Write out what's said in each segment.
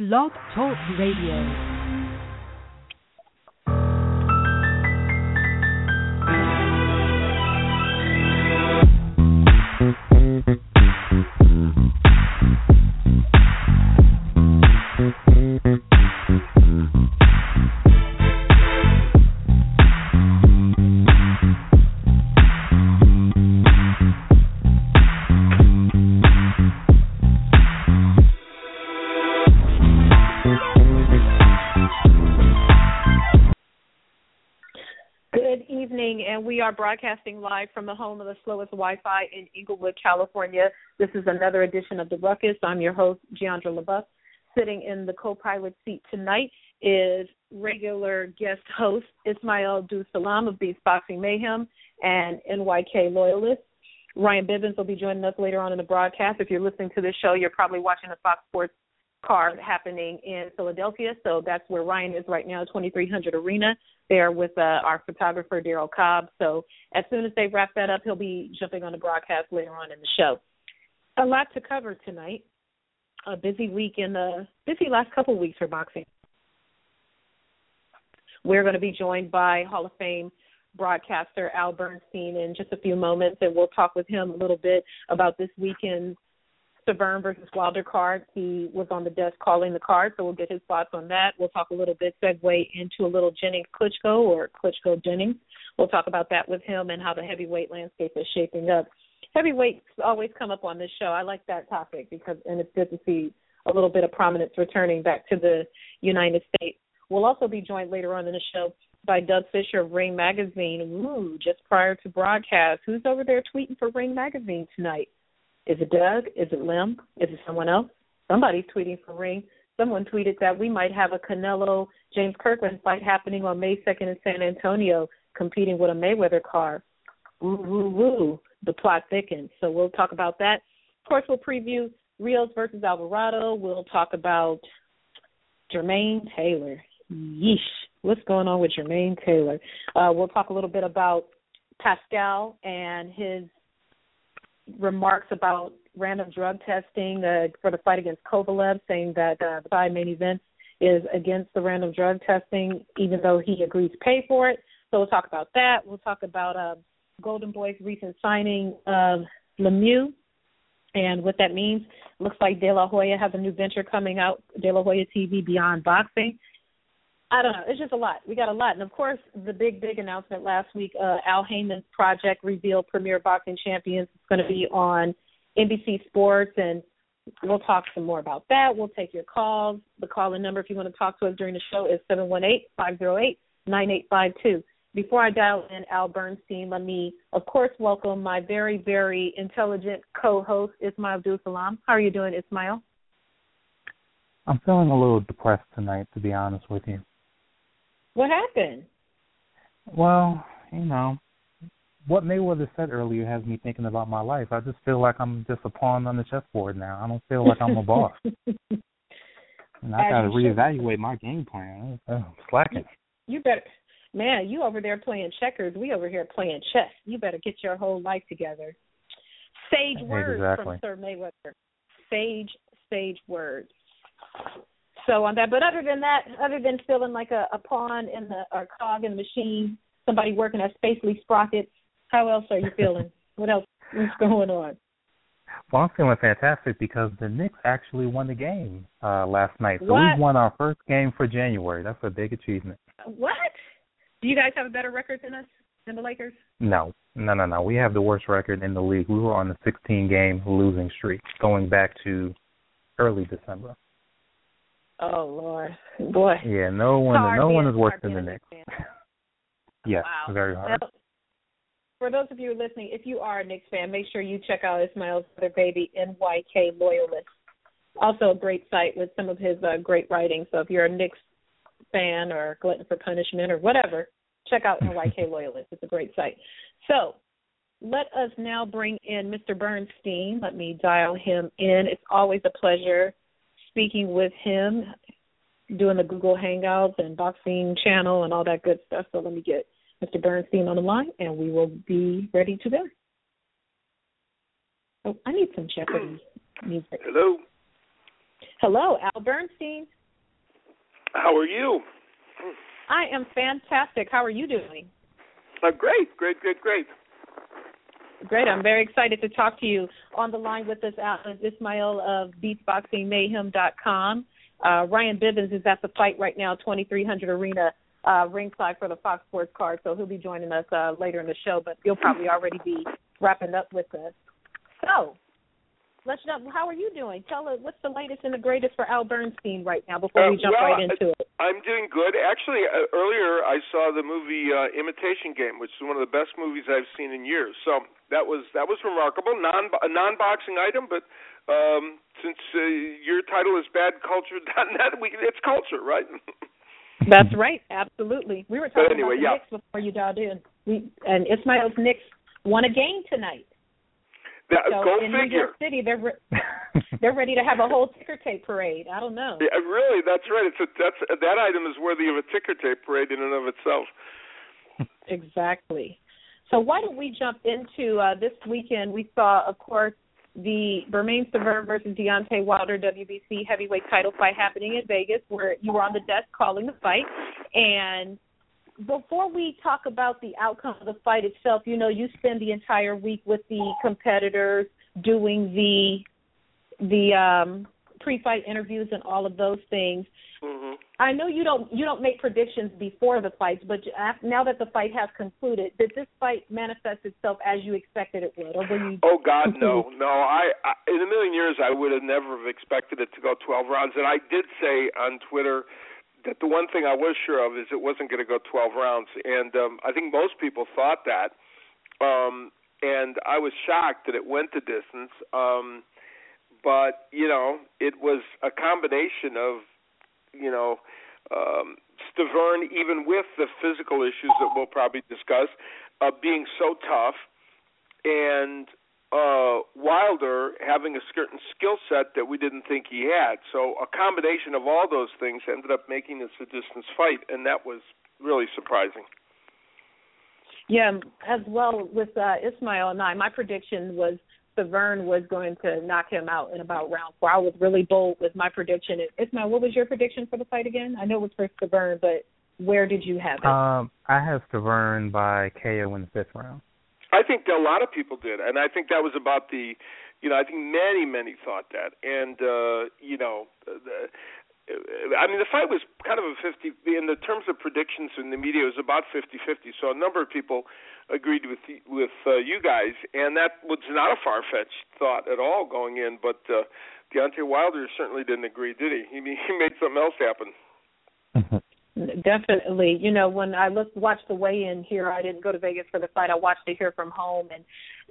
Blog Talk Radio. Are broadcasting live from the home of the slowest Wi-Fi in Inglewood, California. This is another edition of the Ruckus. I'm your host, Jeandra LeBeauf. Sitting in the co-pilot seat tonight is regular guest host Ismael AbduSalaam of Beast Boxing Mayhem and NYK Loyalist. Ryan Bivins will be joining us later on in the broadcast. If you're listening to this show, you're probably watching the Fox Sports card happening in Philadelphia. So that's where Ryan is right now, 2300 Arena, there with uh, our photographer, Daryl Cobb. So as soon as they wrap that up, he'll be jumping on the broadcast later on in the show. A lot to cover tonight. A busy week in the busy last couple weeks for boxing. We're going to be joined by Hall of Fame broadcaster Al Bernstein in just a few moments, and we'll talk with him a little bit about this weekend's Stiverne versus Wilder card. He was on the desk calling the card, so we'll get his thoughts on that. We'll talk a little bit, segue into a little Jennings Klitschko or Klitschko Jennings. We'll talk about that with him and how the heavyweight landscape is shaping up. Heavyweights always come up on this show. I like that topic because, and it's good to see a little bit of prominence returning back to the United States. We'll also be joined later on in the show by Doug Fischer of Ring Magazine. Ooh, just prior to broadcast, who's over there tweeting for Ring Magazine tonight? Is it Doug? Is it Lim? Is it someone else? Somebody's tweeting for Ring. Someone tweeted that we might have a Canelo James Kirkland fight happening on May 2nd in San Antonio, competing with a Mayweather car. Woo, woo, woo. The plot thickens. So we'll talk about that. Of course, we'll preview Rios versus Alvarado. We'll talk about Jermaine Taylor. Yeesh. What's going on with Jermaine Taylor? Uh, we'll talk a little bit about Pascal and his remarks about random drug testing uh, for the fight against Kovalev, saying that uh, the five main event is against the random drug testing, even though he agreed to pay for it. So we'll talk about that. We'll talk about uh, Golden Boy's recent signing of Lemieux and what that means. Looks like De La Hoya has a new venture coming out, De La Hoya TV Beyond Boxing. I don't know. It's just a lot. We got a lot. And of course, the big, big announcement last week uh, Al Haymon's project revealed Premier Boxing Champions is going to be on NBC Sports, and we'll talk some more about that. We'll take your calls. The call in number, if you want to talk to us during the show, is 718 508 9852. Before I dial in Al Bernstein, let me, of course, welcome my very, very intelligent co host, Ismael AbduSalaam. How are you doing, Ismael? I'm feeling a little depressed tonight, to be honest with you. What happened? Well, you know, what Mayweather said earlier has me thinking about my life. I just feel like I'm just a pawn on the chessboard now. I don't feel like I'm a boss. and I got to reevaluate my game plan. Oh, I'm slacking. You, you better, man. You over there playing checkers. We over here playing chess. You better get your whole life together. Sage words exactly. from Sir Mayweather. Sage, sage words. So on that, but other than that, other than feeling like a, a pawn in the or cog in the machine, somebody working at Spacely Sprockets, how else are you feeling? what else is going on? Well, I'm feeling fantastic because the Knicks actually won the game uh last night. So What? we won our first game for January. That's a big achievement. What? Do you guys have a better record than us, than the Lakers? No, no, no, no. We have the worst record in the league. We were on a 16 game losing streak going back to early December. Oh Lord, boy. Yeah, no one, Hard no one is worse than the Knicks. Yes, Wow. very hard. Well, for those of you listening, if you are a Knicks fan, make sure you check out Ismael's other baby, NYK Loyalist. Also a great site with some of his uh, great writing. So if you're a Knicks fan or glutton for punishment or whatever, check out NYK Loyalist. It's a great site. So let us now bring in Mr. Bernstein. Let me dial him in. It's always a pleasure speaking with him, doing the Google Hangouts and Boxing Channel and all that good stuff. So let me get Mr. Bernstein on the line, and we will be ready to go. Oh, I need some Jeopardy music. Hello. Hello, Al Bernstein. How are you? I am fantastic. How are you doing? Uh, great, great, great, great. Great. I'm very excited to talk to you. On the line with us, Al Ismael of BeachboxingMayhem.com. Uh, Ryan Bivins is at the fight right now, 2300 Arena uh, ringside for the Fox Sports card, so he'll be joining us uh, later in the show. But you'll probably already be wrapping up with us. So, let's know how are you doing? Tell us what's the latest and the greatest for Al Bernstein right now before we Uh, jump well, right into it. I'm doing good. Actually, uh, earlier I saw the movie uh, Imitation Game, which is one of the best movies I've seen in years. So that was that was remarkable. Non a non boxing item, but um, since uh, your title is badculture.net, we it's culture, right? That's right, absolutely. We were talking anyway, about the yeah. Knicks before you dialed in. We and Ismael's Knicks won a game tonight. That- So go in New. York City, they're re- they're ready to have a whole ticker tape parade. I don't know. Yeah, really, that's right. It's a, that's that item is worthy of a ticker tape parade in and of itself. Exactly. So why don't we jump into uh, this weekend? We saw, of course, the Bermane Stiverne versus Deontay Wilder WBC heavyweight title fight happening in Vegas, where you were on the desk calling the fight. And before we talk about the outcome of the fight itself, you know, you spend the entire week with the competitors doing the the um, pre-fight interviews and all of those things. hmm I know you don't you don't make predictions before the fights, but now that the fight has concluded, did this fight manifest itself as you expected it would, or were you? Oh God, no, no. I, I in a million years I would have never have expected it to go 12 rounds. And I did say on Twitter that the one thing I was sure of is it wasn't going to go 12 rounds, and um, I think most people thought that. Um, and I was shocked that it went the distance. Um, but you know, it was a combination of you know. Um, Stiverne, even with the physical issues that we'll probably discuss, uh, being so tough, and uh, Wilder having a certain skill set that we didn't think he had. So a combination of all those things ended up making this a distance fight, and that was really surprising. Yeah, as well with uh, Ismael and I, my prediction was Stiverne was going to knock him out in about round four. I was really bold with my prediction. Ismael, what was your prediction for the fight again? I know it was for Stiverne, but where did you have it? um, I have Stiverne by KO in the fifth round. I think a lot of people did, and I think that was about the, you know, I think many, many thought that, and uh, you know, the, I mean, the fight was kind of a 50 in the terms of predictions in the media. It was about 50-50. So a number of people agreed with with uh, you guys, and that was not a far-fetched thought at all going in. But uh, Deontay Wilder certainly didn't agree, did he? He, he made something else happen. Definitely. You know, when I looked watched the weigh in here, I didn't go to Vegas for the fight. I watched it here from home and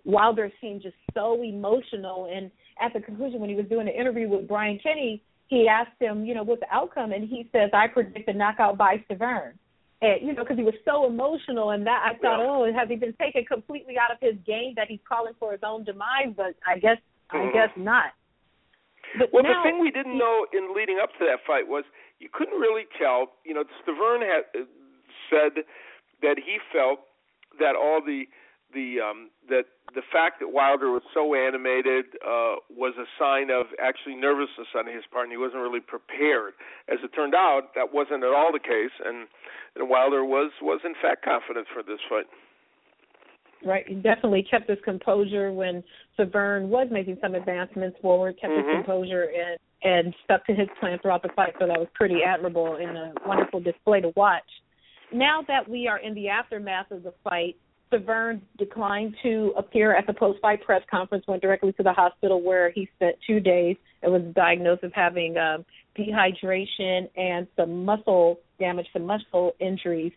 Wilder seemed just so emotional and at the conclusion when he was doing the interview with Brian Kenny, he asked him, you know, what's the outcome and he says I predict a knockout by Stiverne. And you know, because he was so emotional, and that I thought, oh, has he been taken completely out of his game that he's calling for his own demise? But I guess, I Mhm. guess not. But Well, now, the thing we didn't know in leading up to that fight was you couldn't really tell. You know, Stiverne had uh, said that he felt that all the the um that the fact that Wilder was so animated uh was a sign of actually nervousness on his part and he wasn't really prepared. As it turned out, that wasn't at all the case and, and Wilder was was in fact confident for this fight. right, he definitely kept his composure when Stiverne was making some advancements forward, kept Mhm. his composure and and stuck to his plan throughout the fight. So that was pretty admirable and a wonderful display to watch. Now that we are in the aftermath of the fight, Stiverne declined to appear at the post-fight press conference. Went directly to the hospital where he spent two days. and was diagnosed with having um, dehydration and some muscle damage, some muscle injuries.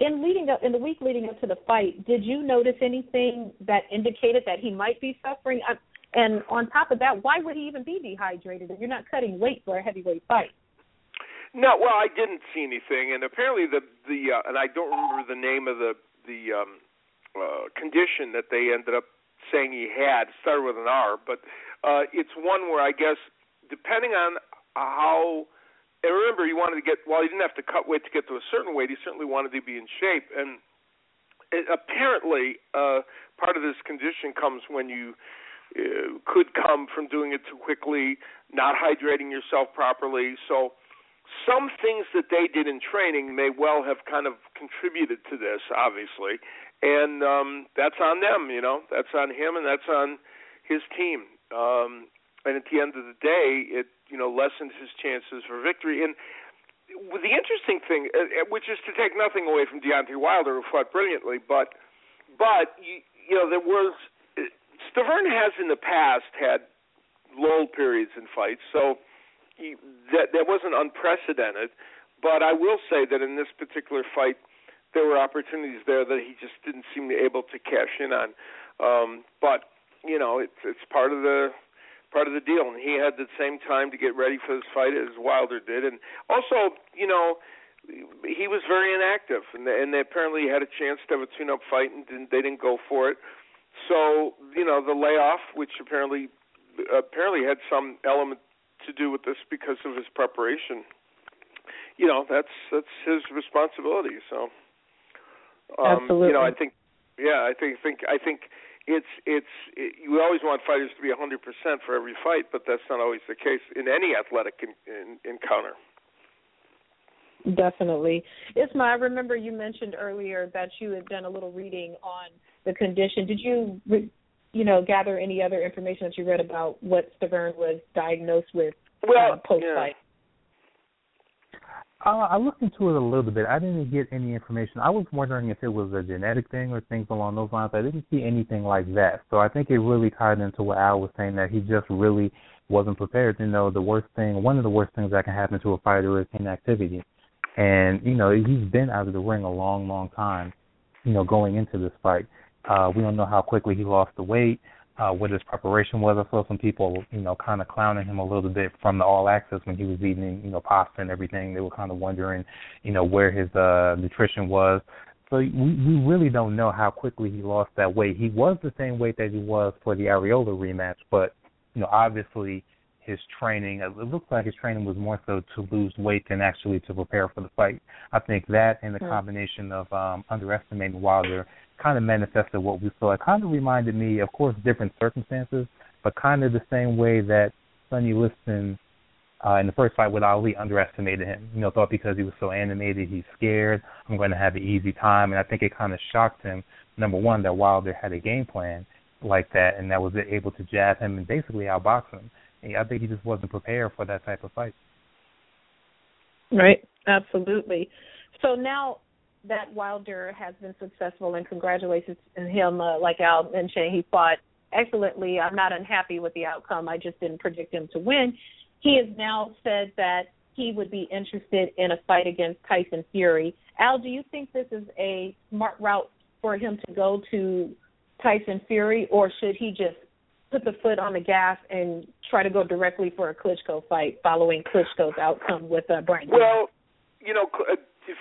In leading up in the week leading up to the fight, did you notice anything that indicated that he might be suffering? And on top of that, why would he even be dehydrated if you're not cutting weight for a heavyweight fight? No, well, I didn't see anything, and apparently the the uh, and I don't remember the name of the the um, uh, condition that they ended up saying he had. Started with an R, but uh, it's one where I guess depending on how. And remember, he wanted to get. Well, he didn't have to cut weight to get to a certain weight. He certainly wanted to be in shape, and it, apparently, uh, part of this condition comes when you uh, could come from doing it too quickly, not hydrating yourself properly. So some things that they did in training may well have kind of contributed to this, obviously, and um, that's on them. You know, that's on him, and that's on his team. Um, and at the end of the day, it you know lessens his chances for victory. And the interesting thing, uh, uh, which is to take nothing away from Deontay Wilder, who fought brilliantly, but but you, you know there was Stiverne has in the past had lull periods in fights, so he, that that wasn't unprecedented. But I will say that in this particular fight, there were opportunities there that he just didn't seem to able to cash in on. Um, but you know, it's it's part of the part of the deal. And he had the same time to get ready for this fight as Wilder did. And also, you know, he was very inactive, and they, and they apparently had a chance to have a tune-up fight, and didn't, they didn't go for it. So, you know, the layoff, which apparently apparently had some element to do with this because of his preparation. You know, that's that's his responsibility. So, um, Absolutely. You know, I think, yeah, I think think I think it's it's it, you always want fighters to be 100% for every fight, but that's not always the case in any athletic in, in, encounter. Definitely, Isma. I remember you mentioned earlier that you had done a little reading on the condition. Did you, you know, gather any other information that you read about what Stiverne was diagnosed with well, uh, post fight? Yeah. Uh, I looked into it a little bit. I didn't get any information. I was wondering if it was a genetic thing or things along those lines. I didn't see anything like that. So I think it really tied into what Al was saying that he just really wasn't prepared. You know, the worst thing, one of the worst things that can happen to a fighter is inactivity. And you know, he's been out of the ring a long, long time. You know, going into this fight, uh, we don't know how quickly he lost the weight uh, what his preparation was. I saw some people, you know, kind of clowning him a little bit from the All Access when he was eating, you know, pasta and everything. They were kind of wondering, you know, where his uh, nutrition was. So we, we really don't know how quickly he lost that weight. He was the same weight that he was for the Arreola rematch, but you know, obviously his training. It looks like his training was more so to lose weight than actually to prepare for the fight. I think that and the mm-hmm. combination of um, underestimating Wilder kind of manifested what we saw. It kind of reminded me, of course, different circumstances, but kind of the same way that Sonny Liston uh, in the first fight with Ali underestimated him. You know, thought because he was so animated, he's scared. I'm going to have an easy time, and I think it kind of shocked him. Number one, that Wilder had a game plan like that, and that was able to jab him and basically outbox him. And I think he just wasn't prepared for that type of fight. Right, absolutely. So now that Wilder has been successful, and congratulations to him. Uh, like Al mentioned, he fought excellently. I'm not unhappy with the outcome. I just didn't predict him to win. He has now said that he would be interested in a fight against Tyson Fury. Al, do you think this is a smart route for him to go to Tyson Fury, or should he just put the foot on the gas and try to go directly for a Klitschko fight following Klitschko's outcome with uh, Brian? Well, you know, uh,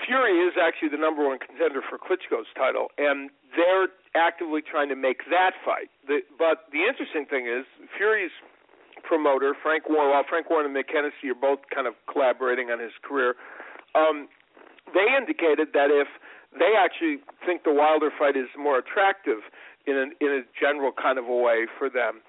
Fury is actually the number one contender for Klitschko's title, and they're actively trying to make that fight. The, but the interesting thing is, Fury's promoter, Frank Warren, while Frank Warren and Mick are both kind of collaborating on his career, um, they indicated that if they actually think the Wilder fight is more attractive in a, in a general kind of a way for them,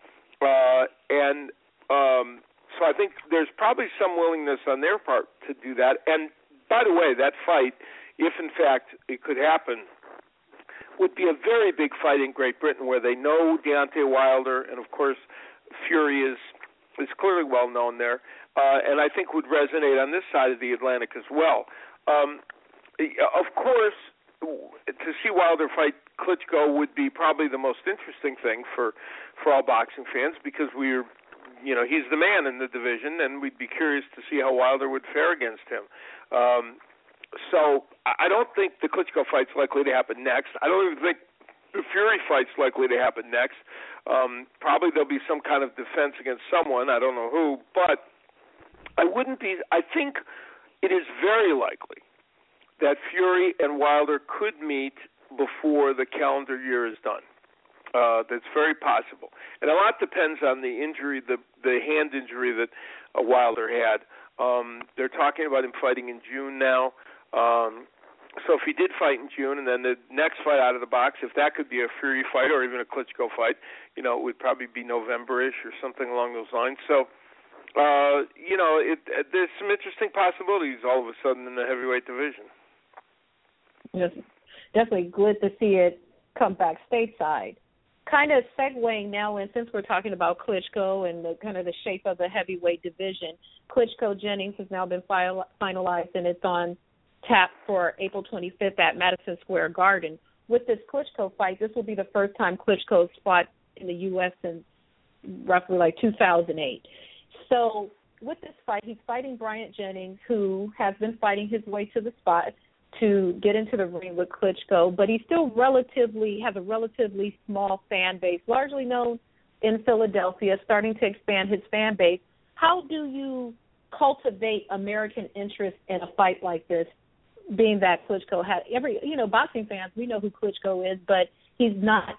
uh, and um, so I think there's probably some willingness on their part to do that. And by the way, that fight, if in fact it could happen, would be a very big fight in Great Britain where they know Deontay Wilder, and of course Fury is is clearly well known there, uh, and I think would resonate on this side of the Atlantic as well. Um, of course, to see Wilder fight Klitschko would be probably the most interesting thing for for all boxing fans because we're you know he's the man in the division, and we'd be curious to see how Wilder would fare against him. Um, so I don't think the Klitschko fight's likely to happen next. I don't even think the Fury fight's likely to happen next. Um, probably there'll be some kind of defense against someone. I don't know who, but I wouldn't be. I think it is very likely that Fury and Wilder could meet before the calendar year is done. Uh, that's very possible, and a lot depends on the injury, the the hand injury that uh, Wilder had. Um, they're talking about him fighting in June now. Um, so if he did fight in June, and then the next fight out of the box, if that could be a Fury fight or even a Klitschko fight, you know, it would probably be November-ish or something along those lines. So, uh, you know, it, it, there's some interesting possibilities all of a sudden in the heavyweight division. Yes, definitely good to see it come back stateside. Kind of segueing now, and since we're talking about Klitschko and the kind of the shape of the heavyweight division, Klitschko Jennings has now been finalized and it's on tap for April 25th at Madison Square Garden. With this Klitschko fight, this will be the first time Klitschko's fought in the U.S. since roughly like 2008. So with this fight, he's fighting Bryant Jennings, who has been fighting his way to the spot to get into the ring with Klitschko, but he still relatively has a relatively small fan base, largely known in Philadelphia, starting to expand his fan base. How do you cultivate American interest in a fight like this being that Klitschko had every you know boxing fans we know who Klitschko is, but he's not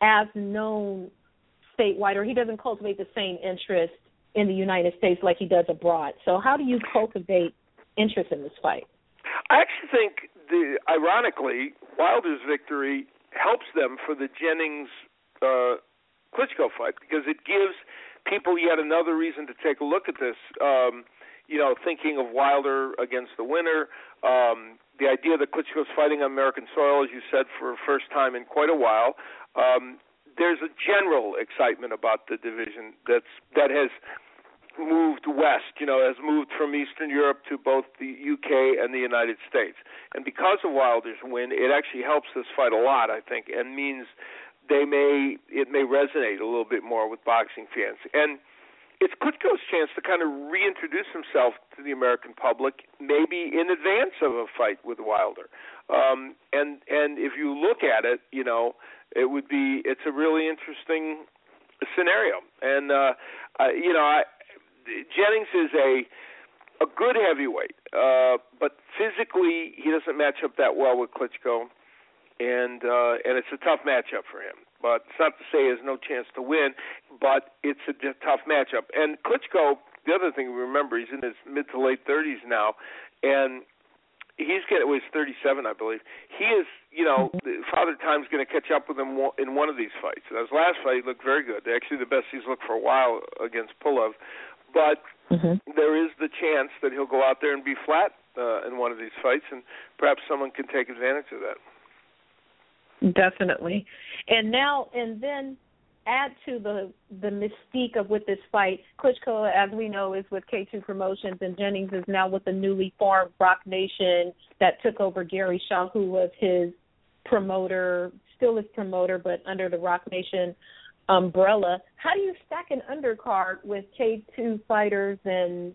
as known statewide, or he doesn't cultivate the same interest in the United States like he does abroad. So how do you cultivate interest in this fight? I actually think the ironically Wilder's victory helps them for the Jennings uh Klitschko fight because it gives people yet another reason to take a look at this. Um you know, thinking of Wilder against the winner, um, the idea that Klitschko's fighting on American soil, as you said, for the first time in quite a while. Um, there's a general excitement about the division that's that has moved west, you know, has moved from Eastern Europe to both the UK and the United States. And because of Wilder's win, it actually helps this fight a lot, I think, and means they may it may resonate a little bit more with boxing fans. And it's Klitschko's chance to kind of reintroduce himself to the American public, maybe in advance of a fight with Wilder. Um, and and if you look at it, you know, it would be it's a really interesting scenario. And uh, you know, I, Jennings is a a good heavyweight, uh, but physically he doesn't match up that well with Klitschko, and uh, and it's a tough matchup for him. But it's not to say he has no chance to win, but it's a tough matchup. And Klitschko, the other thing we remember, he's in his mid to late 30s now, and he's getting well, he's 37, I believe. He is, you know, Father Time's going to catch up with him in one of these fights. And his last fight, he looked very good. Actually, the best he's looked for a while against Pulev. But mm-hmm. there is the chance that he'll go out there and be flat uh, in one of these fights, and perhaps someone can take advantage of that. Definitely. And now and then add to the the mystique of with this fight. Klitschko, as we know, is with K2 Promotions, and Jennings is now with the newly formed Roc Nation that took over Gary Shaw, who was his promoter, still his promoter, but under the Roc Nation umbrella. How do you stack an undercard with K2 fighters and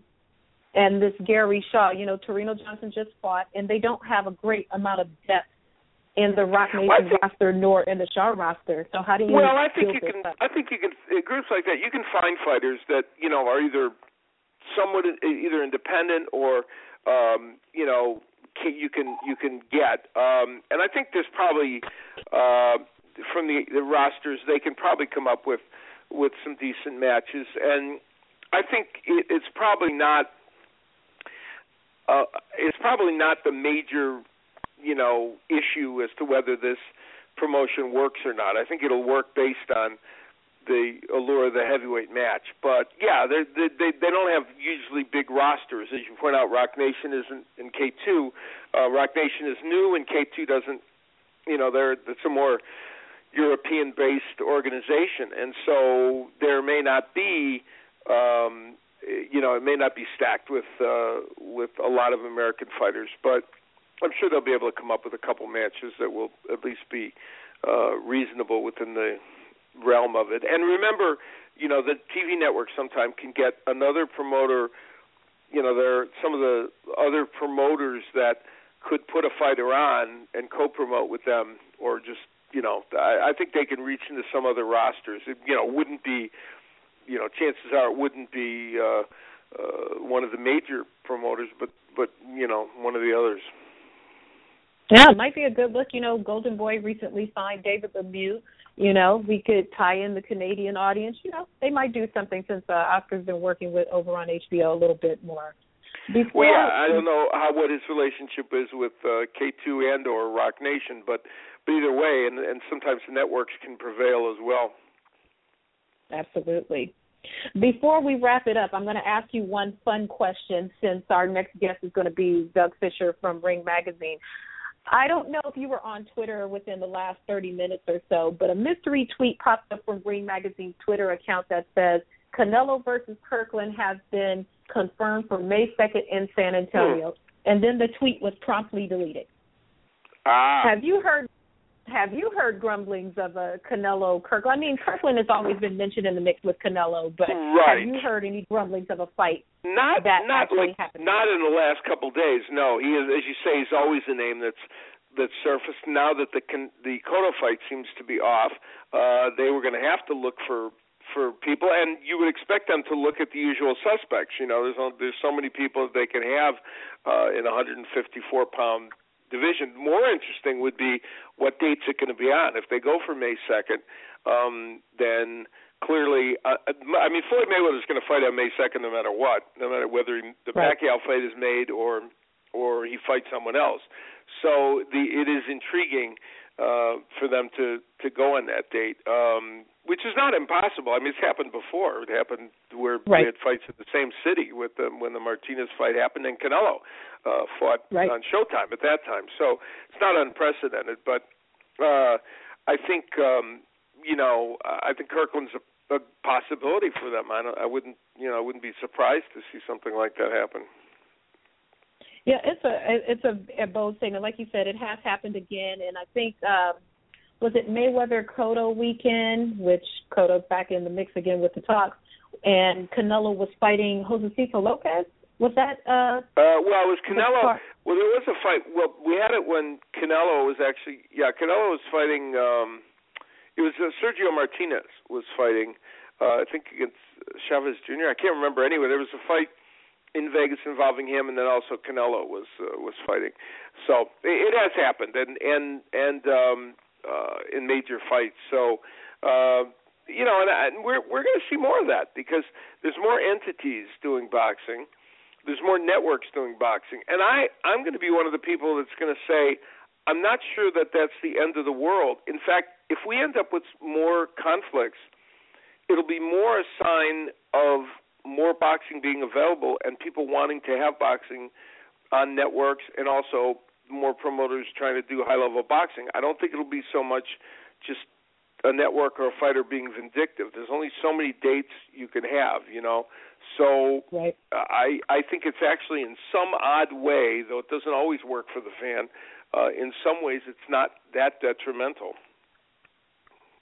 and this Gary Shaw? You know, Tureano Johnson just fought, and they don't have a great amount of depth in the Roc Nation well, think, roster nor in the Shaw roster. So how do you? Well, I think you can. Up? I think you can. Groups like that, you can find fighters that you know are either somewhat either independent or um, you know you can you can get. Um, and I think there's probably uh, from the, the rosters they can probably come up with with some decent matches. And I think it, it's probably not. Uh, it's probably not the major you know issue as to whether this promotion works or not. I think it'll work based on the allure of the heavyweight match. But yeah, they they they don't have usually big rosters, as you point out. Roc Nation is in, in K two. Uh, Roc Nation is new, and K two doesn't. You know, they're it's a more European based organization, and so there may not be. Um, you know, it may not be stacked with uh, with a lot of American fighters, but I'm sure they'll be able to come up with a couple matches that will at least be uh, reasonable within the realm of it. And remember, you know, the TV network sometimes can get another promoter. You know, there are some of the other promoters that could put a fighter on and co-promote with them, or just you know, I, I think they can reach into some other rosters. It, you know, wouldn't be, you know, chances are it wouldn't be uh, uh, one of the major promoters, but but you know, one of the others. Yeah, it might be a good look. You know, Golden Boy recently signed David Lemieux. You know, we could tie in the Canadian audience. You know, they might do something since uh, Oscar's been working with over on HBO a little bit more. Before, well, yeah, I don't know how what his relationship is with uh, K2 and or Roc Nation, but but either way, and and sometimes the networks can prevail as well. Absolutely. Before we wrap it up, I'm going to ask you one fun question since our next guest is going to be Doug Fischer from Ring Magazine. I don't know if you were on Twitter within the last 30 minutes or so, but a mystery tweet popped up from Ring Magazine's Twitter account that says Canelo versus Kirkland has been confirmed for May 2nd in San Antonio. Hmm. And then the tweet was promptly deleted. Ah. Have you heard have you heard grumblings of a Canelo Kirkland? I mean, Kirkland has always been mentioned in the mix with Canelo, but right. have you heard any grumblings of a fight not, that not actually like, happened? Not in the last couple of days. No, he is, as you say, he's always a name that's that's surfaced. Now that the the Cotto fight seems to be off, uh, they were going to have to look for for people, and you would expect them to look at the usual suspects. You know, there's there's so many people that they can have uh, in a 154 pound division. More interesting would be what dates it going to be on. If they go for May 2nd, um, then clearly, uh, I mean, Floyd Mayweather is going to fight on May 2nd no matter what, no matter whether the right. Pacquiao fight is made or or he fights someone else. So the it is intriguing uh, for them to to go on that date. Um, which is not impossible. I mean, it's happened before. It happened where right. we had fights in the same city with them when the Martinez fight happened, and Canelo uh, fought right. on Showtime at that time. So it's not unprecedented. But uh, I think um, you know, I think Kirkland's a, a possibility for them. I don't. I wouldn't. You know, I wouldn't be surprised to see something like that happen. Yeah, it's a it's a, a bold statement. Like you said, it has happened again, and I think. Um, was it Mayweather Cotto weekend, which Cotto's back in the mix again with the talks, and Canelo was fighting Josesito Lopez. Was that? uh Uh, well, it was Canelo. Well, there was a fight. Well, we had it when Canelo was actually. Yeah, Canelo was fighting. um It was uh, Sergio Martinez was fighting. uh I think against Chavez Jr. I can't remember. Anyway, there was a fight in Vegas involving him, and then also Canelo was uh, was fighting. So it, it has happened, and and and um uh, in major fights. So, uh, you know, and, and we're we're going to see more of that because there's more entities doing boxing. There's more networks doing boxing, and I I'm going to be one of the people that's going to say I'm not sure that that's the end of the world. In fact, if we end up with more conflicts, it'll be more a sign of more boxing being available and people wanting to have boxing on networks and also more promoters trying to do high level boxing. I don't think it'll be so much just a network or a fighter being vindictive. There's only so many dates you can have, you know. So right. I I think it's actually in some odd way, though it doesn't always work for the fan. Uh, in some ways, it's not that detrimental.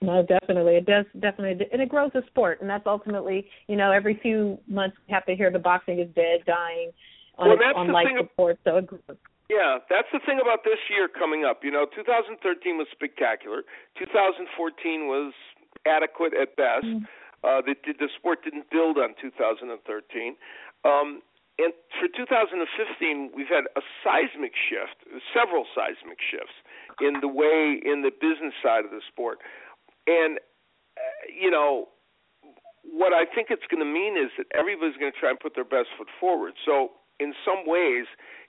No, definitely. It does definitely, and it grows the sport, and that's ultimately, you know, every few months we have to hear the boxing is dead, dying on, well, that's on the life thing support. So it grows. Yeah, that's the thing about this year coming up. You know, 2013 was spectacular. 2014 was adequate at best. Mm. Uh, the, the sport didn't build on 2013. Um, and for 2015, we've had a seismic shift, several seismic shifts in the way in the business side of the sport. And uh, you know, what I think it's going to mean is that everybody's going to try and put their best foot forward. So, in some ways,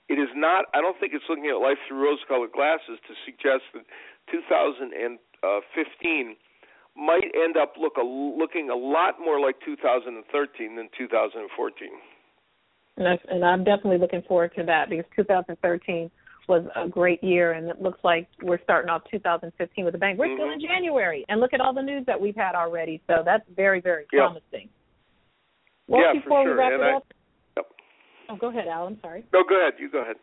it is not. I don't think it's looking at life through rose-colored glasses to suggest that 2015 might end up look a, looking a lot more like 2013 than 2014. And, I, and I'm definitely looking forward to that because 2013 was a great year, and it looks like we're starting off 2015 with a bang. We're mm-hmm. still in January, and look at all the news that we've had already. So that's very, very promising. Well, yeah, before for sure. we wrap and it I, up, Oh, go ahead, Al. I'm sorry. No, go ahead. You go ahead.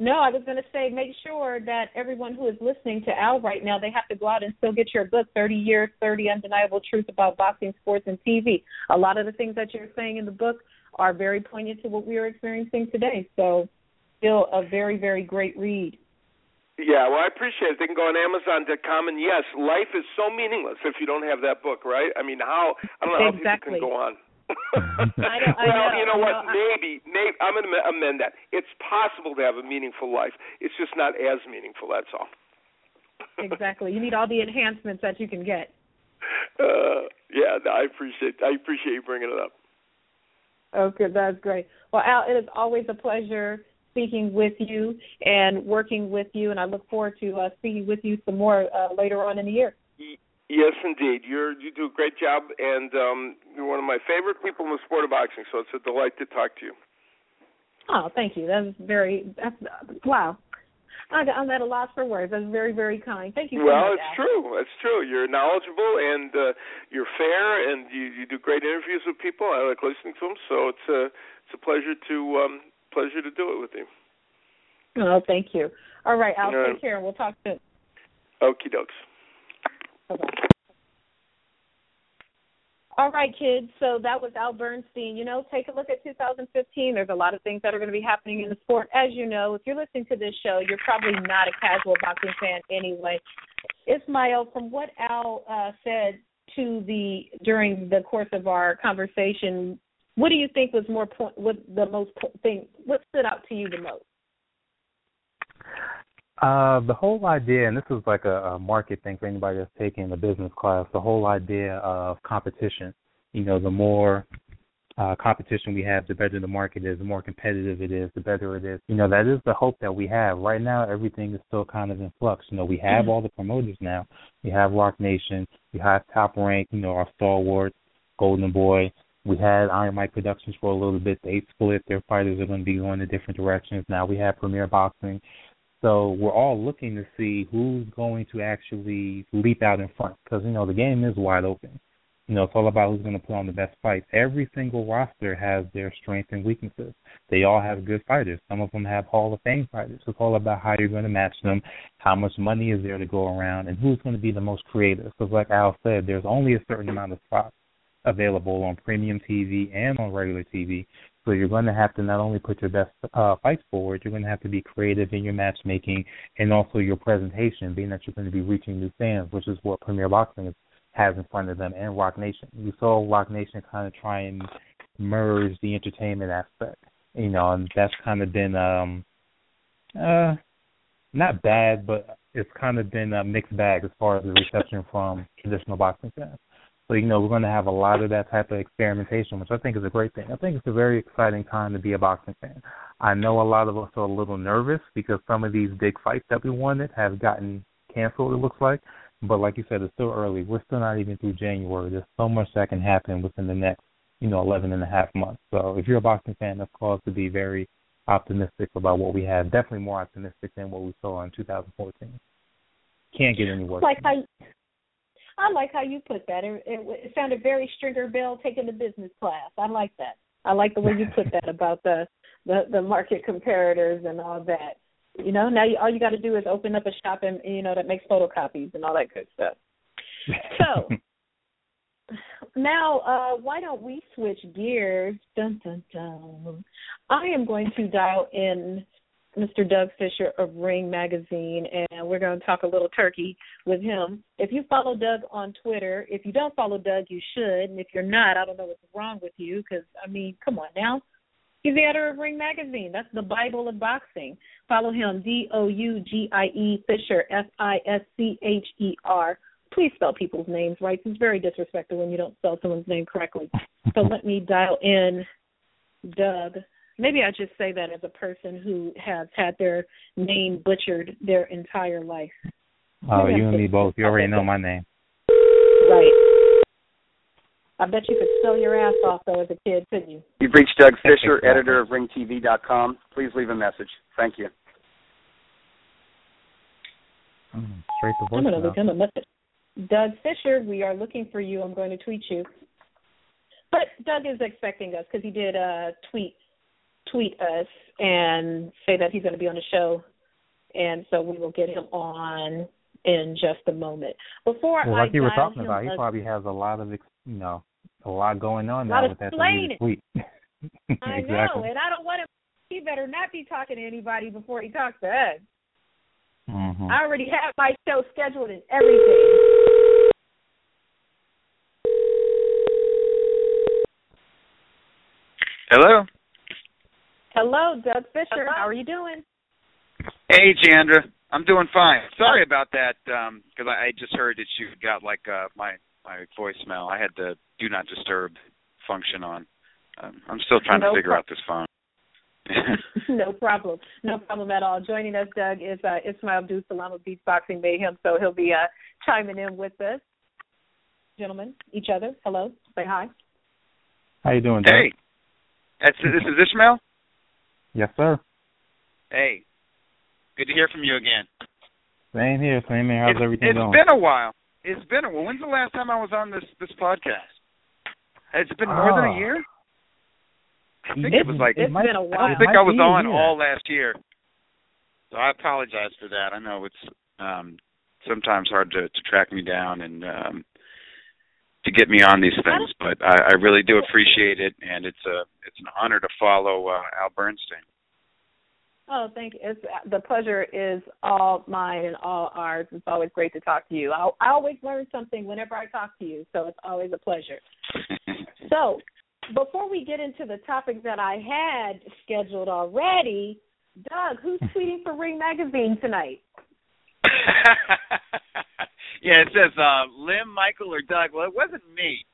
No, I was going to say make sure that everyone who is listening to Al right now, they have to go out and still get your book, 30 Years, 30 Undeniable Truths About Boxing, Sports, and TV. A lot of the things that you're saying in the book are very poignant to what we are experiencing today. So, still a very, very great read. Yeah, well, I appreciate it. They can go on Amazon.com, and yes, life is so meaningless if you don't have that book, right? I mean, how I don't know exactly. how people can go on. I don't, I well, know, you know what? know, maybe, maybe I'm going to amend that. It's possible to have a meaningful life. It's just not as meaningful. That's all. exactly. You need all the enhancements that you can get. Uh, yeah, no, I appreciate. I appreciate you bringing it up. Okay, that's great. Well, Al, it is always a pleasure speaking with you and working with you, and I look forward to uh, speaking with you some more uh, later on in the year. Yes, indeed. You're you do a great job, and um, you're one of my favorite people in the sport of boxing. So it's a delight to talk to you. Oh, thank you. That's very that's wow. I'm at a loss for words. That's very, very kind. Thank you. So well, much, it's true. It's true. You're knowledgeable and uh, you're fair, and you, you do great interviews with people. I like listening to them, so it's a it's a pleasure to um, pleasure to do it with you. Oh, thank you. All right, I'll take care. We'll talk soon. Okie dokes. All right, kids. So that was Al Bernstein. You know, take a look at 2015. There's a lot of things that are going to be happening in the sport. As you know, if you're listening to this show, you're probably not a casual boxing fan anyway. Ismael, from what Al uh, said to the during the course of our conversation, what do you think was more point? What the most thing? What stood out to you the most? Uh, the whole idea, and this is like a, a market thing for anybody that's taking the business class. The whole idea of competition. You know, the more uh, competition we have, the better the market is. The more competitive it is, the better it is. You know, that is the hope that we have. Right now, everything is still kind of in flux. You know, we have mm-hmm. all the promoters now. We have Roc Nation. We have Top Rank. You know, our stalwarts, Golden Boy. We had Iron Mike Productions for a little bit. They split. Their fighters are going to be going in different directions. Now we have Premier Boxing. So we're all looking to see who's going to actually leap out in front because you know the game is wide open. You know, it's all about who's going to put on the best fights. Every single roster has their strengths and weaknesses. They all have good fighters. Some of them have Hall of Fame fighters. It's all about how you're going to match them, how much money is there to go around, and who's going to be the most creative. Because, like Al said, there's only a certain amount of spots available on premium TV and on regular TV. So you're going to have to not only put your best uh, fights forward, you're going to have to be creative in your matchmaking and also your presentation, being that you're going to be reaching new fans, which is what Premier Boxing has in front of them, and Roc Nation. You saw Roc Nation kind of try and merge the entertainment aspect, you know, and that's kind of been um uh not bad, but it's kind of been a mixed bag as far as the reception from traditional boxing fans. So, you know, we're going to have a lot of that type of experimentation, which I think is a great thing. I think it's a very exciting time to be a boxing fan. I know a lot of us are a little nervous because some of these big fights that we wanted have gotten canceled, it looks like. But like you said, it's still early. We're still not even through January. There's so much that can happen within the next, you know, 11 and a half months. So if you're a boxing fan, that's cause to be very optimistic about what we have. Definitely more optimistic than what we saw in 2014. Can't get any worse. Like how I like how you put that. It, it, it sounded very Stringer Bell taking the business class. I like that. I like the way you put that about the the the market comparators and all that. You know, now you, all you got to do is open up a shop and you know that makes photocopies and all that good stuff. So now, uh, why don't we switch gears? Dun dun dun. I am going to dial in Mr. Doug Fischer of Ring Magazine, and we're going to talk a little turkey with him. If you follow Doug on Twitter, if you don't follow Doug, you should. And if you're not, I don't know what's wrong with you because, I mean, come on now. He's the editor of Ring Magazine. That's the Bible of boxing. Follow him, D O U G I E Fischer, F I S C H E R. Please spell people's names right. It's very disrespectful when you don't spell someone's name correctly. so let me dial in Doug maybe I just say that as a person who has had their name butchered their entire life. Oh, maybe you and me both. You already know my name. Right. I bet you could spell your ass off though as a kid, couldn't you? You've reached Doug Fischer, editor of RingTV.com. Please leave a message. Thank you. Mm, straight to voicemail. I'm going to leave him a message. Doug Fischer, we are looking for you. I'm going to tweet you. But Doug is expecting us because he did uh, tweet tweet us and say that he's going to be on the show, and so we will get him on in just a moment. Before well, like I you were talking about, he probably has a lot of you know a lot going on now with that tweet. I know, and I don't want him. He better not be talking to anybody before he talks to us. Mm-hmm. I already have my show scheduled and everything. Hello. Hello, Doug Fischer. Hello. How are you doing? Hey, Jeandra. I'm doing fine. Sorry about that, because um, I, I just heard that you got like uh, my my voicemail. I had the do not disturb function on. Um, I'm still trying no to figure pro- out this phone. no problem. No problem at all. Joining us, Doug, is uh, Ismael AbduSalaam of Beatboxing Mayhem, so he'll be uh, chiming in with us. Gentlemen, each other, hello, say hi. How you doing, Doug? hey, that's this is Ishmael. Yes, sir. Hey, good to hear from you again. Same here, same here. How's it's, everything it's going? It's been a while. It's been a while. When's the last time I was on this this podcast? It's it been more than a Ah. year? I think It- it was like It's might- been a I while. don't think I was on all last year. So I apologize for that. I know it's um sometimes hard to, to track me down and um to get me on these things, but I, I really do appreciate it and it's a it's an honor to follow uh, Al Bernstein. Oh, thank you. It's, the pleasure is all mine and all ours. It's always great to talk to you. I, I always learn something whenever I talk to you, so it's always a pleasure. So, before we get into the topic that I had scheduled already, Doug, who's tweeting for Ring Magazine tonight? yeah, it says uh Lem, Michael, or Doug. Well, it wasn't me.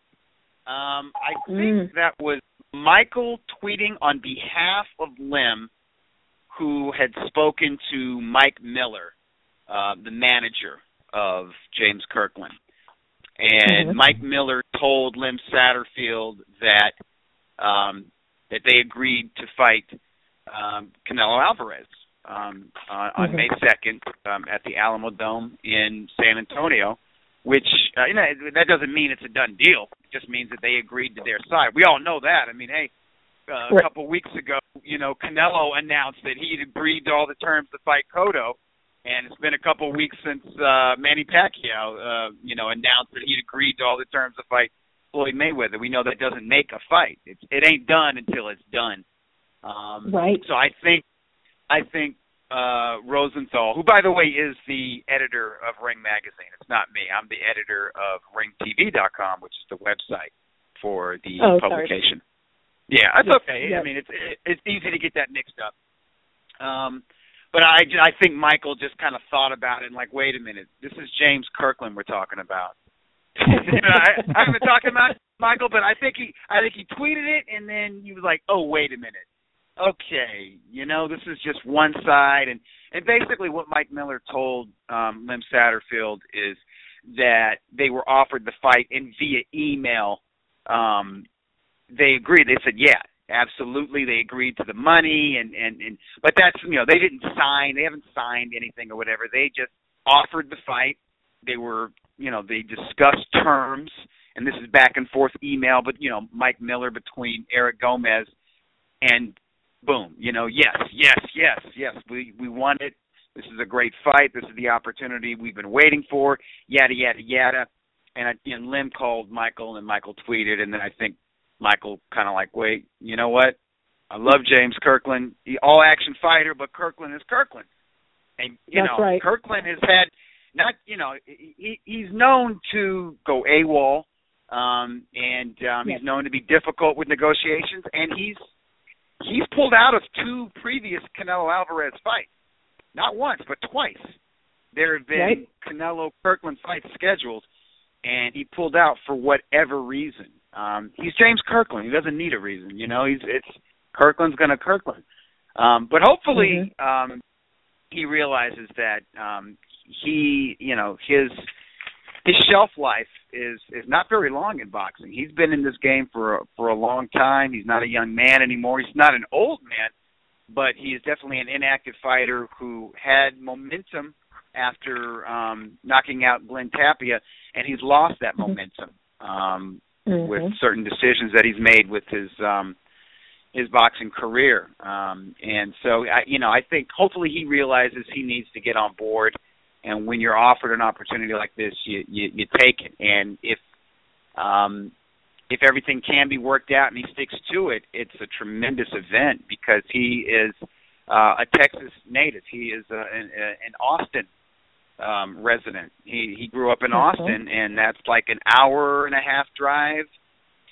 Um, I think Mm. that was Michael tweeting on behalf of Lem, who had spoken to Mike Miller, uh, the manager of James Kirkland. And Mhm. Mike Miller told Lem Satterfield that um, that they agreed to fight um, Canelo Alvarez um, on, on Mhm. May second um, at the Alamo Dome in San Antonio. Which uh, you know that doesn't mean it's a done deal. It just means that they agreed to their side. We all know that. I mean, hey, uh, a couple weeks ago, you know, Canelo announced that he'd agreed to all the terms to fight Cotto, and it's been a couple weeks since uh, Manny Pacquiao, uh, you know, announced that he'd agreed to all the terms to fight Floyd Mayweather. We know that doesn't make a fight. It's, it ain't done until it's done. Um, Right. So I think, I think uh, Rosenthal, who by the way is the editor of Ring Magazine. It's not me. I'm the editor of RingTV.com, which is the website for the Oh, sorry. publication. Yeah, that's Yes, okay. yes. I mean, it's it, it's easy to get that mixed up. Um, but I I think Michael just kind of thought about it and like, wait a minute, this is James Kirkland we're talking about. you know, I, I haven't been talking about Michael, but I think he I think he tweeted it and then he was like, oh wait a minute, okay, you know, this is just one side and and basically what Mike Miller told um, Lem Satterfield is that they were offered the fight and via email um they agreed. They said, yeah, absolutely. They agreed to the money and and and but that's you know they didn't sign. They haven't signed anything or whatever. They just offered the fight. They were you know they discussed terms and this is back and forth email. But you know Mike Miller between Eric Gomez and boom, you know yes, yes, yes, yes. We we won it. This is a great fight. This is the opportunity we've been waiting for. Yada yada yada. And, I, and Lem called Michael, and Michael tweeted, and then I think Michael kind of like, wait, you know what? I love James Kirkland, he all action fighter, but Kirkland is Kirkland, and you That's know right. Kirkland has had not you know he, he's known to go AWOL, um, and um, Yes. he's known to be difficult with negotiations, and he's he's pulled out of two previous Canelo Alvarez fights, not once but twice. There have been Right. Canelo Kirkland fights scheduled, and he pulled out for whatever reason. Um, he's James Kirkland. He doesn't need a reason, you know. He's it's Kirkland's gonna Kirkland. Um, but hopefully, um, he realizes that um, he, you know, his his shelf life is is not very long in boxing. He's been in this game for a, for a long time. He's not a young man anymore. He's not an old man, but he is definitely an inactive fighter who had momentum after um knocking out Glenn Tapia and he's lost that Mhm. momentum um Mhm. with certain decisions that he's made with his um his boxing career um and so I you know I think hopefully he realizes he needs to get on board and when you're offered an opportunity like this you you, you take it. And if um if everything can be worked out and he sticks to it it's a tremendous event because he is uh a Texas native. He is a, an, an Austin um resident. He he grew up in Mhm. Austin and that's like an hour and a half drive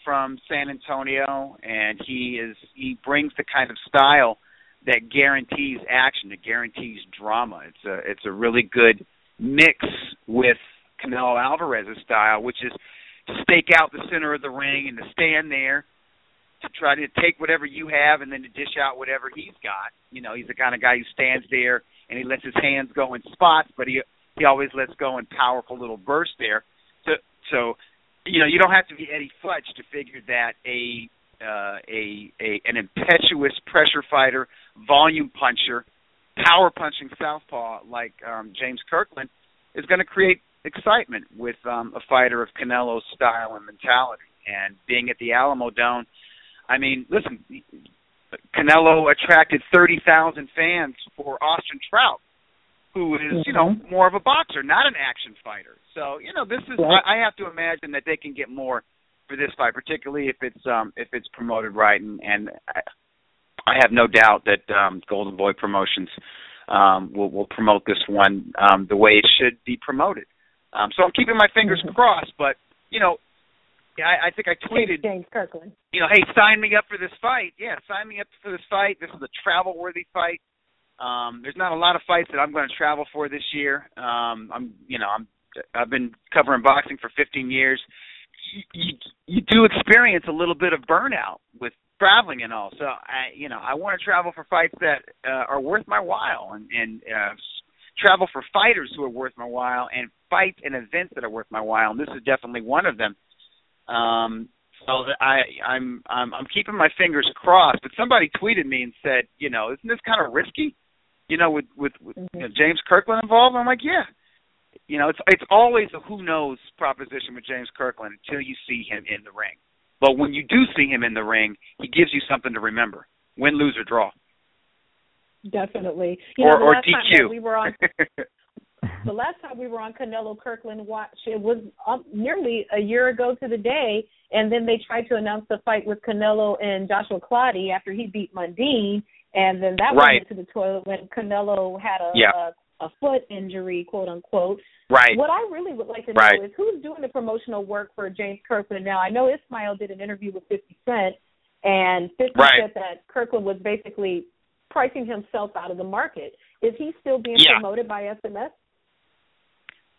from San Antonio. And he is he brings the kind of style that guarantees action that guarantees drama it's a it's a really good mix with Canelo Alvarez's style which is to stake out the center of the ring and to stand there to try to take whatever you have and then to dish out whatever he's got. You know, he's the kind of guy who stands there and he lets his hands go in spots, but he he always lets go in powerful little bursts there. So so you know, you don't have to be Eddie Futch to figure that a uh, a, a an impetuous pressure fighter, volume puncher, power punching southpaw like um, James Kirkland is going to create excitement with um, a fighter of Canelo's style and mentality. And being at the Alamo Dome, I mean, listen, Canelo attracted 30,000 fans for Austin Trout, who is, you know, mm-hmm. more of a boxer, not an action fighter. So, you know, this is. I, I have to imagine that they can get more for this fight, particularly if it's um if it's promoted right and and I, have no doubt that um Golden Boy Promotions um will will promote this one um the way it should be promoted. Um so I'm keeping my fingers mm-hmm. crossed, but you know, I, I think I tweeted James Kirkland. You know, hey, sign me up for this fight. Yeah, sign me up for this fight. This is a travel worthy fight. Um, there's not a lot of fights that I'm going to travel for this year. Um, I'm, you know, I'm, I've been covering boxing for 15 years. You, you, you do experience a little bit of burnout with traveling and all. So I, you know, I want to travel for fights that uh, are worth my while, and, and uh, travel for fighters who are worth my while, and fights and events that are worth my while. And this is definitely one of them. Um, so I, I'm, I'm, I'm keeping my fingers crossed. But somebody tweeted me and said, you know, isn't this kind of risky? You know, with with, with mm-hmm. you know, James Kirkland involved. I'm like, yeah. You know, it's it's always a who knows proposition with James Kirkland until you see him in the ring. But when you do see him in the ring, he gives you something to remember: win, lose, or draw. Definitely. You or know, or DQ. we were on the last time we were on Canelo Kirkland watch, it was um, nearly a year ago to the day, and then they tried to announce the fight with Canelo and Joshua Clottey after he beat Mundine, and then that right. went into the toilet when Canelo had a, yeah. a a foot injury, quote unquote. Right. What I really would like to know right. is who's doing the promotional work for James Kirkland now. I know Ismael did an interview with 50 Cent, and 50 right. said that Kirkland was basically pricing himself out of the market. Is he still being yeah. promoted by SMS?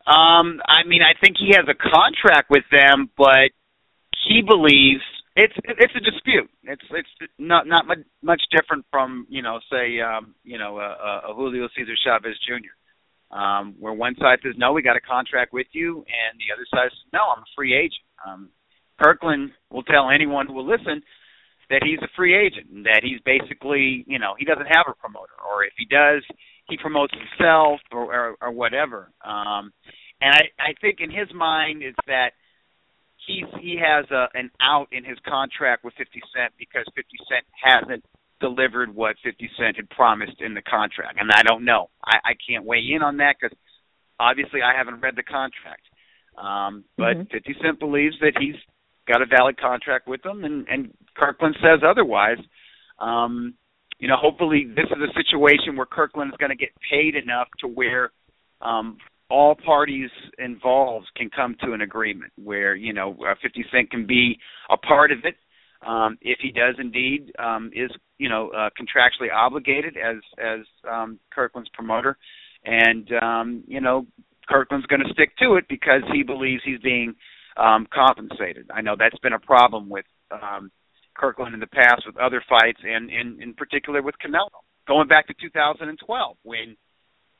Um, I mean, I think he has a contract with them, but he believes it's it's a dispute. It's it's not not much, much different from you know say um, you know a, a Julio Cesar Chavez Jr. Um, where one side says no, we got a contract with you, and the other side says no, I'm a free agent. Um, Kirkland will tell anyone who will listen that he's a free agent and that he's basically you know he doesn't have a promoter, or if he does, he promotes himself or or, or whatever. Um, and I I think in his mind is that he's he has a an out in his contract with 50 Cent because 50 Cent hasn't delivered what 50 Cent had promised in the contract, and I don't know. I I can't weigh in on that because obviously I haven't read the contract. Um, but mm-hmm. 50 Cent believes that he's got a valid contract with them, and and Kirkland says otherwise. Um, you know, hopefully this is a situation where Kirkland is going to get paid enough to where um, all parties involved can come to an agreement where you know uh, 50 Cent can be a part of it um, if he does indeed um, is you know uh, contractually obligated as as um, Kirkland's promoter, and um, you know Kirkland's going to stick to it because he believes he's being um, compensated. I know that's been a problem with um, Kirkland in the past with other fights, and in in particular with Canelo, going back to 2012 when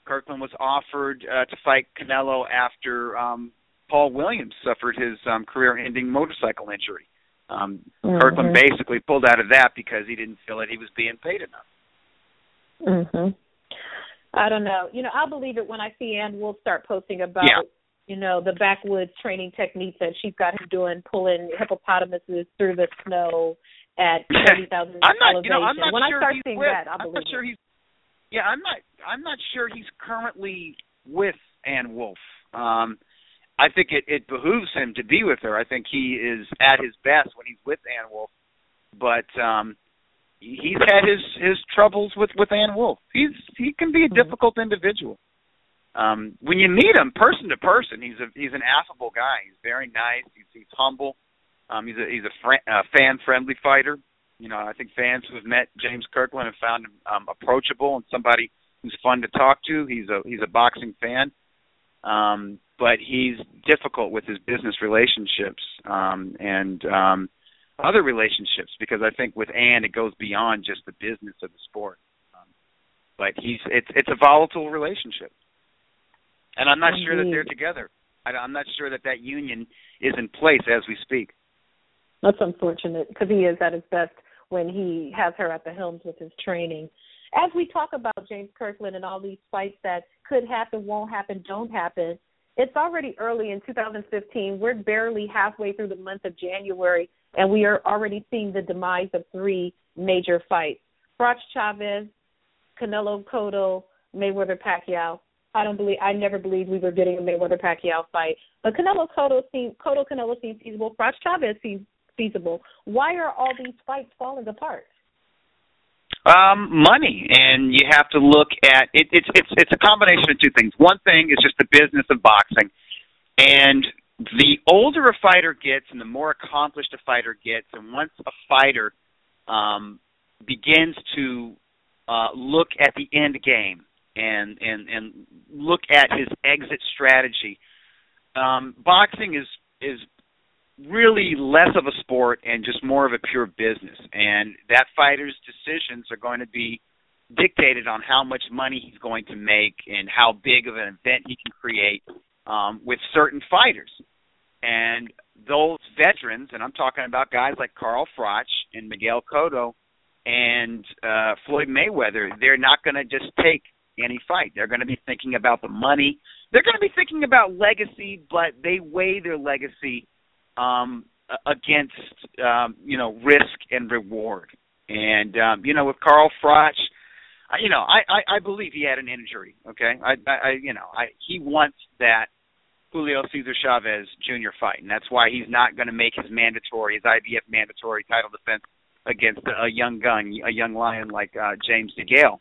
Kirkland was offered uh, to fight Canelo after um, Paul Williams suffered his um, career-ending motorcycle injury. Um, mm-hmm. Kirkland basically pulled out of that because he didn't feel that he was being paid enough. Mhm. I don't know. You know, I'll believe it when I see Ann Wolfe start posting about yeah. you know the backwoods training techniques that she's got him doing, pulling hippopotamuses through the snow at thirty thousand I'm not, elevation. You know, I'm not when sure I start seeing with, that, I'm believe not sure it. he's yeah, I'm not. I'm not sure he's currently with Ann Wolfe. Um, I think it, it behooves him to be with her. I think he is at his best when he's with Ann Wolfe. But um, he's had his his troubles with with Ann Wolfe. He's he can be a Mm-hmm. difficult individual. Um, when you meet him person to person, he's a he's an affable guy. He's very nice. He's he's humble. Um, he's a he's a, fr- a fan friendly fighter. You know, I think fans who have met James Kirkland have found him um, approachable and somebody who's fun to talk to. He's a he's a boxing fan, um, but he's difficult with his business relationships. Um, and um, other relationships because I think with Ann it goes beyond just the business of the sport. Um, but he's it's it's a volatile relationship, and I'm not Indeed. sure that they're together. I, I'm not sure that that union is in place as we speak. That's unfortunate because he is at his best when he has her at the helms with his training. As we talk about James Kirkland and all these fights that could happen, won't happen, don't happen, it's already early in 2015. We're barely halfway through the month of January, and we are already seeing the demise of three major fights: Froch Chavez, Canelo Cotto, Mayweather Pacquiao. I don't believe I never believed we were getting a Mayweather Pacquiao fight, but Canelo Cotto seems Cotto Canelo seems feasible. Froch Chavez seems feasible. Why are all these fights falling apart? Um, money, and you have to look at it. It's it's it's a combination of two things. One thing is just the business of boxing, and the older a fighter gets, and the more accomplished a fighter gets, and once a fighter um, begins to uh, look at the end game and and and look at his exit strategy, um, boxing is is really less of a sport and just more of a pure business. And that fighter's decisions are going to be dictated on how much money he's going to make and how big of an event he can create um, with certain fighters. And those veterans, and I'm talking about guys like Carl Froch and Miguel Cotto and uh, Floyd Mayweather, they're not going to just take any fight. They're going to be thinking about the money. They're going to be thinking about legacy, but they weigh their legacy um, against um, you know risk and reward. And um, you know with Carl Froch, I, you know I, I I believe he had an injury. Okay, I I you know I he wants that Julio Cesar Chavez Jr. fight, and that's why he's not going to make his mandatory his IBF mandatory title defense against a young gun, a young lion like uh, James DeGale.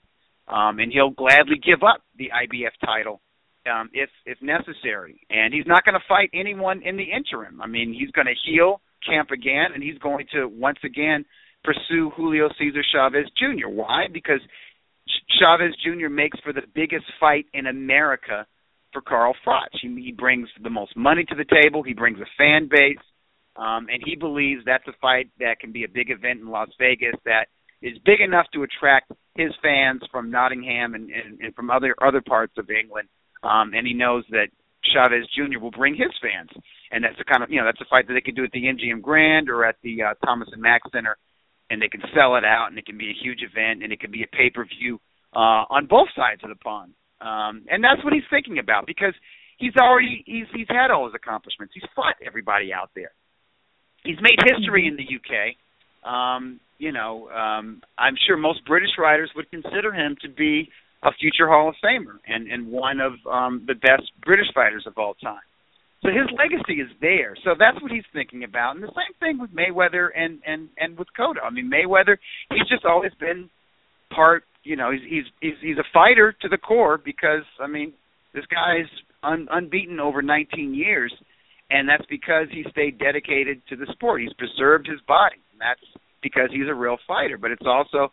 Um, and he'll gladly give up the IBF title um, if if necessary. And he's not going to fight anyone in the interim. I mean, he's going to heal camp again, and he's going to once again pursue Julio Cesar Chavez Jr. Why? Because Chavez Jr. makes for the biggest fight in America for Carl Froch. He, he brings the most money to the table. He brings a fan base, um, and he believes that's a fight that can be a big event in Las Vegas that is big enough to attract his fans from Nottingham and, and, and from other other parts of England um, and he knows that Chavez Jr. will bring his fans, and that's the kind of you know that's a fight that they could do at the MGM Grand or at the uh, Thomas and Mack Center, and they can sell it out, and it can be a huge event, and it can be a pay per view uh, on both sides of the pond, um, and that's what he's thinking about because he's already he's he's had all his accomplishments. He's fought everybody out there. He's made history in the UK. Um, you know, um, I'm sure most British writers would consider him to be a future Hall of Famer and and one of um, the best British fighters of all time. So his legacy is there. So that's what he's thinking about. And the same thing with Mayweather and and and with Cotto. I mean Mayweather, he's just always been part. You know, he's he's he's, he's a fighter to the core because I mean this guy's un, unbeaten over 19 years, and that's because he stayed dedicated to the sport. He's preserved his body, and that's because he's a real fighter. But it's also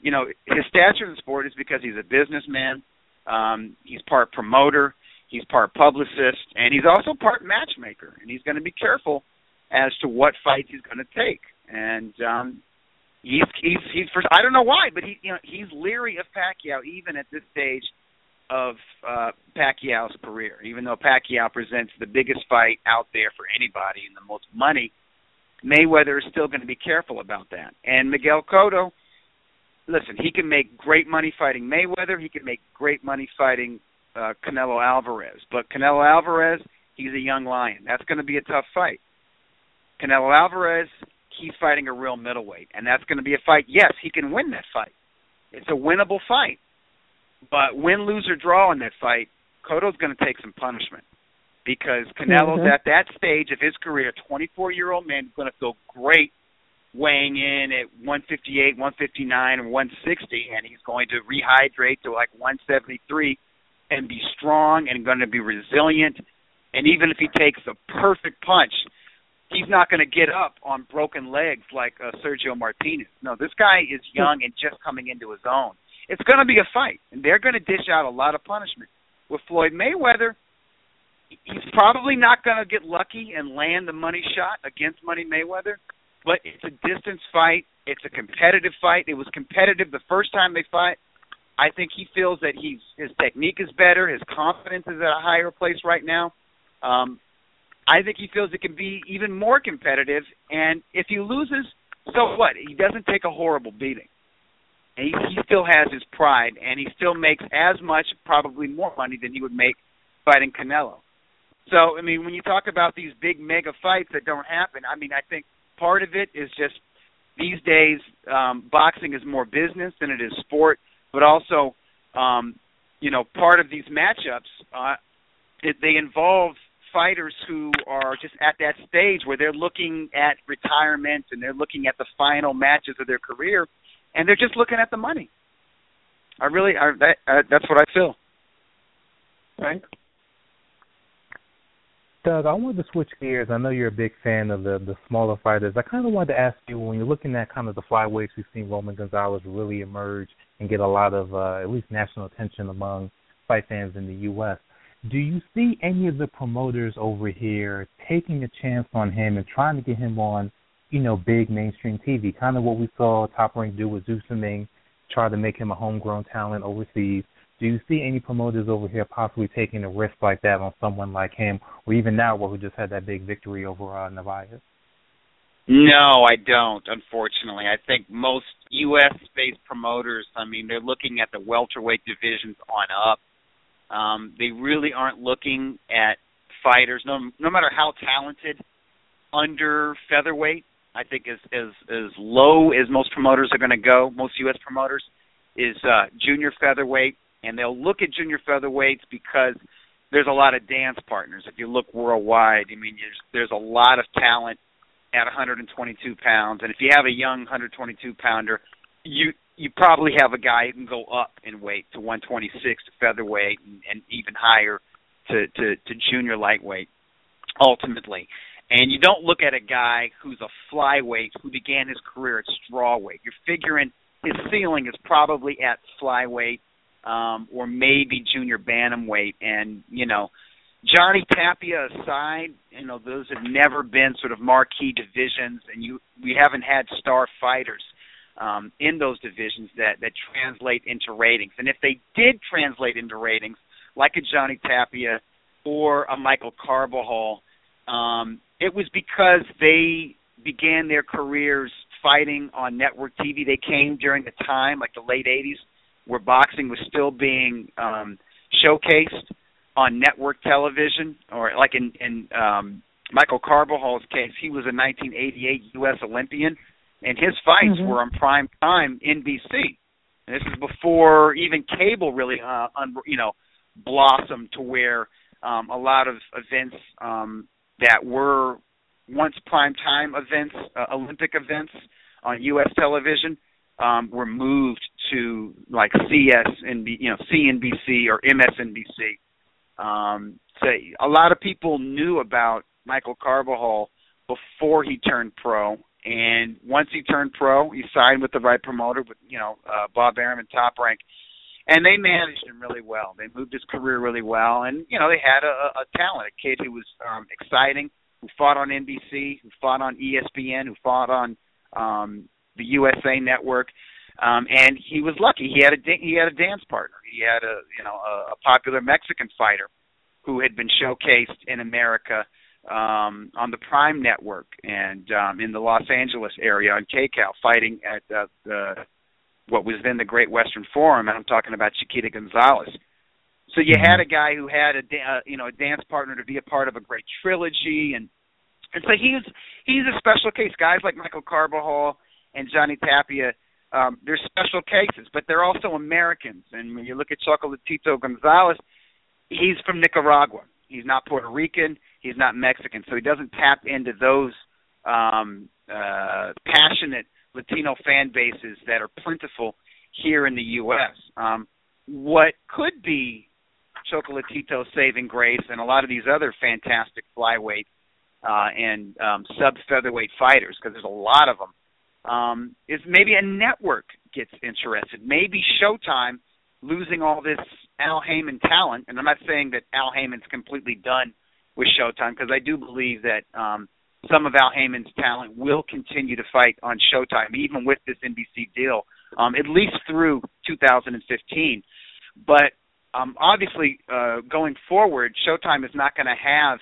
you know, his stature in the sport is because he's a businessman. Um, he's part promoter. He's part publicist, and he's also part matchmaker. And he's going to be careful as to what fights he's going to take. And um, he's he's he's for I don't know why, but he you know he's leery of Pacquiao even at this stage of uh, Pacquiao's career. Even though Pacquiao presents the biggest fight out there for anybody and the most money, Mayweather is still going to be careful about that. And Miguel Cotto listen, he can make great money fighting Mayweather. He can make great money fighting uh, Canelo Alvarez. But Canelo Alvarez, he's a young lion. That's going to be a tough fight. Canelo Alvarez, he's fighting a real middleweight, and that's going to be a fight. Yes, he can win that fight. It's a winnable fight. But win, lose, or draw in that fight, Cotto's going to take some punishment because Canelo's Mhm. at that stage of his career. 24 year old man going to feel great weighing in at 158, 159, and 160, and he's going to rehydrate to like 173 and be strong and going to be resilient. And even if he takes a perfect punch, he's not going to get up on broken legs like uh, Sergio Martinez. No, this guy is young and just coming into his own. It's going to be a fight, and they're going to dish out a lot of punishment. With Floyd Mayweather, he's probably not going to get lucky and land the money shot against Money Mayweather but it's a distance fight. It's a competitive fight. It was competitive the first time they fight. I think he feels that he's his technique is better. His confidence is at a higher place right now. Um, I think he feels it can be even more competitive. And if he loses, so what? He doesn't take a horrible beating. And he, he still has his pride, and he still makes as much, probably more money than he would make fighting Canelo. So, I mean, when you talk about these big mega fights that don't happen, I mean, I think part of it is just these days um, boxing is more business than it is sport, but also, um, you know, part of these matchups uh, it, they involve fighters who are just at that stage where they're looking at retirement and they're looking at the final matches of their career, and they're just looking at the money. I really, I, that, uh, that's what I feel. Right. Doug, I wanted to switch gears. I know you're a big fan of the the smaller fighters. I kind of wanted to ask you when you're looking at kind of the flyweights, we've seen Roman Gonzalez really emerge and get a lot of uh, at least national attention among fight fans in the U.S. Do you see any of the promoters over here taking a chance on him and trying to get him on, you know, big mainstream TV? Kind of what we saw Top Rank do with Zou Shiming, try to make him a homegrown talent overseas. Do you see any promoters over here possibly taking a risk like that on someone like him, or Inoue, who just had that big victory over uh, Narvaez? No, I don't. Unfortunately, I think most U.S.-based promoters. I mean, they're looking at the welterweight divisions on up. Um, they really aren't looking at fighters, no, no matter how talented, under featherweight. I think as as as low as most promoters are going to go, most U.S. promoters, is uh, junior featherweight and they'll look at junior featherweights because there's a lot of dance partners. If you look worldwide, I mean, there's there's a lot of talent at 122 pounds, and if you have a young 122 pounder, you you probably have a guy who can go up in weight to 126 to featherweight and, and even higher to, to to junior lightweight ultimately. And you don't look at a guy who's a flyweight who began his career at strawweight. You're figuring his ceiling is probably at flyweight um, or maybe junior bantamweight. And you know, Johnny Tapia aside, you know those have never been sort of marquee divisions, and you we haven't had star fighters um, in those divisions that that translate into ratings. And if they did translate into ratings, like a Johnny Tapia or a Michael Carbajal, um, it was because they began their careers fighting on network TV. They came during the time, like the late '80s, where boxing was still being um, showcased on network television, or like in, in um, Michael Carbajal's case, he was a 1988 U.S. Olympian, and his fights mm-hmm. were on prime time NBC. And this is before even cable really, uh, un, you know, blossomed to where um, a lot of events um, that were once prime time events, uh, Olympic events on U.S. television, um, were moved to like CS and you know CNBC or MSNBC. Um, so a lot of people knew about Michael Carbajal before he turned pro, and once he turned pro, he signed with the right promoter, with you know uh, Bob Arum Top Rank, and they managed him really well. They moved his career really well, and you know they had a, a talent, a kid who was um, exciting, who fought on NBC, who fought on ESPN, who fought on um, the USA Network, um, and he was lucky. He had a he had a dance partner. He had a you know a, a popular Mexican fighter who had been showcased in America um, on the Prime Network and um, in the Los Angeles area on KCAL, fighting at uh, the what was then the Great Western Forum, and I'm talking about Chiquita Gonzalez. So you had a guy who had a uh, you know a dance partner to be a part of a great trilogy, and and so he's he's a special case. Guys like Michael Carbajal and Johnny Tapia, um, they're special cases, but they're also Americans. And when you look at Chocolatito Gonzalez, he's from Nicaragua. He's not Puerto Rican. He's not Mexican, so he doesn't tap into those um, uh, passionate Latino fan bases that are plentiful here in the U.S. Um, what could be Chocolatito's saving grace and a lot of these other fantastic flyweight uh, and um, sub featherweight fighters, because there's a lot of them, um, is maybe a network gets interested. Maybe Showtime losing all this Al Haymon talent, and I'm not saying that Al Haymon's completely done with Showtime because I do believe that um, some of Al Haymon's talent will continue to fight on Showtime, even with this NBC deal, um, at least through 2015. But um, obviously, uh, going forward, Showtime is not going to have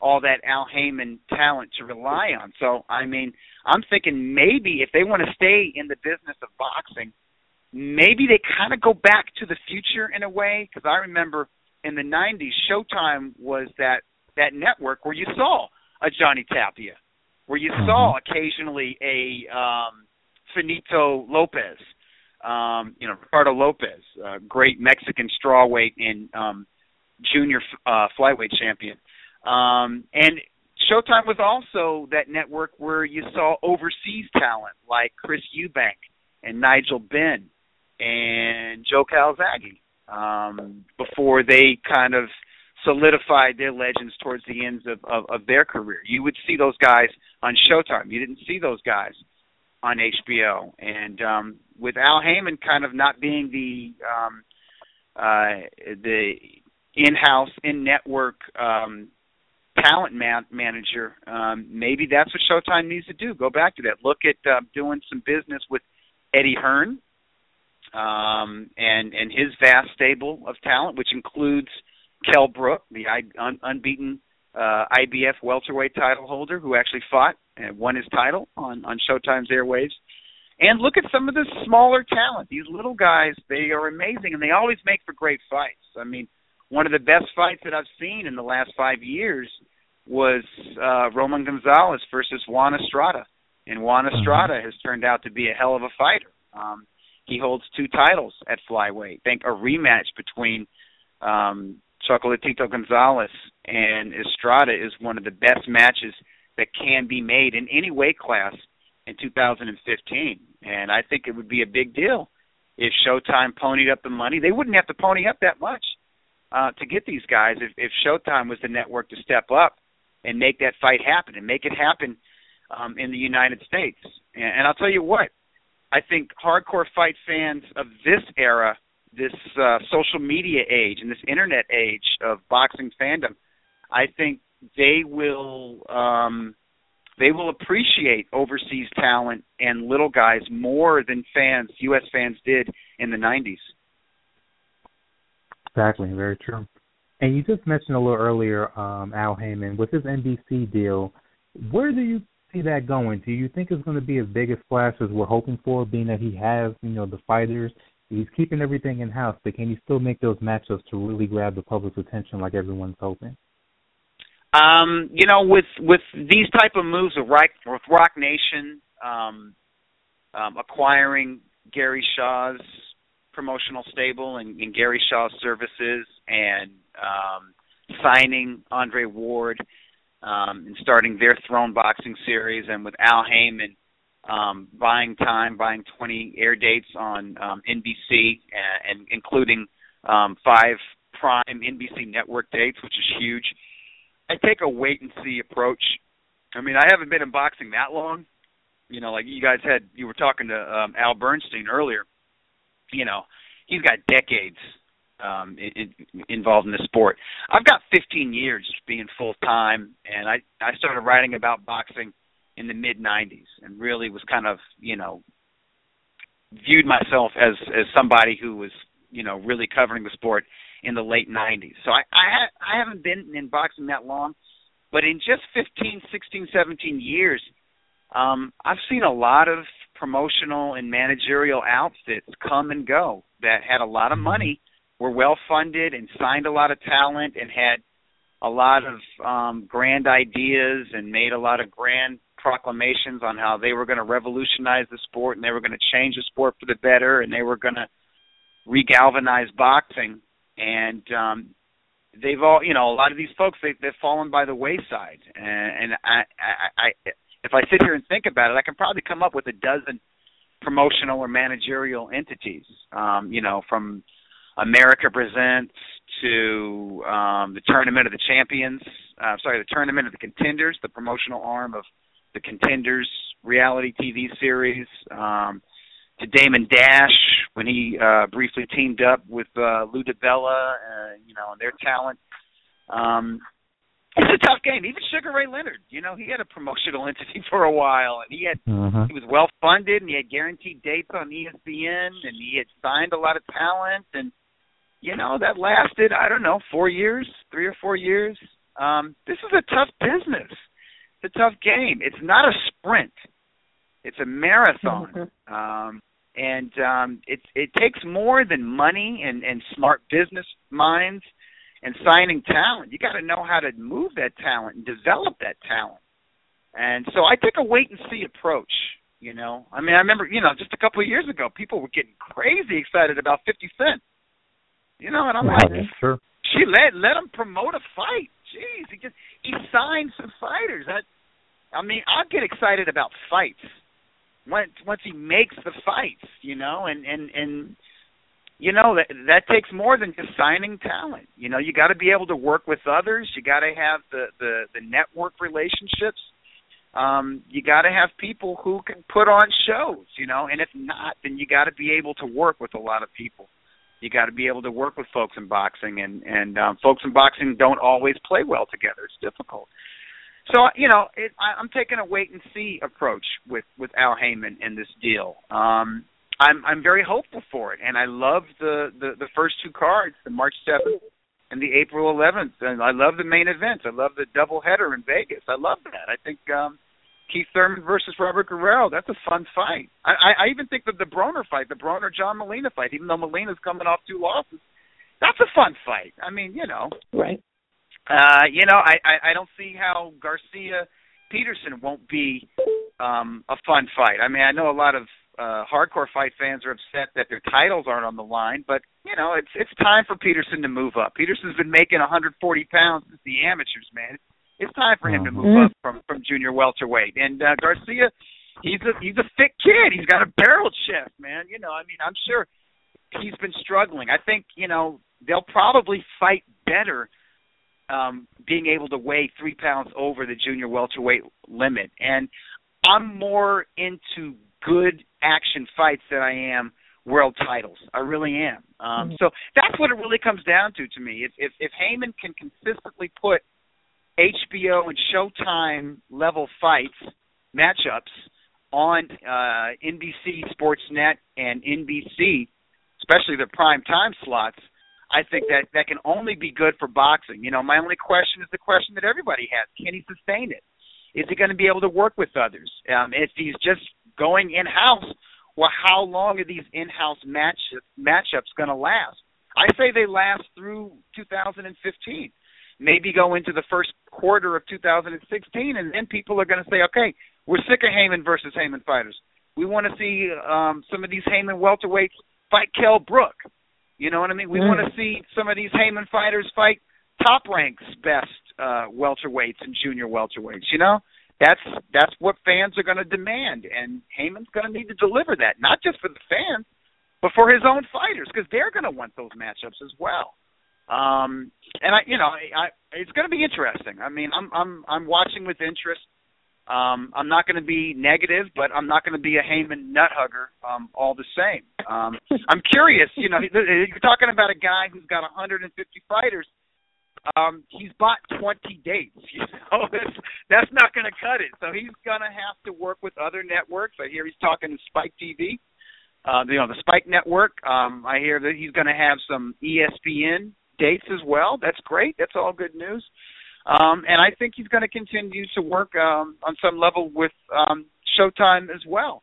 all that Al Haymon talent to rely on. So, I mean, I'm thinking maybe if they want to stay in the business of boxing, maybe they kind of go back to the future in a way. Because I remember in the '90s, Showtime was that that network where you saw a Johnny Tapia, where you mm-hmm. saw occasionally a um, Finito Lopez, um, you know Ricardo Lopez, uh, great Mexican strawweight and um, junior uh, flyweight champion. Um, and Showtime was also that network where you saw overseas talent like Chris Eubank and Nigel Benn and Joe Calzaghe um, before they kind of solidified their legends towards the ends of, of, of their career. You would see those guys on Showtime. You didn't see those guys on HBO. And um, with Al Haymon kind of not being the um, uh, the in-house, in-network um, talent man- manager, um, maybe that's what Showtime needs to do. Go back to that. Look at uh, doing some business with Eddie Hearn um, and and his vast stable of talent, which includes Kell Brook, the un- unbeaten uh, IBF welterweight title holder, who actually fought and won his title on on Showtime's airwaves. And look at some of the smaller talent. These little guys, they are amazing, and they always make for great fights. I mean, one of the best fights that I've seen in the last five years was uh, Roman Gonzalez versus Juan Estrada, and Juan mm-hmm. Estrada has turned out to be a hell of a fighter. Um, he holds two titles at flyweight. Think a rematch between um, Chocolatito Gonzalez and Estrada is one of the best matches that can be made in any weight class in 2015. And I think it would be a big deal if Showtime ponied up the money. They wouldn't have to pony up that much uh, to get these guys if, if Showtime was the network to step up and make that fight happen and make it happen um, in the United States. And, and I'll tell you what, I think hardcore fight fans of this era, this uh, social media age and this internet age of boxing fandom, I think they will um, they will appreciate overseas talent and little guys more than fans, U.S. fans did in the '90s. Exactly, very true. And you just mentioned a little earlier, um, Al Haymon, with his NBC deal. Where do you see that going? Do you think it's going to be as big a splash as we're hoping for, being that he has, you know, the fighters? He's keeping everything in house, but can he still make those matchups to really grab the public's attention like everyone's hoping? Um, you know, with with these type of moves with Roc, with Roc Nation um, um, acquiring Gary Shaw's promotional stable and, and Gary Shaw's services, and um, signing Andre Ward um, and starting their Throne Boxing series, and with Al Haymon um, buying time, buying 20 air dates on um, NBC, and, and including um, five prime NBC network dates, which is huge. I take a wait and see approach. I mean, I haven't been in boxing that long. You know, like you guys had, you were talking to um, Al Bernstein earlier. You know, he's got decades um, in, in, involved in the sport. I've got 15 years being full time, and I I started writing about boxing in the mid 90s, and really was kind of you know viewed myself as as somebody who was you know really covering the sport in the late 90s. So I I, ha- I haven't been in boxing that long, but in just 15, 16, 17 years, um, I've seen a lot of promotional and managerial outfits come and go that had a lot of money were well funded and signed a lot of talent and had a lot of um, grand ideas and made a lot of grand proclamations on how they were going to revolutionize the sport and they were going to change the sport for the better and they were going to regalvanize boxing. And um they've all you know a lot of these folks they they've fallen by the wayside. And, and I, I I if I sit here and think about it I can probably come up with a dozen promotional or managerial entities um you know from America Presents to um, the Tournament of the Champions. Uh, sorry, the Tournament of the Contenders, the promotional arm of the Contenders reality TV series. Um, to Damon Dash when he uh, briefly teamed up with uh, Lou DiBella, uh, you know, and their talent. Um, it's a tough game. Even Sugar Ray Leonard, you know, he had a promotional entity for a while, and he had mm-hmm. he was well funded, and he had guaranteed dates on ESPN, and he had signed a lot of talent, and you know that lasted I don't know four years, three or four years. Um, this is a tough business. It's a tough game. It's not a sprint. It's a marathon. Mm-hmm. Um, and um, it it takes more than money and and smart business minds and signing talent. You got to know how to move that talent and develop that talent. And so I take a wait and see approach. You know, I mean, I remember, you know, just a couple of years ago, people were getting crazy excited about Fifty Cent. You know, and I'm like, true. she let let him promote a fight. Jeez, he just he signed some fighters. I, I mean, I get excited about fights once once he makes the fights, you know, and and and you know that that takes more than just signing talent. You know, you got to be able to work with others. You got to have the the the network relationships. Um, you got to have people who can put on shows. You know, and if not, then you got to be able to work with a lot of people. You got to be able to work with folks in boxing, and and um, folks in boxing don't always play well together. It's difficult. So you know, it, I, I'm taking a wait and see approach with with Al Haymon in this deal. Um, I'm I'm very hopeful for it, and I love the the, the first two cards, the March seventh and the April eleventh, and I love the main events. I love the double header in Vegas. I love that. I think um, Keith Thurman versus Robert Guerrero. That's a fun fight. I, I, I even think that the Broner fight, the Broner John Molina fight, even though Molina's coming off two losses, that's a fun fight. I mean, you know, Right. uh, you know, I, I I don't see how Garcia Peterson won't be um a fun fight. I mean, I know a lot of uh hardcore fight fans are upset that their titles aren't on the line, but you know, it's it's time for Peterson to move up. Peterson's been making 140 pounds since the amateurs, man. It's time for him to move Mhm. up from from junior welterweight. And uh Garcia, he's a he's a thick kid. He's got a barrel chest, man. You know, I mean, I'm sure he's been struggling. I think, you know, they'll probably fight better um being able to weigh three pounds over the junior welterweight limit. And I'm more into good action fights than I am world titles. I really am. Um Mhm. so that's what it really comes down to to me. If if if Haymon can consistently put HBO and Showtime level fights, matchups on uh NBC Sportsnet and NBC, especially the prime time slots, I think that that can only be good for boxing. You know, my only question is the question that everybody has: Can he sustain it? Is he going to be able to work with others? Um, if he's just going in house, well, how long are these in-house match matchups going to last? I say they last through 2015. Maybe go into the first quarter of 2016, and then people are going to say, okay, we're sick of Haymon versus Haymon fighters. We want to see um, some of these Haymon welterweights fight Kell Brook. You know what I mean? We Mm. want to see some of these Haymon fighters fight top ranks best uh welterweights and junior welterweights, you know? That's that's what fans are going to demand and Haymon's going to need to deliver that, not just for the fans, but for his own fighters because they're going to want those matchups as well. Um and I you know, I, I it's going to be interesting. I mean, I'm I'm I'm watching with interest. Um, I'm not going to be negative, but I'm not going to be a Haymon nut hugger um, all the same. Um, I'm curious. You know, you're talking about a guy who's got 150 fighters. Um, he's bought 20 dates. You know, that's, that's not going to cut it. So he's going to have to work with other networks. I hear he's talking to Spike TV, uh, you know, the Spike Network. Um, I hear that he's going to have some ESPN dates as well. That's great. That's all good news. Um, and I think he's going to continue to work um, on some level with um, Showtime as well.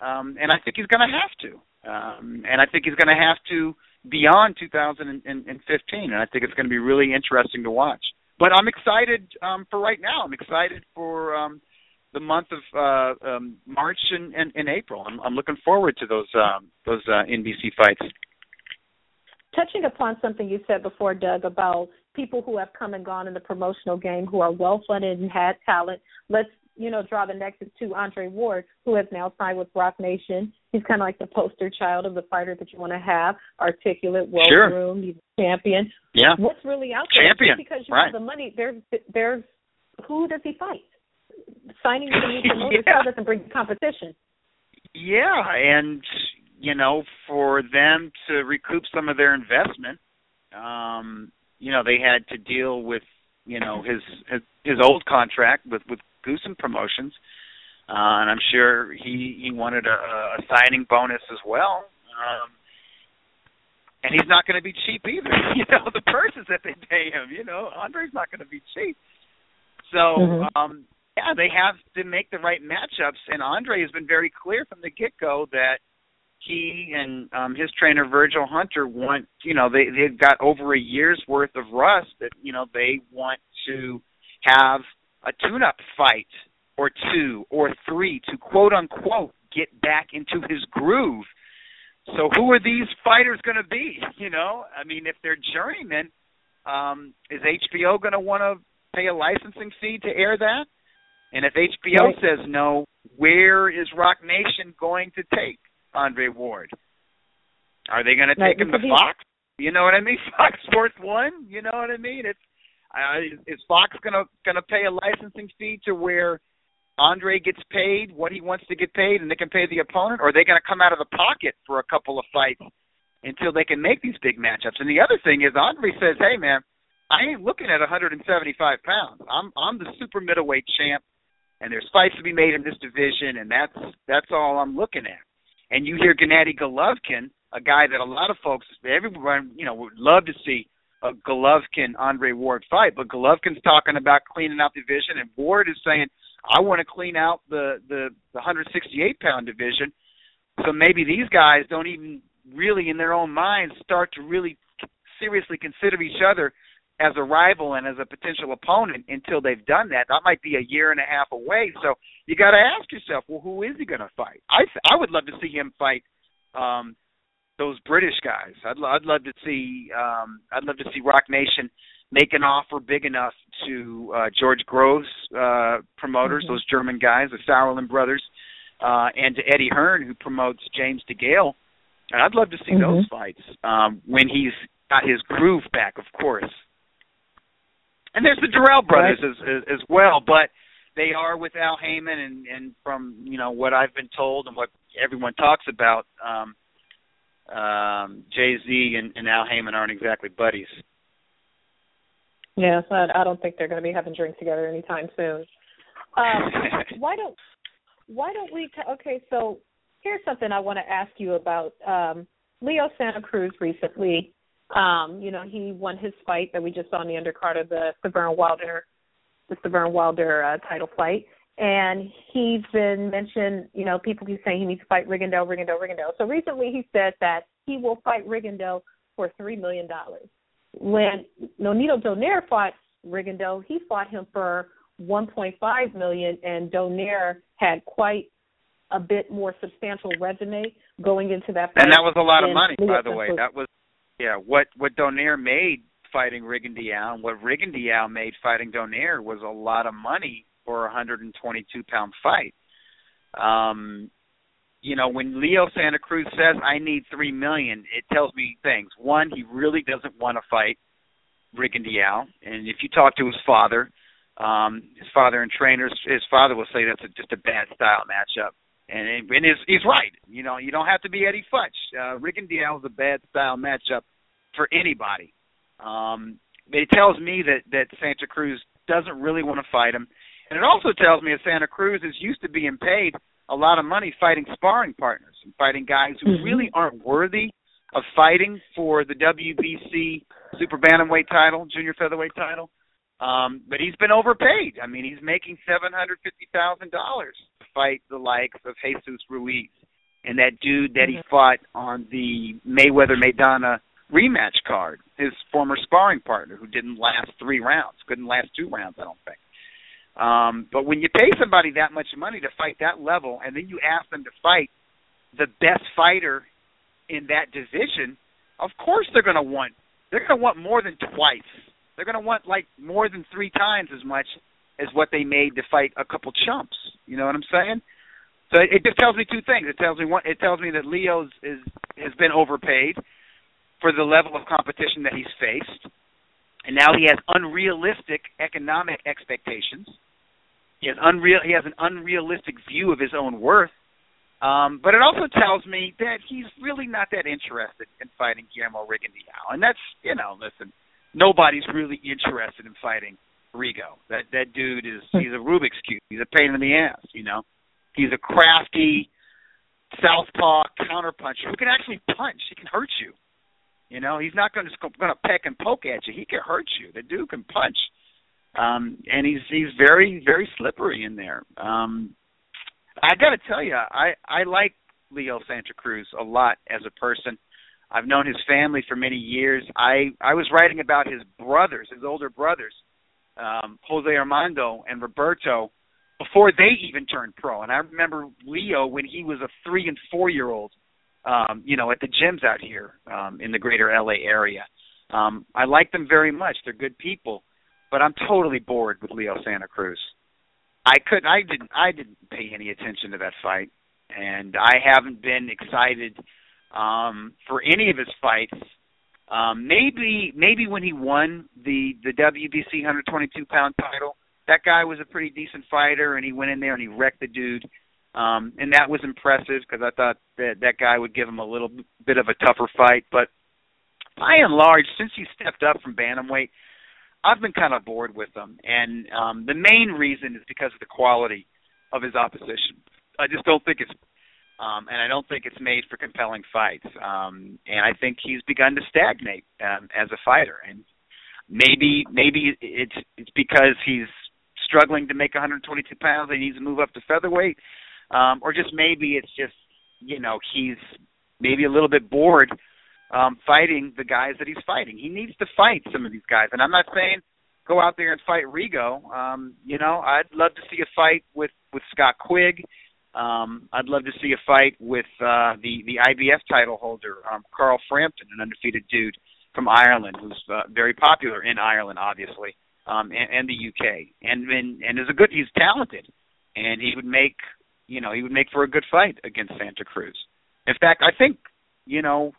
Um, and I think he's going to have to. Um, and I think he's going to have to beyond 2015. And I think it's going to be really interesting to watch. But I'm excited um, for right now. I'm excited for um, the month of uh, um, March and, and, and April. I'm, I'm looking forward to those um, those uh, NBC fights. Touching upon something you said before, Doug, about people who have come and gone in the promotional game who are well funded and had talent. Let's you know draw the nexus to Andre Ward, who has now signed with Roc Nation. He's kind of like the poster child of the fighter that you want to have, articulate, well groomed, he's a champion. Yeah. What's really out there? Champion, Just because you right. have the money, there's there's who does he fight? Signing with a new promoter Yeah. doesn't bring competition. Yeah, and you know, for them to recoup some of their investment, um, you know, they had to deal with you know his his, his old contract with with Goossen Promotions, uh, and I'm sure he he wanted a, a signing bonus as well. Um, and he's not going to be cheap either. You know the purses that they pay him. You know Andre's not going to be cheap. So mm-hmm. um, yeah, they have to make the right matchups, and Andre has been very clear from the get go that he and um his trainer Virgil Hunter want you know they they've got over a year's worth of rust that you know they want to have a tune up fight or two or three to quote unquote get back into his groove. So who are these fighters going to be? You know, I mean, if they're journeymen, um, is HBO going to want to pay a licensing fee to air that? And if HBO right. says no, where is Roc Nation going to take Andre Ward? Are they going to take him to Fox? You know what I mean? Fox Sports One. You know what I mean? It's is Fox going to pay a licensing fee to where Andre gets paid what he wants to get paid, and they can pay the opponent, or are they to come out of the pocket for a couple of fights until they can make these big matchups? And the other thing is, Andre says, "Hey, man, I ain't looking at 175 pounds. I'm I'm the super middleweight champ and there's fights to be made in this division, and that's that's all I'm looking at. And you hear Gennady Golovkin, a guy that a lot of folks, everyone, you know, would love to see a Golovkin Andre Ward fight, but Golovkin's talking about cleaning out the division, and Ward is saying, I want to clean out the the, the 168 pound division. So maybe these guys don't even really, in their own minds, start to really seriously consider each other as a rival and as a potential opponent until they've done that. That might be a year and a half away. So you got to ask yourself, well, who is he going to fight? I I would love to see him fight um those British guys. I'd I'd love to see um I'd love to see Roc Nation make an offer big enough to uh George Groves uh promoters, mm-hmm. those German guys, the Sauerland brothers, uh and to Eddie Hearn who promotes James DeGale. And I'd love to see mm-hmm. those fights um when he's got his groove back, of course. And there's the Dirrell brothers right. as, as as well, but they are with Al Haymon, and and from you know what I've been told and what everyone talks about, um, um, Jay Z and, and Al Haymon aren't exactly buddies. Yes, I, I don't think they're going to be having drinks together anytime soon. Um, why don't Why don't we? T- okay, so here's something I want to ask you about. Um, Leo Santa Cruz recently um, you know, he won his fight that we just saw in the undercard of the Stiverne Wilder, the Stiverne Wilder uh, title fight. And he's been mentioned, you know, people keep saying he needs to fight Rigondeaux, Rigondeaux, Rigondeaux. So recently he said that he will fight Rigondeaux for $3 million. When Nonito Donaire fought Rigondeaux, he fought him for 1.5 million, and Donaire had quite a bit more substantial resume going into that fight. And that was a lot of money, by the way. That was yeah, what what Donaire made fighting Rigondeaux and what Rigondeaux made fighting Donaire was a lot of money for a 122 pound fight. Um, you know, when Leo Santa Cruz says I need three million, it tells me things. One, he really doesn't want to fight Rigondeaux, and if you talk to his father, um, his father and trainers, his father will say that's a, just a bad style matchup and and is he's right. You know, you don't have to be Eddie Futch. Uh, Rigondeaux is a bad style matchup for anybody. Um, it tells me that that Santa Cruz doesn't really want to fight him, and it also tells me that Santa Cruz is used to being paid a lot of money fighting sparring partners and fighting guys who mm-hmm. really aren't worthy of fighting for the WBC super bantamweight title, junior featherweight title. Um, but he's been overpaid. I mean, he's making seven hundred fifty thousand dollars to fight the likes of Jesus Ruiz and that dude that he mm-hmm. fought on the Mayweather Maidana rematch card, his former sparring partner who didn't last three rounds, couldn't last two rounds, I don't think. Um, but when you pay somebody that much money to fight that level, and then you ask them to fight the best fighter in that division, of course they're going to want they're going to want more than twice. They're going to want like more than three times as much as what they made to fight a couple chumps. You know what I'm saying? So it, it just tells me two things. It tells me one. It tells me that Leo's is has been overpaid for the level of competition that he's faced, and now he has unrealistic economic expectations. He has unreal. He has an unrealistic view of his own worth. Um, but it also tells me that he's really not that interested in fighting Guillermo Rigondeaux, and that's you know, listen, nobody's really interested in fighting Rigo. That that dude is he's a Rubik's cube. He's a pain in the ass. You know, he's a crafty southpaw counterpuncher who can actually punch. He can hurt you. You know, he's not going to just going to peck and poke at you. He can hurt you. The dude can punch, um, and he's he's very very slippery in there. Um, I got to tell you, I I like Leo Santa Cruz a lot as a person. I've known his family for many years. I I was writing about his brothers, his older brothers, um, Jose Armando and Roberto, before they even turned pro. And I remember Leo when he was a three and four year old, um, you know, at the gyms out here um, in the greater LA area. Um, I like them very much. They're good people, but I'm totally bored with Leo Santa Cruz. I couldn't. I didn't. I didn't pay any attention to that fight, and I haven't been excited um, for any of his fights. Um, maybe maybe when he won the the WBC 122 pound title, that guy was a pretty decent fighter, and he went in there and he wrecked the dude, um, and that was impressive because I thought that that guy would give him a little bit of a tougher fight. But by and large, since he stepped up from bantamweight, I've been kind of bored with him, and um, the main reason is because of the quality of his opposition. I just don't think it's um, and I don't think it's made for compelling fights. Um, and I think he's begun to stagnate um, as a fighter. And maybe maybe it's it's because he's struggling to make 122 pounds and he needs to move up to featherweight, um, or just maybe it's just you know he's maybe a little bit bored um, fighting the guys that he's fighting. He needs to fight some of these guys, and I'm not saying go out there and fight Rigo. Um, you know, I'd love to see a fight with with Scott Quigg. Um, I'd love to see a fight with uh, the the IBF title holder, um, Carl Frampton, an undefeated dude from Ireland, who's uh, very popular in Ireland, obviously, um, and, and the UK, and, and and is a good. He's talented, and he would make you know he would make for a good fight against Santa Cruz. In fact, I think you know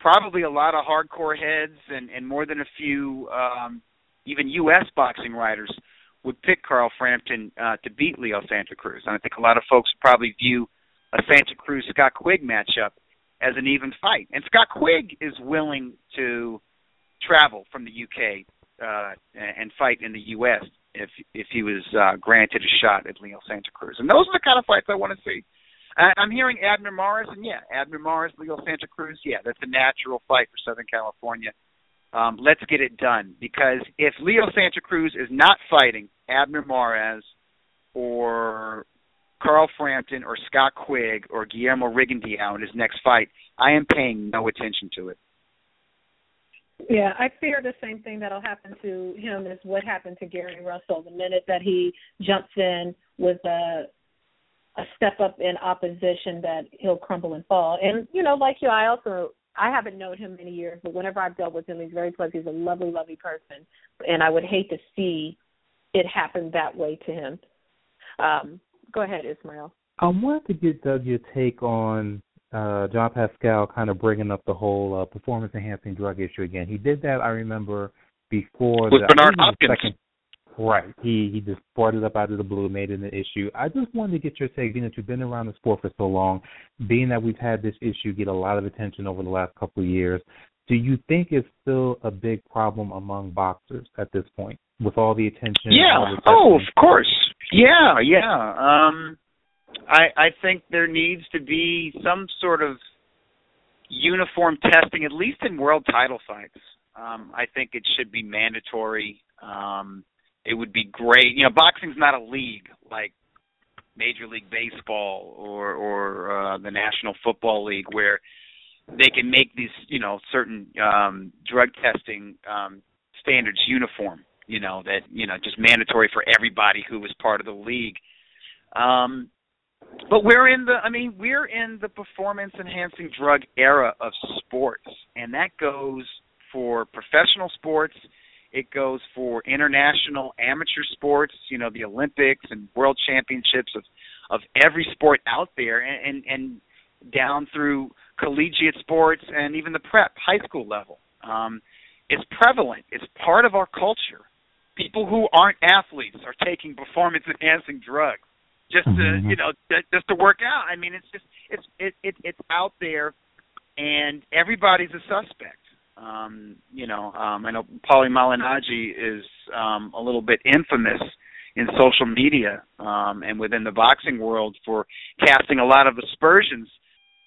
probably a lot of hardcore heads and and more than a few um, even U.S. boxing writers would pick Carl Frampton uh, to beat Leo Santa Cruz. And I think a lot of folks probably view a Santa Cruz Scott Quigg matchup as an even fight. And Scott Quigg is willing to travel from the UK uh, and fight in the US if if he was uh, granted a shot at Leo Santa Cruz. And those are the kind of fights I want to see. I, I'm hearing Abner Mares, and yeah, Abner Mares, Leo Santa Cruz, yeah, that's a natural fight for Southern California um, let's get it done. Because if Leo Santa Cruz is not fighting Abner Mares or Carl Frampton or Scott Quigg or Guillermo Rigondeaux in his next fight, I am paying no attention to it. Yeah, I fear the same thing that'll happen to him as what happened to Gary Russell. The minute that he jumps in with a a step up in opposition, that he'll crumble and fall. And you know, like you, I also I haven't known him many years, but whenever I've dealt with him, he's very pleasant. He's a lovely, lovely person, and I would hate to see it happen that way to him. Um, go ahead, Ismael. I wanted to get Doug your take on uh, Jean Pascal kind of bringing up the whole uh, performance enhancing drug issue again. He did that, I remember, before with the, Bernard Hopkins. Second, Right. He he just brought it up out of the blue, made it an issue. I just wanted to get your take, being that you've been around the sport for so long, being that we've had this issue get a lot of attention over the last couple of years. Do you think it's still a big problem among boxers at this point, with all the attention? Yeah. The oh, of course. Yeah, yeah. Um, I I think there needs to be some sort of uniform testing, at least in world title fights. Um, I think it should be mandatory. Um, it would be great. You know, boxing's not a league like Major League Baseball or or uh, the National Football League where they can make these you know certain um, drug testing um, standards uniform. You know that you know just mandatory for everybody who was part of the league. Um, but we're in the I mean we're in the performance enhancing drug era of sports, and that goes for professional sports it goes for international amateur sports, you know, the Olympics and world championships of of every sport out there and and, and down through collegiate sports and even the prep high school level. Um it's prevalent. It's part of our culture. People who aren't athletes are taking performance enhancing drugs just to, mm-hmm. you know, just to work out. I mean, it's just it's it, it it's out there and everybody's a suspect Um, you know, um, I know Paulie Malignaggi is um, a little bit infamous in social media um, and within the boxing world for casting a lot of aspersions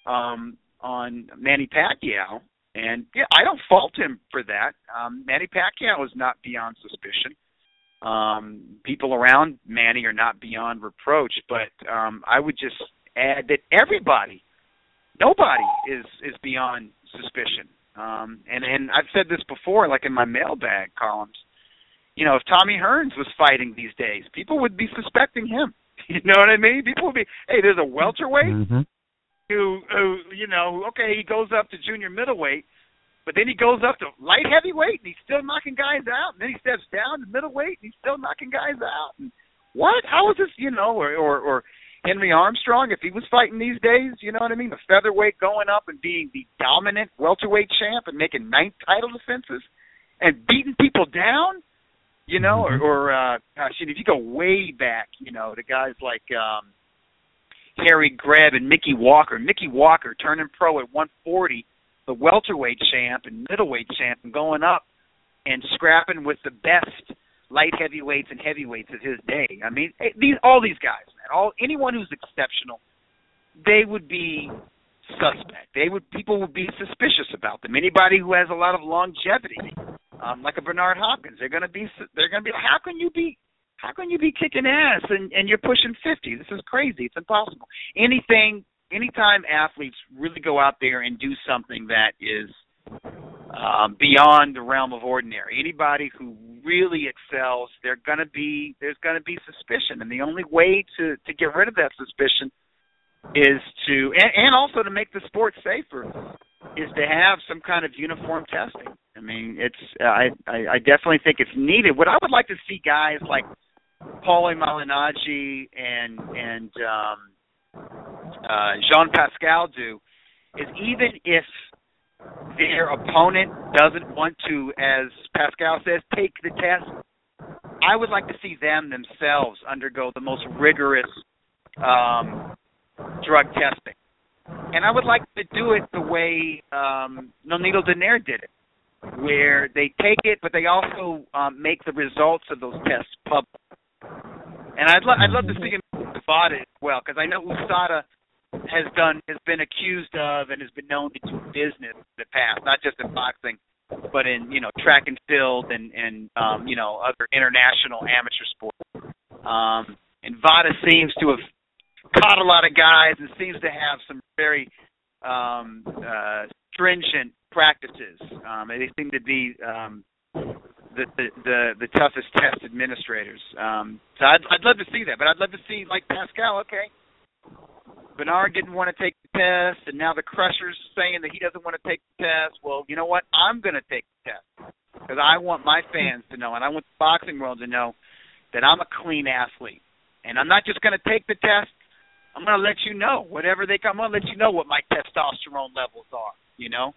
um, on Manny Pacquiao. And yeah, I don't fault him for that. Um, Manny Pacquiao is not beyond suspicion. Um, people around Manny are not beyond reproach, but um, I would just add that everybody, nobody is is beyond suspicion. Um, and and I've said this before, like in my mailbag columns. You know, if Tommy Hearns was fighting these days, people would be suspecting him. You know what I mean? People would be, hey, there's a welterweight Mm-hmm. who, who, you know, okay, he goes up to junior middleweight, but then he goes up to light heavyweight and he's still knocking guys out. And then he steps down to middleweight and he's still knocking guys out. And what? How is this? You know, or or, or Henry Armstrong, if he was fighting these days, you know what I mean? The featherweight going up and being the dominant welterweight champ and making ninth title defenses and beating people down, you know, or, or uh gosh, if you go way back, you know, to guys like um Harry Greb and Mickey Walker. Mickey Walker turning pro at 140, the welterweight champ and middleweight champ, and going up and scrapping with the best light heavyweights and heavyweights of his day. I mean, eh, these all these guys, man, all anyone who's exceptional, they would be suspect. They would people would be suspicious about them. Anybody who has a lot of longevity, um, like a Bernard Hopkins, they're going to be they're to be how can you be how can you be kicking ass and and you're pushing 50? This is crazy. It's impossible. Anything anytime athletes really go out there and do something that is um, beyond the realm of ordinary. Anybody who really excels, they're gonna be there's gonna be suspicion, and the only way to to get rid of that suspicion is to and, and also to make the sport safer is to have some kind of uniform testing. I mean, it's I I, I definitely think it's needed. What I would like to see guys like Paulie Malignaggi and and um, uh, Jean Pascal do is even if their opponent doesn't want to, as Pascal says, take the test, I would like to see them themselves undergo the most rigorous um, drug testing. And I would like to do it the way um, Nonito Donaire did it, where they take it, but they also um, make the results of those tests public. And I'd, lo- I'd love to see him Nevada as well, because I know USADA has done has been accused of and has been known to do business in the past, not just in boxing, but in you know track and field and and um, you know other international amateur sports. Um, and VADA seems to have caught a lot of guys and seems to have some very um, uh, stringent practices. Um, they seem to be um, the, the the the toughest test administrators. Um, so I'd I'd love to see that, but I'd love to see like Pascal. Okay, Bernard didn't want to take the test, and now the Crusher's saying that he doesn't want to take the test. Well, you know what? I'm going to take the test because I want my fans to know, and I want the boxing world to know that I'm a clean athlete, and I'm not just going to take the test. I'm going to let you know whatever they come. I'm going to let you know what my testosterone levels are. You know,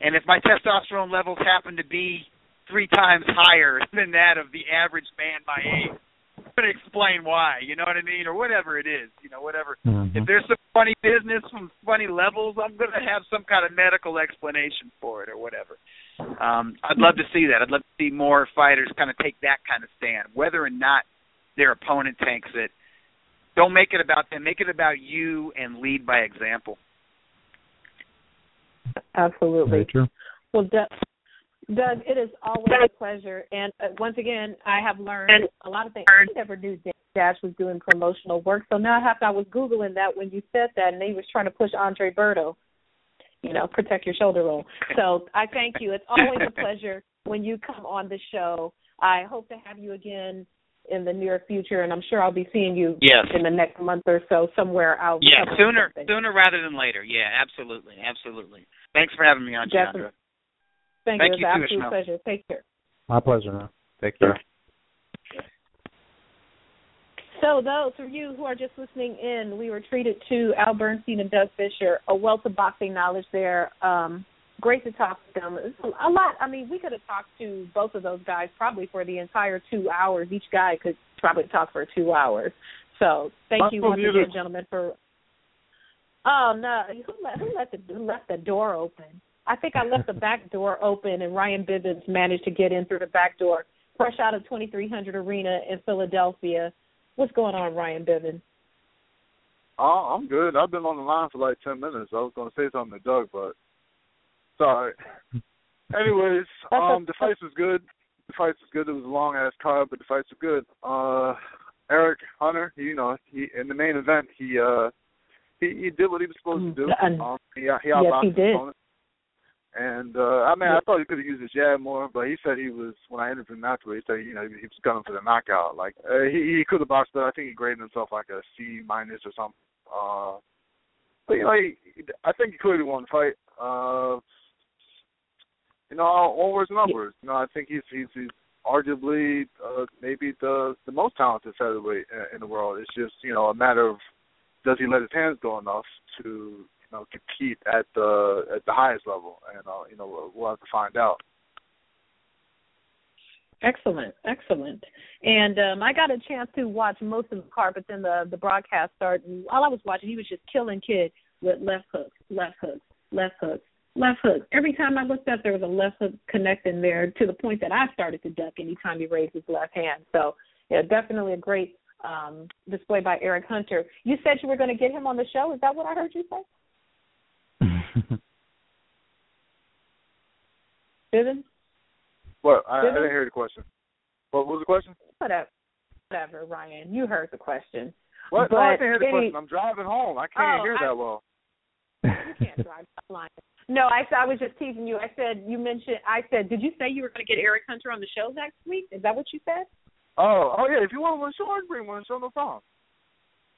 and if my testosterone levels happen to be three times higher than that of the average man my age, going to explain why. You know what I mean, or whatever it is. You know, whatever. Mm-hmm. If there's some funny business from funny levels, I'm going to have some kind of medical explanation for it or whatever. Um, I'd love to see that. I'd love to see more fighters kind of take that kind of stand, whether or not their opponent takes it. Don't make it about them. Make it about you and lead by example. Absolutely. Very true. Well, Doug, Doug, it is always a pleasure. And uh, once again, I have learned a lot of things. I never knew Dash was doing promotional work. So now I have to, I was Googling that when you said that and he was trying to push Andre Berto, you know, protect your shoulder roll. So I thank you. It's always a pleasure when you come on the show. I hope to have you again in the near future, and I'm sure I'll be seeing you Yes. in the next month or so somewhere out. Yeah, sooner something. sooner rather than later. Yeah, absolutely, absolutely. Thanks for having me on, Definitely. Jeandra. Thank, Thank you. you It's too, an absolute Ismael. pleasure. Take care. My pleasure, man. Take care. So, those of you who are just listening in, we were treated to Al Bernstein and Doug Fischer, a wealth of boxing knowledge there. Um, great to talk to them. It's a lot. I mean, we could have talked to both of those guys probably for the entire two hours. Each guy could probably talk for two hours. So, thank you once beautiful. again, gentlemen, for. Oh no! Who let who let the who left the door open? I think I left the back door open, and Ryan Bivins managed to get in through the back door, fresh out of 2300 Arena in Philadelphia. What's going on, Ryan Bivins? Oh, I'm good. I've been on the line for like ten minutes. I was going to say something to Doug, but sorry. Anyways, um, the fight was good. The fight was good. It was a long ass card, but the fights was good. Uh, Eric Hunter, you know, he in the main event, he uh, he he did what he was supposed to do. And, um, he he yes, outboxed he his did. opponent. And uh I mean, I thought he could have used his jab more, but he said he was when I interviewed him afterwards. He said you know he was gunning for the knockout. Like uh, he he could have boxed, but I think he graded himself like a C minus or something. Uh, but you know, he, I think he clearly won the fight. Uh, you know, all and numbers. You know, I think he's he's, he's arguably uh, maybe the the most talented featherweight in, in the world. It's just you know a matter of does he let his hands go enough to know compete at the at the highest level, and uh, you know we'll, have to find out. Excellent, excellent. And um I got a chance to watch most of the card, but then the the broadcast started. And while I was watching, he was just killing kid with left hooks, left hooks, left hooks, left hooks. Every time I looked up, there was a left hook connecting there to the point that I started to duck anytime he raised his left hand. So yeah, definitely a great um display by Eric Hunter. You said you were going to get him on the show. Is that what I heard you say? Susan? What? I, I Didn't- hear the question. What was the question? Whatever. Whatever, Ryan. You heard the question. What? no, I didn't hear the question. I'm driving home. I can't Oh, hear I- that well. You can't drive that. No, I I was just teasing you. I said you mentioned. I said, did you say you were going to get Eric Hunter on the show next week? Is that what you said? Oh, oh yeah. If you want one show, I can bring one show. No problem.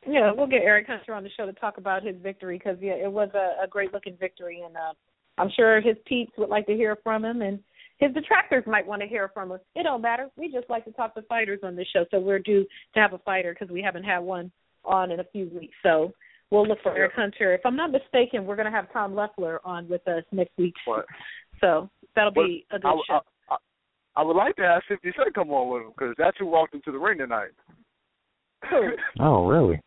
Yeah, we'll get Eric Hunter on the show to talk about his victory because yeah, it was a, a great looking victory, and uh, I'm sure his peeps would like to hear from him, and his detractors might want to hear from us. It don't matter. We just like to talk to fighters on this show, so we're due to have a fighter because we haven't had one on in a few weeks. So we'll look for Eric Hunter. If I'm not mistaken, we're going to have Tom Loeffler on with us next week. What? So that'll be a good I, show. I, I, I would like to have 50 Cent come on with him because that's who walked into the ring tonight. oh, really?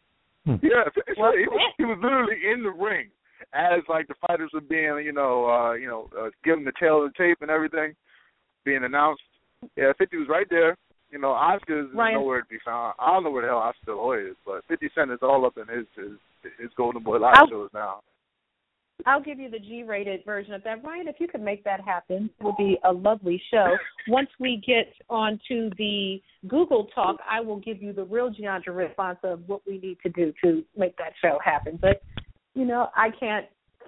Hmm. Yeah, 50 Well, he was he was literally in the ring as like the fighters were being, you know, uh, you know, uh, given the tail of the tape and everything being announced. Yeah, 50 was right there. You know, Oscar is Ryan. nowhere to be found. I don't know where the hell Oscar Hoy is, but 50 Cent is all up in his his, his Golden Boy live I'll- shows now. I'll give you the G-rated version of that, Ryan. If you could make that happen, it would be a lovely show. Once we get onto the Google Talk, I will give you the real Jeandra response of what we need to do to make that show happen. But you know, I can't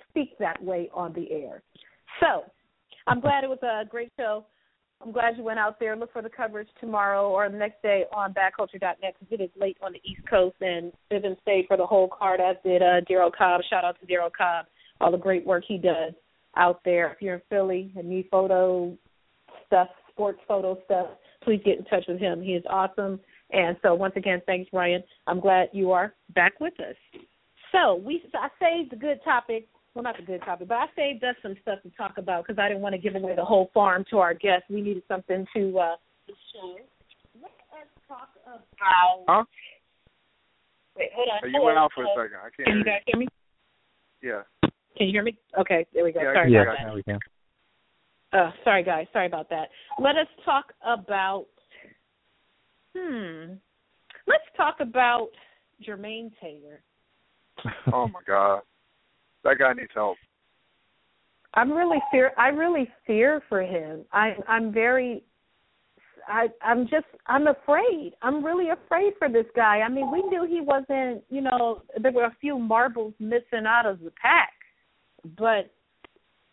speak that way on the air. So, I'm glad it was a great show. I'm glad you went out there. Look for the coverage tomorrow or the next day on badculture.net because it is late on the East Coast and Vivian stayed for the whole card, as did uh, Daryl Cobb. Shout out to Daryl Cobb all the great work he does out there. If you're in Philly and need photo stuff, sports photo stuff, please get in touch with him. He is awesome. And so once again, thanks, Ryan. I'm glad you are back with us. So we I saved the good topic. Well, not the good topic, but I saved us some stuff to talk about because I didn't want to give away the whole farm to our guests. We needed something to uh show. Let us talk about. Huh? Wait, hold on. Hey, you Hello, went out for a second. I can't Can you hear guys hear me? Yeah. Can you hear me? Okay, there we go. Yeah, Sorry can- about Yeah, that. now we can. Uh, sorry, guys. Sorry about that. Let us talk about. Hmm. Let's talk about Jermaine Taylor. Oh my God, that guy needs help. I'm really fear. I really fear for him. I, I'm very. I, I'm just. I'm afraid. I'm really afraid for this guy. I mean, we knew he wasn't. You know, there were a few marbles missing out of the pack, but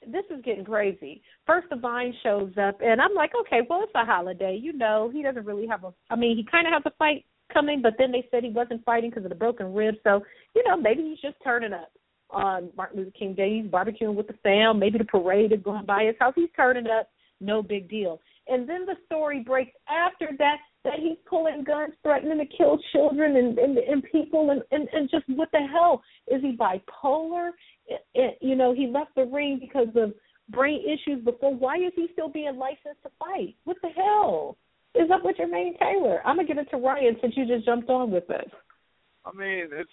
this is getting crazy. First, Divine shows up, and I'm like, okay, well, it's a holiday. You know, he doesn't really have a. I mean, he kind of has a fight coming, but then they said he wasn't fighting because of the broken rib. So, you know, maybe he's just turning up on Martin Luther King Day. He's barbecuing with the fam. Maybe the parade is going by his house. He's turning up. No big deal. And then the story breaks after that that he's pulling guns, threatening to kill children and and, and people, and, and and just what the hell is he bipolar? You know, he left the ring because of brain issues before. Why is he still being licensed to fight? What the hell is up with Jermaine Taylor? I'm gonna get it to Ryan since you just jumped on with us. I mean, it's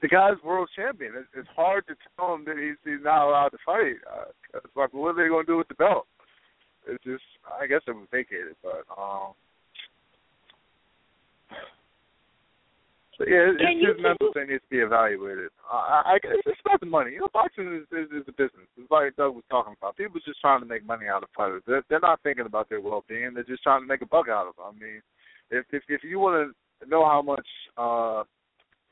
the guy's world champion. It's, hard to tell him that he's he's not allowed to fight. Uh, it's like, what are they to do with the belt? It's just, I guess it was vacated, but um. So yeah, it's, it's his mental thing needs to be evaluated. I, I it's about the money. You know, boxing is, is is a business. It's like Doug was talking about. People just trying to make money out of fighters. They're, they're not thinking about their well-being. They're just trying to make a buck out of them. I mean, if if if you want to know how much uh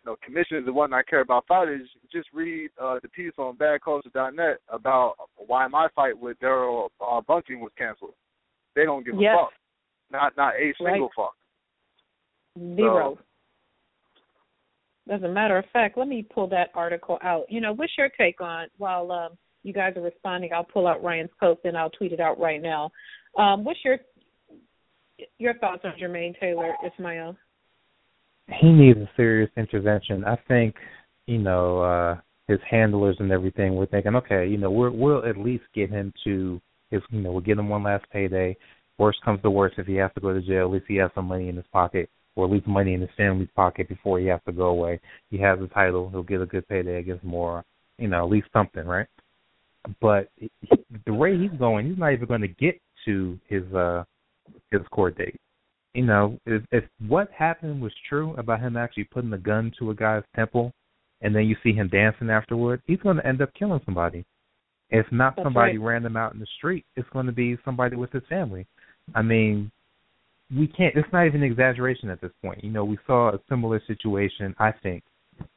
you know commissions and whatnot care about fighters, just read uh the piece on badculture.net about why my fight with Daryl uh, Bunting was canceled. They don't give yes. a fuck. Not not a single right. fuck. Zero. So, As a matter of fact, let me pull that article out. You know, what's your take on while um, you guys are responding? I'll pull out Ryan's post and I'll tweet it out right now. Um, what's your your thoughts on Jermaine Taylor, Ismael? He needs a serious intervention. I think, you know, uh his handlers and everything were thinking, okay, you know, we're, we'll at least get him to his, you know, we'll get him one last payday. Worst comes to worst, if he has to go to jail, at least he has some money in his pocket, or at least money in his family's pocket before he has to go away. He has a title, he'll get a good payday against more, you know, at least something, right? But he, the way he's going, he's not even going to get to his uh his court date. You know, if, if what happened was true about him actually putting a gun to a guy's temple, and then you see him dancing afterward, he's going to end up killing somebody. If not That's somebody right. random out in the street, it's going to be somebody with his family. I mean, we can't. It's not even an exaggeration at this point. You know, we saw a similar situation. I think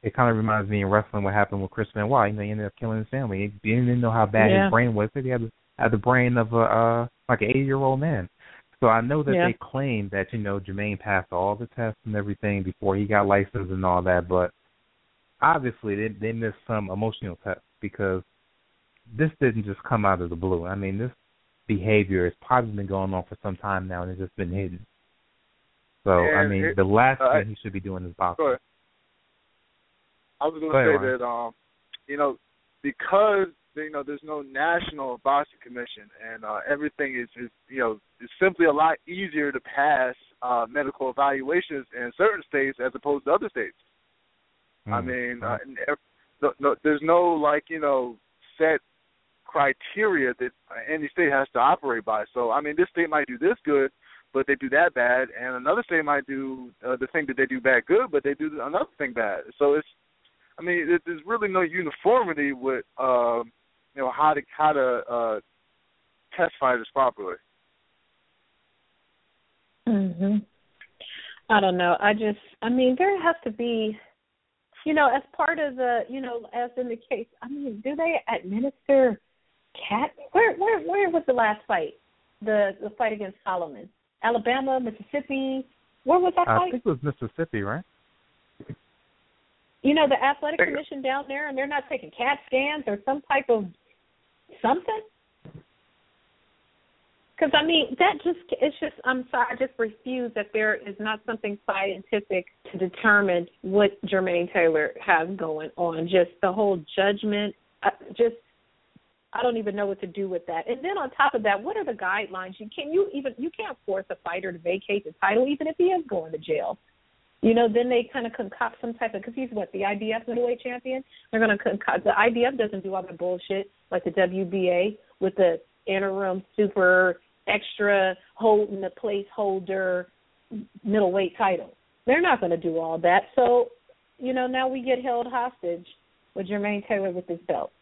it kind of reminds me in wrestling what happened with Chris Benoit. You know, he ended up killing his family. He didn't even know how bad Yeah. his brain was. He had, had the brain of a uh, like an 80 year old man. So I know that Yeah. they claim that you know Jermaine passed all the tests and everything before he got licensed and all that, but obviously they they missed some emotional tests because this didn't just come out of the blue. I mean, this behavior has probably been going on for some time now and it's just been hidden. So I mean, it- the last uh, thing he should be doing is boxing. Go. I was going to ahead, say Ryan. that um, you know, because you know there's no national boxing commission and uh, everything is, is you know it's simply a lot easier to pass uh, medical evaluations in certain states as opposed to other states. I Mm, mean, uh, and no, no, there's no like you know set criteria that any state has to operate by. So I mean, this state might do this good, but they do that bad, and another state might do uh, the thing that they do bad good, but they do another thing bad. So it's, I mean, it, there's really no uniformity with um, you know how to how to uh, test fighters properly. Mhm. I don't know. I just I mean there has to be you know, as part of the you know, as in the case I mean, do they administer cat where where where was the last fight? The the fight against Soliman. Alabama, Mississippi. Where was that I fight? I think it was Mississippi, right? You know, the athletic Think- commission down there and they're not taking cat scans or some type of something? Because I mean, that just it's just I'm sorry, I just refuse that there is not something scientific to determine what Jermaine Taylor has going on. Just the whole judgment, uh, just I don't even know what to do with that. And then on top of that, what are the guidelines? You can you even you can't force a fighter to vacate the title even if he is going to jail. You know, then they kind of concoct some type of because he's what the IBF middleweight champion. They're going to concoct the IBF doesn't do all the bullshit like the WBA with the interim super extra holding the placeholder middleweight title. They're not going to do all that. So, you know, now we get held hostage with Jermaine Taylor with his belt.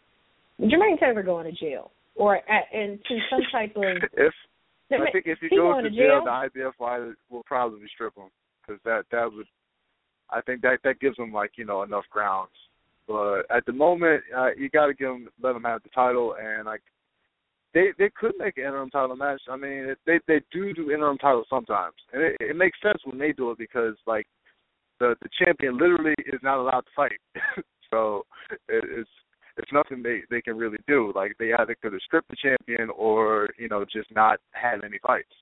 Jermaine Taylor going to jail or at, into some type of. if I think if he he goes to jail, jail? the IBF will probably strip him because that that would. I think that that gives him like you know enough grounds. But at the moment, uh, you got to give him let him have the title, and like they they could make an interim title match. I mean, they they do do interim titles sometimes, and it, it makes sense when they do it because like the the champion literally is not allowed to fight, so it, it's it's nothing they they can really do. Like they either could have stripped the champion or you know just not had any fights.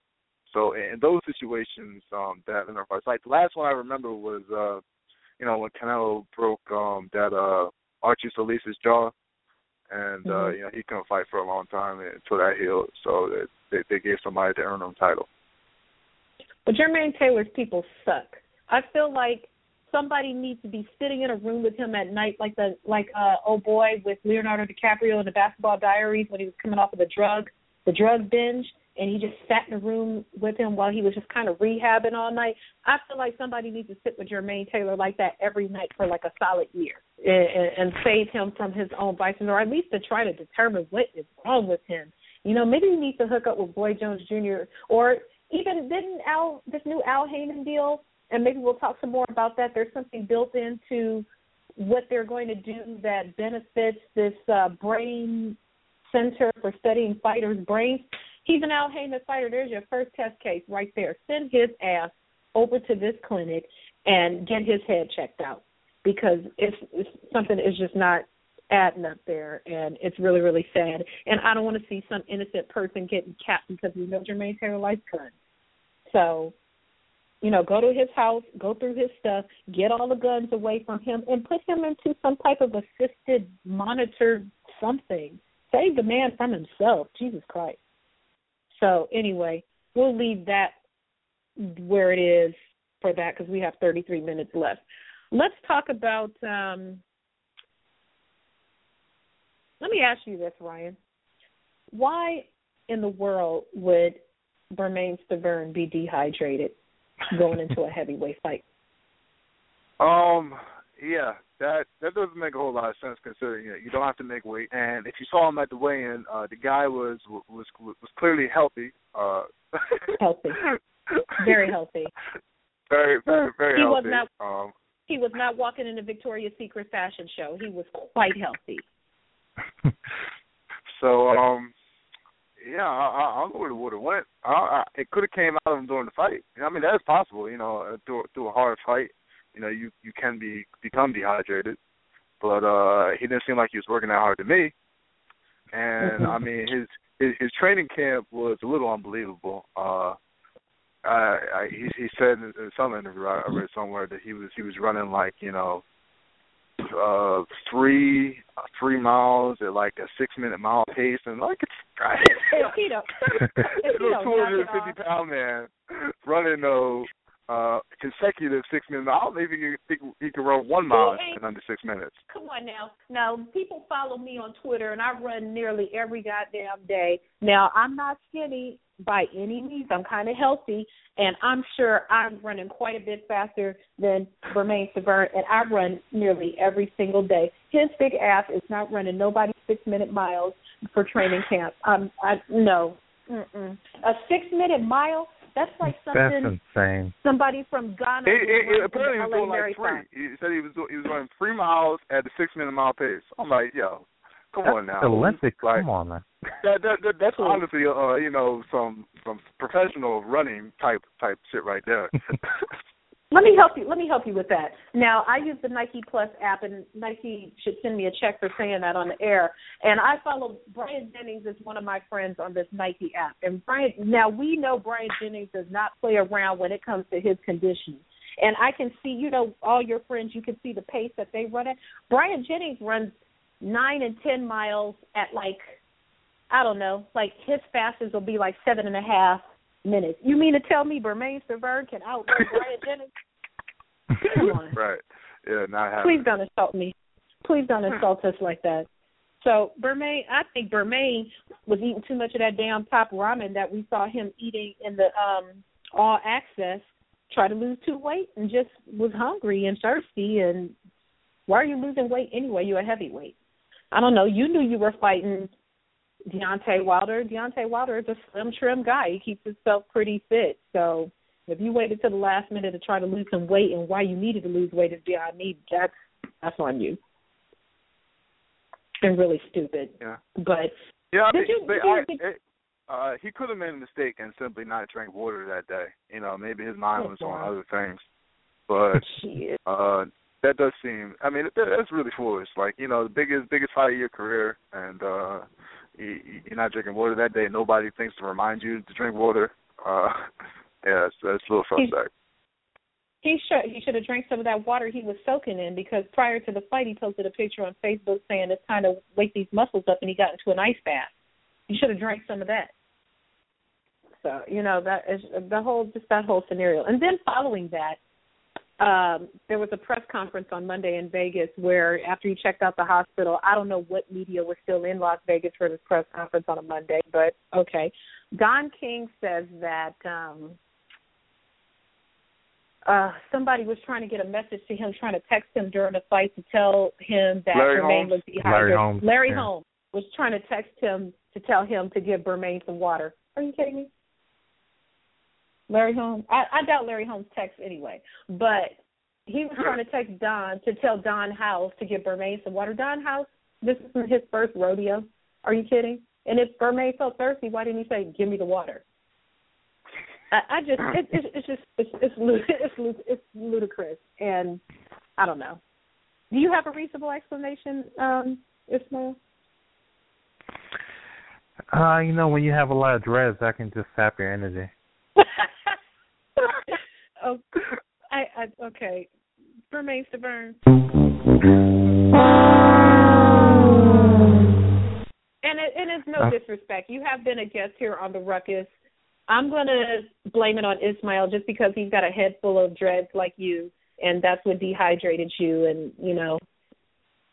So in those situations, um, that interim fights. Like the last one I remember was uh, you know when Canelo broke um that uh Archie Solis's jaw, and uh Mhm. you know he couldn't fight for a long time until that healed. So they they gave somebody the interim title. But Jermaine Taylor's people suck. I feel like somebody needs to be sitting in a room with him at night, like the like uh oh boy with Leonardo DiCaprio in the Basketball Diaries when he was coming off of the drug the drug binge, and he just sat in a room with him while he was just kind of rehabbing all night. I feel like somebody needs to sit with Jermaine Taylor like that every night for like a solid year and, and save him from his own vices, or at least to try to determine what is wrong with him. You know, maybe he needs to hook up with Roy Jones Jr. or even didn't Al this new Al Haymon deal, and maybe we'll talk some more about that. There's something built into what they're going to do that benefits this uh, brain center for studying fighters' brains. He's an Al Haymon fighter. There's your first test case right there. Send his ass over to this clinic and get his head checked out because it's, it's something is just not adding up there, and it's really really sad. And I don't want to see some innocent person getting capped because we know Jermaine Taylor likes guns. So, you know, go to his house, go through his stuff, get all the guns away from him, and put him into some type of assisted, monitored something. Save the man from himself. Jesus Christ. So anyway, we'll leave that where it is for that because we have 33 minutes left. Let's talk about. Um, let me ask you this, Ryan. Why in the world would Bermane Stiverne be dehydrated going into a heavyweight fight? Um, yeah, that that doesn't make a whole lot of sense considering you, know, you don't have to make weight. And if you saw him at the weigh-in, uh, the guy was was was clearly healthy. Uh, healthy, very healthy. Very, very, very he healthy. Was not, um, he was not walking in a Victoria's Secret fashion show. He was quite healthy. so, um, yeah, I, I don't know where the water went. I, I, it could have came out of him during the fight. I mean, that is possible. You know, uh, through through a hard fight you know, you you can be become dehydrated. But uh he didn't seem like he was working that hard to me. And mm-hmm. I mean his, his his training camp was a little unbelievable. Uh I, I he he said in, in some interview I read somewhere that he was he was running like, you know, uh three uh, three miles at like a six minute mile pace and like it's if he don't, if he don't two hundred and fifty pound man running no uh, consecutive six minutes. I don't think he can, he run one mile in under six minutes. Come on now. Now, people follow me on Twitter, and I run nearly every goddamn day. Now, I'm not skinny by any means. I'm kind of healthy, and I'm sure I'm running quite a bit faster than Bermane Stiverne, and I run nearly every single day. His big ass is not running nobody six minute miles for training camp. Um, I no, Mm-mm. a six minute mile that's like something. That's insane. Somebody from Ghana. It, it, it, apparently he was doing like three. He said he was he was running three miles at the six minute mile pace. I'm like, yo, come that's on now. Olympic. Like, come on, man. That, that, that that's honestly, uh, you know, some some professional running type type shit right there. Let me help you. Let me help you with that. Now, I use the Nike Plus app, and Nike should send me a check for saying that on the air. And I follow Bryant Jennings is one of my friends on this Nike app. And Bryant, now we know Bryant Jennings does not play around when it comes to his conditioning. And I can see, you know, all your friends, you can see the pace that they run at. Bryant Jennings runs nine and ten miles at like, I don't know, like his fastest will be like seven and a half minutes. You mean to tell me Bermane Stiverne can outrun Bryant Jennings? Come on. Right. Yeah, not happening. Please don't insult me. Please don't insult us like that. So Bermane, I think Bermane was eating too much of that damn top ramen that we saw him eating in the um all access. Try to lose two weight and just was hungry and thirsty. And why are you losing weight anyway? You're a heavyweight. I don't know. You knew you were fighting Deontay Wilder. Deontay Wilder is a slim, trim guy. He keeps himself pretty fit. So if you waited to the last minute to try to lose some weight, and why you needed to lose weight is beyond me. That's that's on you. And really stupid. Yeah. But yeah, did you, but did I, you, it, uh, he could have made a mistake and simply not drank water that day. You know, maybe his mind was on other things. But uh that does seem. I mean, that, that's really foolish. Like you know, the biggest biggest fight of your career, and uh you're not drinking water that day. Nobody thinks to remind you to drink water. Uh, yeah, it's, it's a little suspect. He should he should have drank some of that water he was soaking in because prior to the fight he posted a picture on Facebook saying it's time to wake these muscles up and he got into an ice bath. He should have drank some of that. So you know that is the whole just that whole scenario. And then following that, um, there was a press conference on Monday in Vegas where, after he checked out the hospital, I don't know what media was still in Las Vegas for this press conference on a Monday, but okay. Don King says that um, uh, somebody was trying to get a message to him, trying to text him during the fight to tell him that Larry Bermane Holmes? was dehydrated. Larry Holmes, Larry yeah. Holmes was trying to text him to tell him to give Bermane some water. Are you kidding me? Larry Holmes. I, I doubt Larry Holmes texts anyway, but he was trying to text Don to tell Don House to give Bermane some water. Don House, this isn't his first rodeo. Are you kidding? And if Bermane felt thirsty, why didn't he say, "Give me the water"? I, I just, it, it's, it's just, it's, it's, it's, it's ludicrous, and I don't know. Do you have a reasonable explanation, um, Ismael? Uh, you know, when you have a lot of dreads, that can just sap your energy. oh, I, I okay. Bermane Stiverne. And it, and it's no Uh. disrespect. You have been a guest here on the Ruckus. I'm gonna blame it on Ismael just because he's got a head full of dreads like you, and that's what dehydrated you, and you know,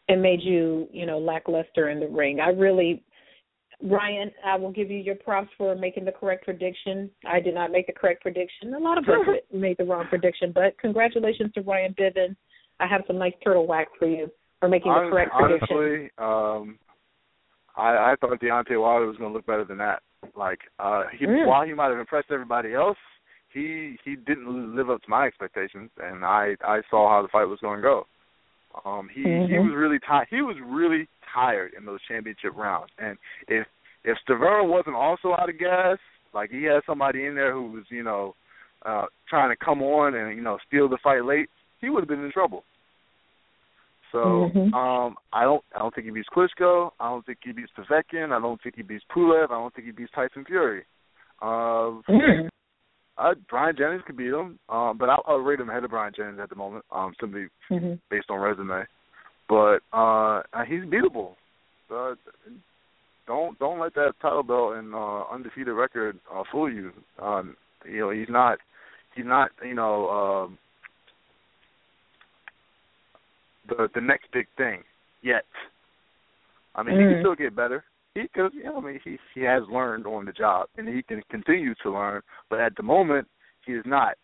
and made you, you know, lackluster in the ring. I really, Ryan, I will give you your props for making the correct prediction. I did not make the correct prediction. A lot of us made the wrong prediction, but congratulations to Ryan Bivins. I have some nice turtle wax for you for making the correct prediction. honestly, um, I, I thought Deontay Wilder was going to look better than that. Like, uh, he, Mm. while he might have impressed everybody else, he he didn't live up to my expectations, and I I saw how the fight was going to go. Um, he he Mhm. was really tired. He was really tired in those championship rounds, and if if Stiverne wasn't also out of gas, like he had somebody in there who was you know uh trying to come on and you know steal the fight late, he would have been in trouble. So Mhm. um I don't I don't think he beats Klitschko. I don't think he beats Povetkin. I don't think he beats Pulev. I don't think he beats Tyson Fury. Uh, Mm. Uh Bryant Jennings could beat him, um, but I'll, I'll rate him ahead of Bryant Jennings at the moment, um, simply Mhm. based on resume. But uh he's beatable. Uh, don't don't let that title belt and uh, undefeated record uh, fool you. Um, you know he's not he's not you know um, the the next big thing yet. I mean he Mm. can still get better. He because you know I mean he he has learned on the job and he can continue to learn. But at the moment he is not.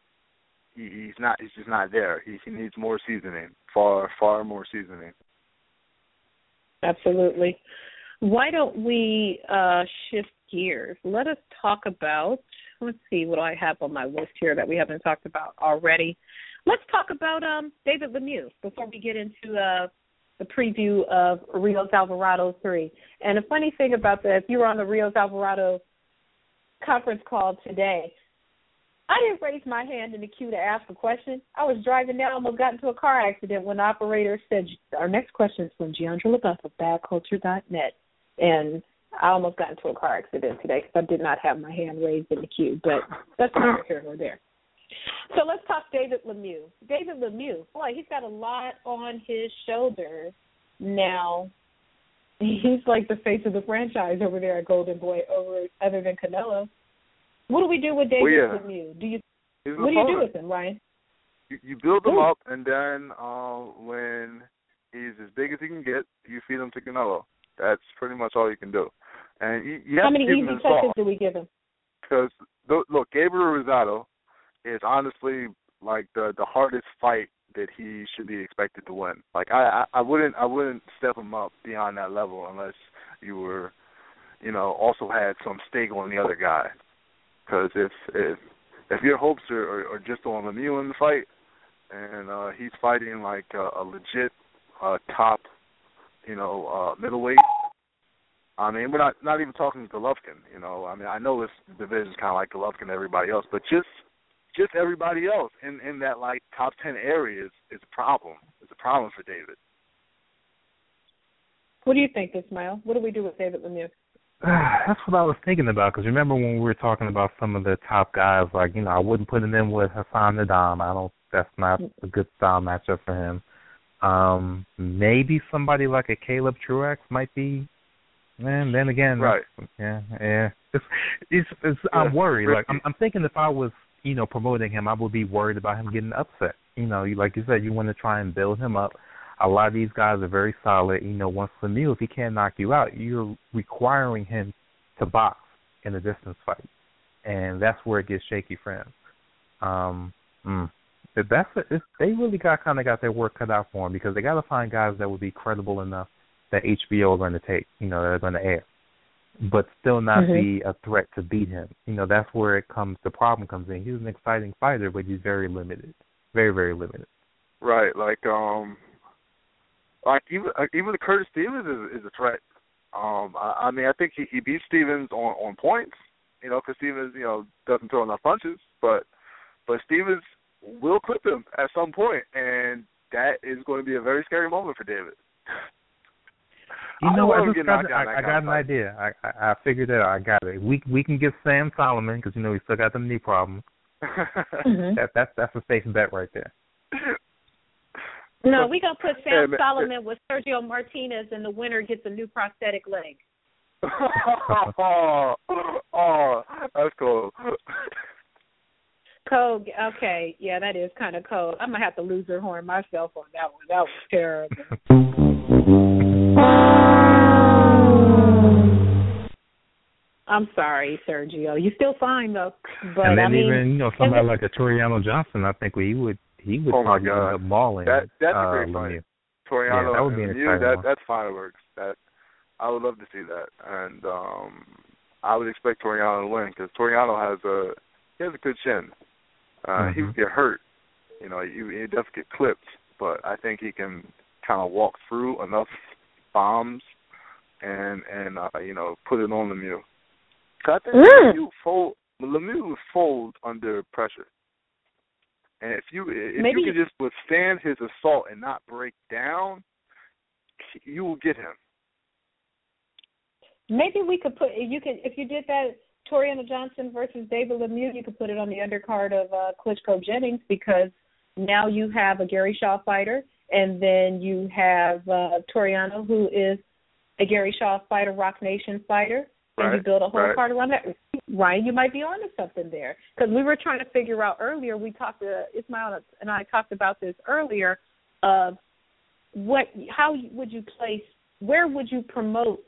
He, he's not. He's just not there. He, he needs more seasoning. Far far more seasoning. Absolutely. Why don't we uh, shift gears? Let us talk about. Let's see what I have on my list here that we haven't talked about already. Let's talk about um, David Lemieux before we get into uh, the preview of Rios Alvarado three. And the funny thing about that, if you were on the Rios Alvarado conference call today, I didn't raise my hand in the queue to ask a question. I was driving down, almost got into a car accident when the operator said, "Our next question is from Jeandra LeBeauf of BadCulture.net," and I almost got into a car accident today because I did not have my hand raised in the queue. But that's neither here nor there. So let's talk David Lemieux. David Lemieux, boy, he's got a lot on his shoulders now. He's like the face of the franchise over there at Golden Boy, over other than Canelo. What do we do with David Well, yeah. Lemieux? Do you what do you do with him, Ryan? You, you build him Ooh. up, and then uh, when he's as big as he can get, you feed him to Canelo. That's pretty much all you can do. And you, you have How many to give easy him touches do we give him? because look, Gabriel Rosado is honestly like the the hardest fight that he should be expected to win. Like I, I I wouldn't I wouldn't step him up beyond that level unless you were, you know, also had some stake on the other guy. Because if if if your hopes are, are, are just on Lemieux in the fight, and uh he's fighting like a, a legit uh top, you know, uh middleweight. I mean, we're not not even talking Golovkin. You know, I mean, I know this division's kind of like Golovkin and everybody else, but just just everybody else in in that like top ten area is is a problem. It's a problem for David. What do you think, Ismael? What do we do with David Lemieux? That's what I was thinking about. Because remember when we were talking about some of the top guys, like you know, I wouldn't put him in with Hassan N'Dam. I don't. That's not a good style matchup for him. Um, maybe somebody like a Caleb Truax might be. And then again, Right. Yeah, yeah. It's, it's, it's I'm worried. Like. I'm, I'm thinking if I was you know, promoting him, I would be worried about him getting upset. You know, like you said, you want to try and build him up. A lot of these guys are very solid. You know, once Lemieux, if he can't knock you out, you're requiring him to box in a distance fight, and that's where it gets shaky for him. Um, mm, that's a, it's, they really got kind of got their work cut out for him because they got to find guys that would be credible enough that HBO are going to take, you know, that are going to air, but still not Mhm. be a threat to beat him. You know, that's where it comes. The problem comes in. He's an exciting fighter, but he's very limited, very very limited. Right, like um, like even like, even Curtis Stevens is is a threat. Um, I, I mean, I think he he beat Stevens on on points. You know, because Stevens you know doesn't throw enough punches, but but Stevens will clip him at some point, and that is going to be a very scary moment for David. You I know don't what? want I, just got, knocked I, I got an idea. I, I I figured it out. I got it. We we can get Sam Soliman because you know he still got them knee problems. Mhm. That that's that's a safe bet right there. No, we gonna put Sam man. Soliman with Sergio Martinez, and the winner gets a new prosthetic leg. oh, oh, that's cool. Cold. Okay, yeah, that is kind of cold. I'm gonna have to lose her horn myself on that one. That was terrible. I'm sorry, Sergio. You still fine though, but and then I mean, even you know somebody like a Tureano Johnson, I think he would he would Oh, my probably God. end up mauling. That that's uh, a great fight. Tureano Yeah, that would be and an Lemieux, exciting that one. that's fireworks. That I would love to see that, and um I would expect Tureano to win because Tureano has a he has a good chin. Uh He Mhm. would get hurt, you know, he, he does get clipped, but I think he can kind of walk through enough bombs and and uh, you know put it on Lemieux. 'Cause I think Mm. Lemieux fold Lemieux would fold under pressure. And if you if Maybe- you can just withstand his assault and not break down, you will get him. maybe we could put you could if you did that Tureano Johnson versus David Lemieux, you could put it on the undercard of uh, Klitschko Jennings because now you have a Gary Shaw fighter, and then you have uh, Tureano who is a Gary Shaw fighter, Roc Nation fighter, and you build a whole right. card around that. Ryan, you might be onto something there because we were trying to figure out earlier. We talked to Ismael and I talked about this earlier of what how would you place where would you promote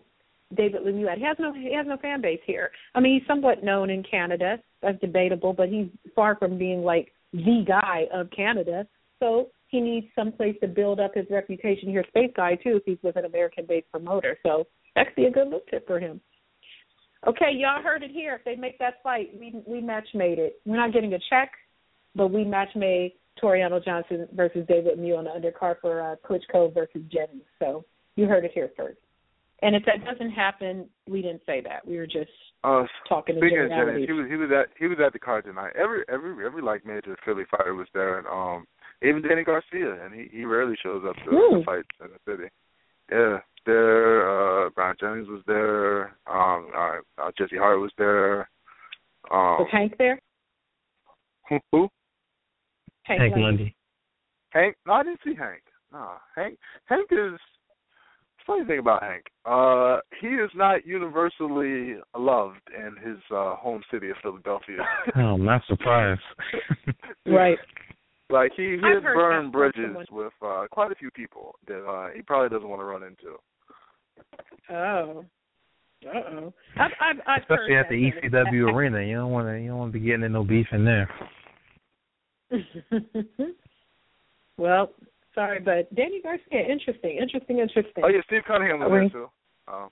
David Lemieux at? He has no he has no fan base here. I mean, he's somewhat known in Canada. That's debatable, but he's far from being like the guy of Canada. So he needs some place to build up his reputation here. Space guy too, if he's with an American-based promoter. So that could be a good look tip for him. Okay, y'all heard it here. If they make that fight, we we match made it. We're not getting a check, but we match made Tureano Johnson versus David Lemieux on the undercard for uh, Klitschko versus Jennings. So you heard it here first. And if that doesn't happen, we didn't say that. We were just Uh, talking in speaking of. Jennings, he was he was at he was at the card tonight. Every every every like major Philly fighter was there, and um even Danny Garcia, and he he rarely shows up to Hmm. the fights in the city. Yeah, there. Uh, Bryant Jennings was there. Um, uh, uh, Jesse Hart was there. Um, Was Hank there? who? who? Hank, Hank Lundy. Lundy. Hank? No, I didn't see Hank. No, Hank. Hank is. Funny thing about Hank, uh, he is not universally loved in his uh, home city of Philadelphia. Oh, I'm not surprised. Right. Like he, he has burned bridges with uh, quite a few people that uh, he probably doesn't want to run into. Oh. Uh oh. I've I've, I've Especially heard at the that, ECW arena, you don't want to you don't want to be getting in no beef in there. well, sorry, but Danny Garcia, interesting, interesting, interesting. Oh yeah, Steve Cunningham was Really? there too. Um,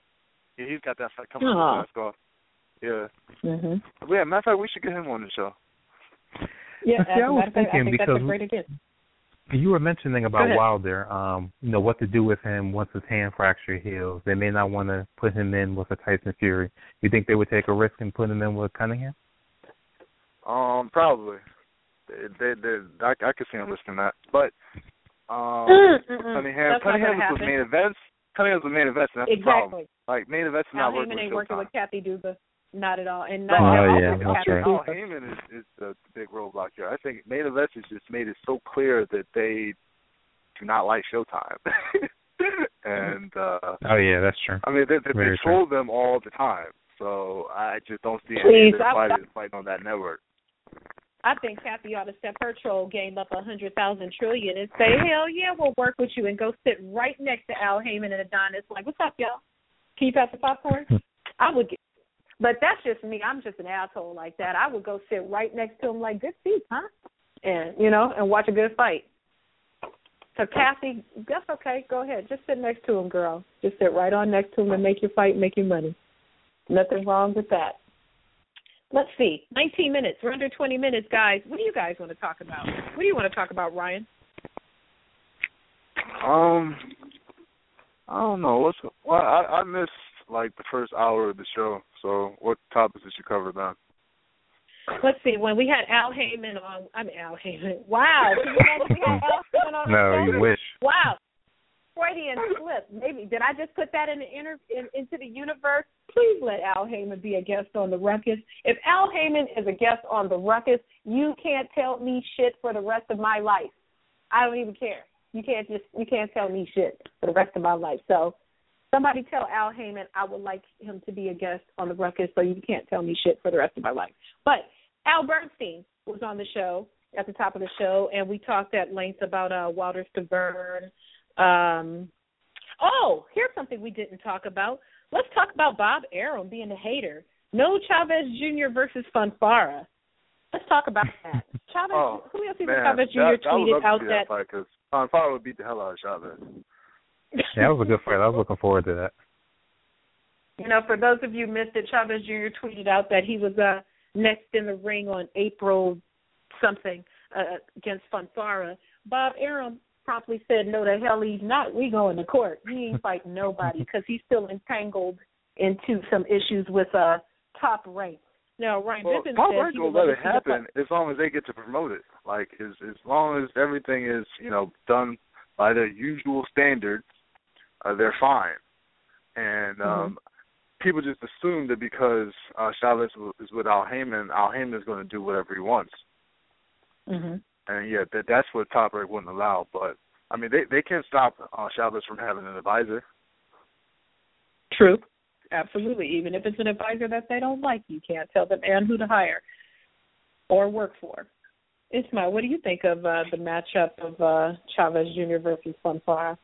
yeah, he's got that fight coming up. Let's go. Yeah. Mhm. But yeah, matter of fact, we should get him on the show. Yeah, See, I was matter of fact, I thinking think that's because a great idea. You were mentioning about. Wilder, um, you know, what to do with him once his hand fracture heals. They may not want to put him in with a Tyson Fury. You think they would take a risk and put him in with Cunningham? Um, probably. They, they, they, I, I could see him risking that, but um, Mm-mm. Cunningham, Cunningham was with main events. Cunningham was with main events, and that's the problem. Like main events is not working with ain't working with Kathy Duva. Not at all. And not Oh, yeah, with that's right. Al Haymon is, is the big roadblock here. I think main events has just made it so clear that they do not like Showtime, and uh Oh yeah, that's true. I mean they, they, Very they troll them all the time. So I just don't see any Please, of their I- fighting on that network. I think Kathy ought to step her troll game up a hundred thousand trillion and say, Hell yeah, we'll work with you and go sit right next to Al Haymon and Adonis. Like, what's up, y'all? Keep out the popcorn? I would get but that's just me. I'm just an asshole like that. I would go sit right next to him like good seats, huh? And you know, and watch a good fight. So Kathy, that's okay. Go ahead. Just sit next to him, girl. Just sit right on next to him and make your fight, make your money. Nothing wrong with that. Let's see. 19 minutes. We're under 20 minutes, guys. What do you guys want to talk about? What do you want to talk about, Ryan? Um, I don't know. What's well, I, I missed like the first hour of the show. So, what topics did you cover then? Let's see. When we had Al Haymon on, I'm Al Haymon. Wow. Can you imagine we had Al Haymon on no, you wish. Wow. Freudian slip. Maybe did I just put that in the inter in, into the universe? Please let Al Haymon be a guest on the Ruckus. If Al Haymon is a guest on the Ruckus, you can't tell me shit for the rest of my life. I don't even care. You can't just you can't tell me shit for the rest of my life. So somebody tell Al Haymon I would like him to be a guest on the Ruckus so you can't tell me shit for the rest of my life. But Al Bernstein was on the show at the top of the show and we talked at length about uh Wilder Stiverne um, oh, here's something we didn't talk about. Let's talk about Bob Arum being a hater. No Chavez Jr. versus Fonfara. Let's talk about that. Chavez, oh, who else man, Chavez Jr. That, tweeted out that that because Fonfara would beat the hell out of Chavez. Yeah, that was a good fight. I was looking forward to that. You know, for those of you missed it, Chavez Jr. tweeted out that he was uh, next in the ring on April something uh, against Fonfara. Bob Arum promptly said, "No, the hell he's not. We going to court. He ain't fighting nobody because he's still entangled into some issues with uh top rank." Now, Ryan well, Bivins Top said Rank he will let it to happen as long as they get to promote it. Like as as long as everything is you know done by their usual standards, uh, they're fine. And um Mm-hmm. people just assume that because uh Chavez is with Al Haymon, Al Haymon is going to do whatever he wants. hmm And yeah, that that's what Top Rank wouldn't allow. But I mean, they they can't stop uh, Chavez from having an advisor. True. Absolutely. Even if it's an advisor that they don't like, you can't tell them and who to hire or work for. Ismael, what do you think of uh, the matchup of uh, Chavez Jr. versus Fonfara?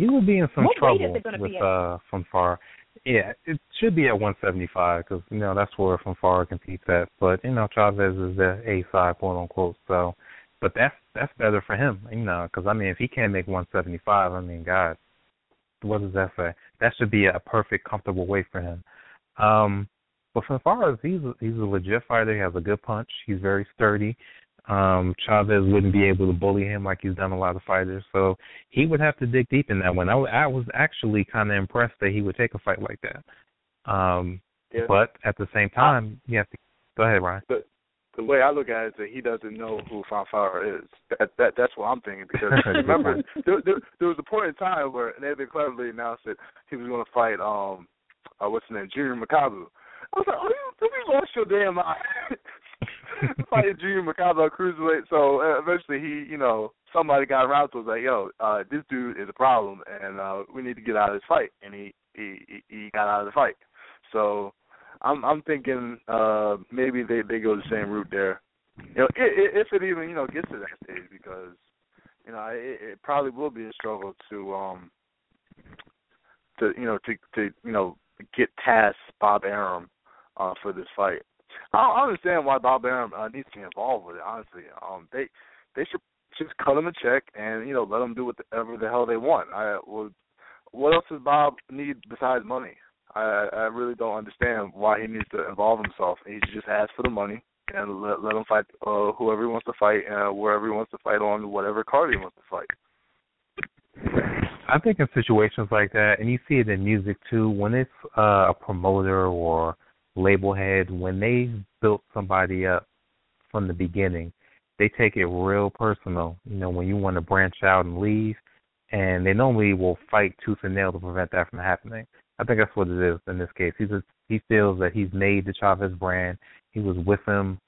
He would be in some What trouble with uh Fonfara. Yeah, it should be at 175 because you know that's where Fonfara competes at. But you know Chavez is the A side, quote unquote. So, but that's that's better for him, you know, because I mean if he can't make 175, I mean God, what does that say? That should be a perfect, comfortable weight for him. Um, but Fonfara, he's a, he's a legit fighter. He has a good punch. He's very sturdy. Um, Chavez wouldn't be able to bully him like he's done a lot of fighters, so he would have to dig deep in that one. I was actually kind of impressed that he would take a fight like that. Um, Yeah. but at the same time, you have to go ahead, Ryan. the the way I look at it is that he doesn't know who Fonfara is. That, that that's what I'm thinking because remember there, there, there was a point in time where Nathan Cleverly announced that he was going to fight um uh, what's his name Junior Makabu. I was like, oh, you, you lost your damn mind. Fighting Junior Makabu at cruiserweight. So uh, eventually he, you know, somebody got around to was like, yo, uh, this dude is a problem, and uh, we need to get out of this fight. And he he he got out of the fight. So I'm I'm thinking uh maybe they they go the same route there. You know, i i if it even you know gets to that stage because you know it, it probably will be a struggle to um to you know to to you know get past Bob Arum uh for this fight. I don't understand why Bob Arum uh, needs to be involved with it. Honestly, um they they should just cut him a check and you know let them do whatever the hell they want. I well, what else does Bob need besides money? I I really don't understand why he needs to involve himself. He should just ask for the money and let let him fight uh, whoever he wants to fight uh, wherever he wants to fight on whatever card he wants to fight. I think in situations like that, and you see it in music too, when it's uh, a promoter or label head, when they built somebody up from the beginning, they take it real personal. You know, when you want to branch out and leave, and they normally will fight tooth and nail to prevent that from happening. I think that's what it is in this case. He's a, he feels that he's made the Chavez brand. He was with him,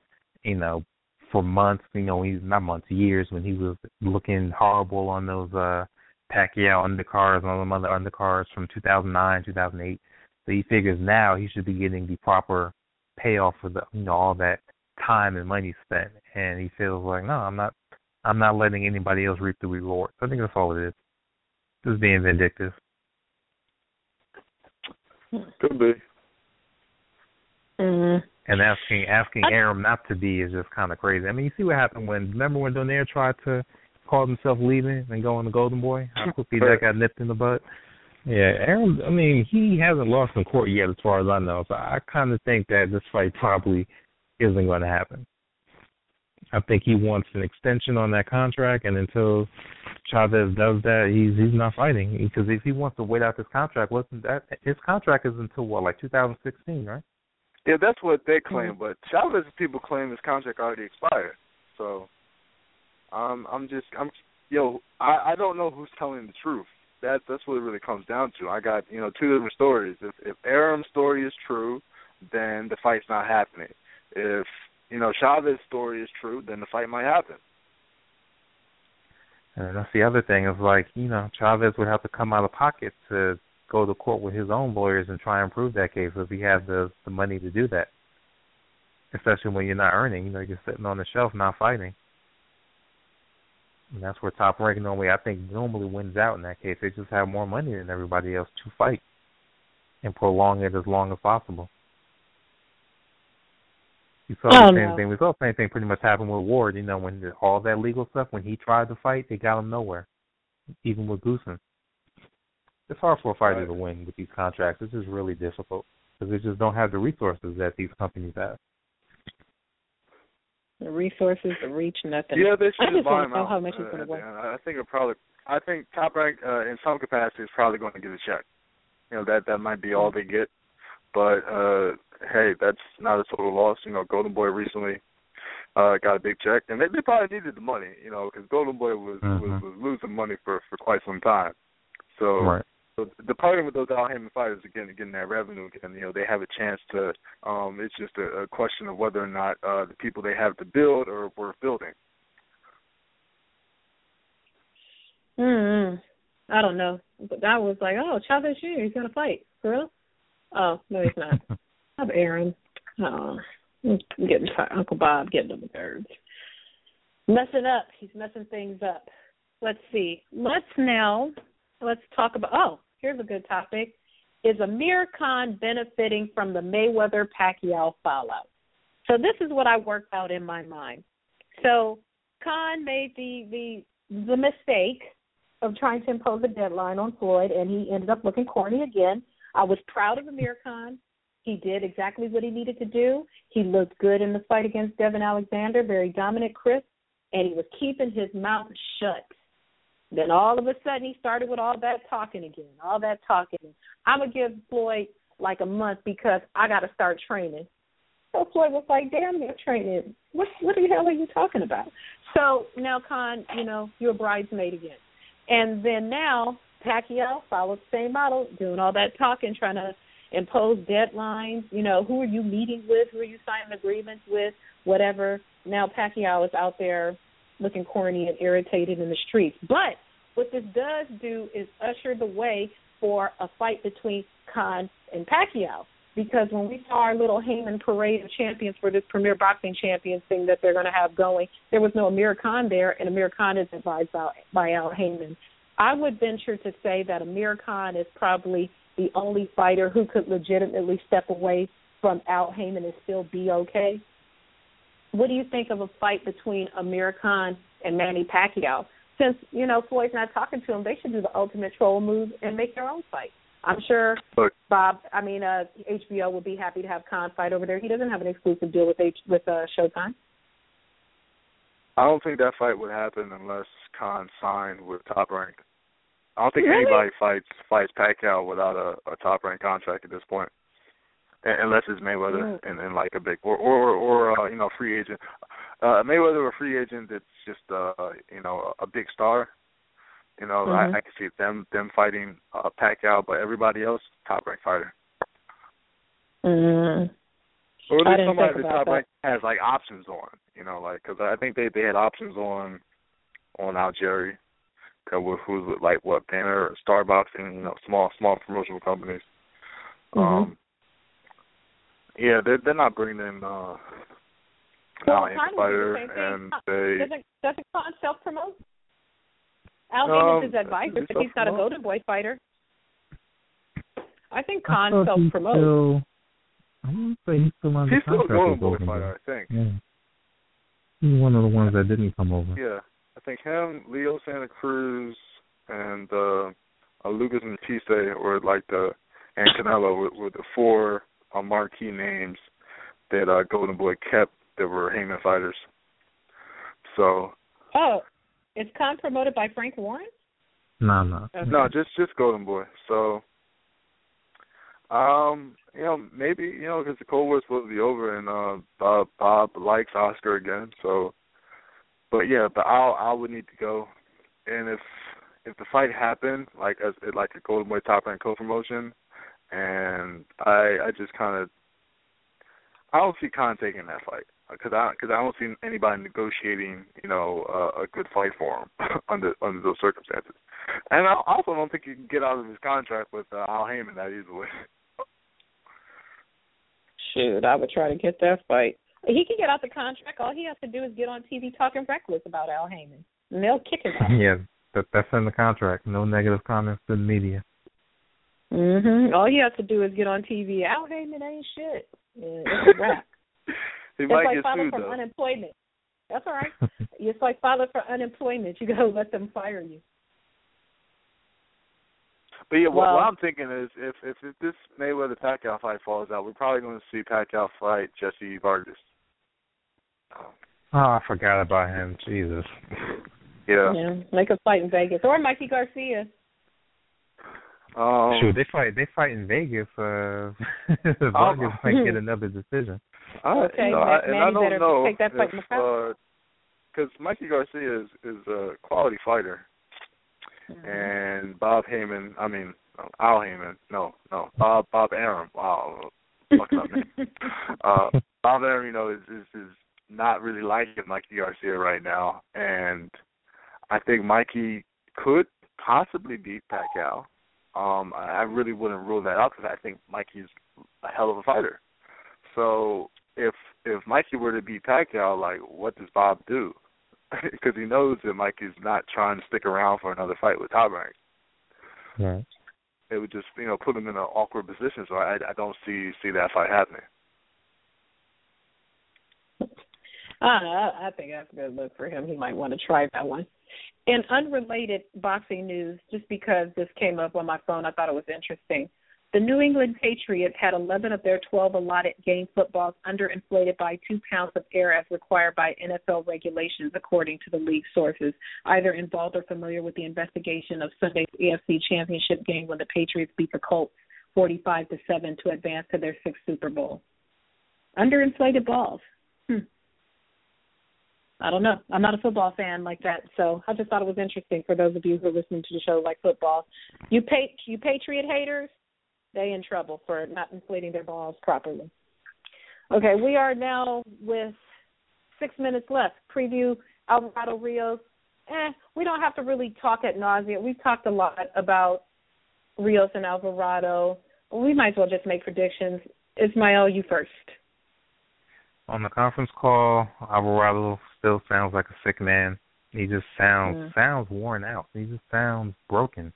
you know, for months. You know, he's not months, years when he was looking horrible on those uh Pacquiao undercards all them other undercards from 2009, 2008. So he figures now he should be getting the proper payoff for the you know all that time and money spent, and he feels like, no, I'm not, I'm not letting anybody else reap the rewards. I think that's all it is. Just being vindictive. Could be. Mm-hmm. And asking asking Arum not to be is just kind of crazy. I mean, you see what happened when remember when Donaire tried to call himself leaving and going to Golden Boy? How quickly that got nipped in the butt. Yeah, Arum. I mean, he hasn't lost in court yet, as far as I know. So I kind of think that this fight probably isn't going to happen. I think he wants an extension on that contract, and until Chavez does that, he's he's not fighting because if he wants to wait out this contract, wasn't that his contract is until what, like 2016, right? Yeah, that's what they claim, but Chavez people claim his contract already expired. So, um, I'm just I'm yo I I don't know who's telling the truth. That that's what it really comes down to. I got you know two different stories. If if Arum's story is true, then the fight's not happening. If you know Chavez's story is true, then the fight might happen. And that's the other thing is like you know Chavez would have to come out of pocket to go to court with his own lawyers and try and prove that case if he has the the money to do that. Especially when you're not earning, you know, you're sitting on the shelf not fighting. And that's where top rank normally I think normally wins out in that case. They just have more money than everybody else to fight and prolong it as long as possible. You saw Oh, the same no. thing. We saw the same thing pretty much happen with Ward. You know, when the, all that legal stuff, when he tried to fight, they got him nowhere. Even with Goossen, it's hard for a fighter Right. to win with these contracts. It's just really difficult because they just don't have the resources that these companies have. The resources, the reach, nothing. Yeah, they I should just buy want him to know out. how much he's uh, going to work. I think it probably. I think Top Rank uh, in some capacity is probably going to get a check. You know that that might be all they get, but uh hey, that's not a total loss. You know, Golden Boy recently uh got a big check, and they, they probably needed the money. You know, because Golden Boy was, was Mhm. was losing money for for quite some time. So Right. So departing with those Al Haymon fighters again, getting that revenue again, you know, they have a chance to. Um, it's just a, a question of whether or not uh, the people they have to build are worth building. Mm-hmm. I don't know, but I was like, oh, Chavez Jr. He's going to fight for real. Oh no, he's not. I'm Aaron. Oh, I'm getting tired. Uncle Bob getting on the nerves. Messing up. He's messing things up. Let's see. Let's now let's talk about. Oh, here's a good topic. Is Amir Khan benefiting from the Mayweather Pacquiao fallout? So this is what I worked out in my mind. So Khan made the the the mistake of trying to impose a deadline on Floyd, and he ended up looking corny again. I was proud of Amir Khan. He did exactly what he needed to do. He looked good in the fight against Devon Alexander, very dominant, crisp, and he was keeping his mouth shut. Then all of a sudden he started with all that talking again, all that talking. I'm gonna give Floyd like a month because I got to start training. So Floyd was like, "Damn, you're training. What what the hell are you talking about?" So now, Khan, you know, you're a bridesmaid again. And then now Pacquiao followed the same model, doing all that talking, trying to impose deadlines. You know, who are you meeting with? Who are you signing agreements with? Whatever. Now Pacquiao is out there looking corny and irritated in the streets. But what this does do is usher the way for a fight between Khan and Pacquiao. Because when we saw our little Haymon parade of champions for this Premier Boxing Champions thing that they're going to have going, there was no Amir Khan there, and Amir Khan is advised by, by Al Haymon. I would venture to say that Amir Khan is probably the only fighter who could legitimately step away from Al Haymon and still be okay. What do you think of a fight between Amir Khan and Manny Pacquiao? Since you know Floyd's not talking to him, they should do the ultimate troll move and make their own fight. I'm sure Bob. I mean, uh, HBO would be happy to have Khan fight over there. He doesn't have an exclusive deal with H with uh, Showtime. I don't think that fight would happen unless Khan signed with Top Rank. I don't think Really? anybody fights fights Pacquiao without a, a Top Rank contract at this point, unless it's Mayweather and, and like a big or or or uh, you know free agent. Uh, Mayweather or free agent that's just uh you know a big star. You know Mhm. I, I can see them them fighting uh, Pacquiao, but everybody else Top Rank fighter. Mm. Or at least somebody that about Top that. Rank has like options on. You know, like because I think they they had options on on Algieri, who's who's with like what Banner or Starboxing, you know, small small promotional companies. Mhm. Um, yeah, they're they're not bringing in uh Well, Al Haymon Khan fighter, the and they Doesn't doesn't Khan self promote? Al Um, Haymon's his advisor, but he's not a self-promote? Golden Boy fighter. I think I Khan thought self he's promotes. Still, I want to say he's still under he's still a Golden Boy Golden fighter, I think. Yeah. He's one of the ones that didn't come over. Yeah, I think him, Leo Santa Cruz, and uh, uh Lucas and Batista were like the and Canelo were, were the four uh, marquee names that uh, Golden Boy kept that were Haymon fighters. So Oh, is Khan promoted by Frank Warren? No, no. Okay. no, just just Golden Boy. So um, you know, maybe you know because the Cold War's supposed to be over, and uh, Bob Bob likes Oscar again. So, but yeah, but I'll I would need to go, and if if the fight happened like as like a Golden Boy top rank co promotion, and I I just kind of I don't see Khan taking that fight because I because I don't see anybody negotiating you know uh, a good fight for him under under those circumstances, and I also don't think he can get out of his contract with uh, Al Haymon that easily. Shoot, I would try to get that fight. He can get out the contract. All he has to do is get on TV talking reckless about Al Haymon, and they'll kick his ass. yeah, that, that's in the contract. No negative comments to the media. Mhm. All he has to do is get on TV. Al Haymon ain't shit. Yeah, it's a wrap. he It's might like get filing sued for though. unemployment. That's all right. it's like filing for unemployment. You gotta let them fire you. But yeah, what, Well- what I'm thinking is if if, if this Mayweather Pacquiao fight falls out, we're probably going to see Pacquiao fight Jesse Vargas. Oh, I forgot about him. Jesus. Yeah. Yeah, make a fight in Vegas or Mikey Garcia. Um, Shoot, they fight. They fight in Vegas. Uh, Vargas might get another decision. I, Okay, you know, I, and I don't know take that fight in if because Mikey Garcia is is a quality fighter, Mm-hmm. and Bob Haymon. I mean, Al Haymon. No, no, Bob Bob Arum. Wow, fucking up name. uh, Bob Arum, you know, is, is is not really liking Mikey Garcia right now, and I think Mikey could possibly beat Pacquiao. Um, I really wouldn't rule that out because I think Mikey's a hell of a fighter. So if if Mikey were to beat Pacquiao, like what does Bob do? Because he knows that Mikey's not trying to stick around for another fight with Top Rank. Right. It would just you know put him in an awkward position. So I I don't see see that fight happening. I, I think that's a good look for him. He might want to try that one. In unrelated boxing news, just because this came up on my phone, I thought it was interesting. The New England Patriots had 11 of their 12 allotted game footballs underinflated by two pounds of air as required by NFL regulations, according to the league sources, either involved or familiar with the investigation of Sunday's AFC Championship game when the Patriots beat the Colts 45 to 7 to advance to their sixth Super Bowl. Underinflated balls. Hmm. I don't know. I'm not a football fan like that, so I just thought it was interesting for those of you who are listening to the show like football. You pay you Patriot haters, they in trouble for not inflating their balls properly. Okay, we are now with six minutes left. Preview Alvarado Rios. Eh, we don't have to really talk at nausea. We've talked a lot about Rios and Alvarado. We might as well just make predictions. Ismael, you first. On the conference call, Alvarado still sounds like a sick man. He just sounds Mm. sounds worn out. He just sounds broken.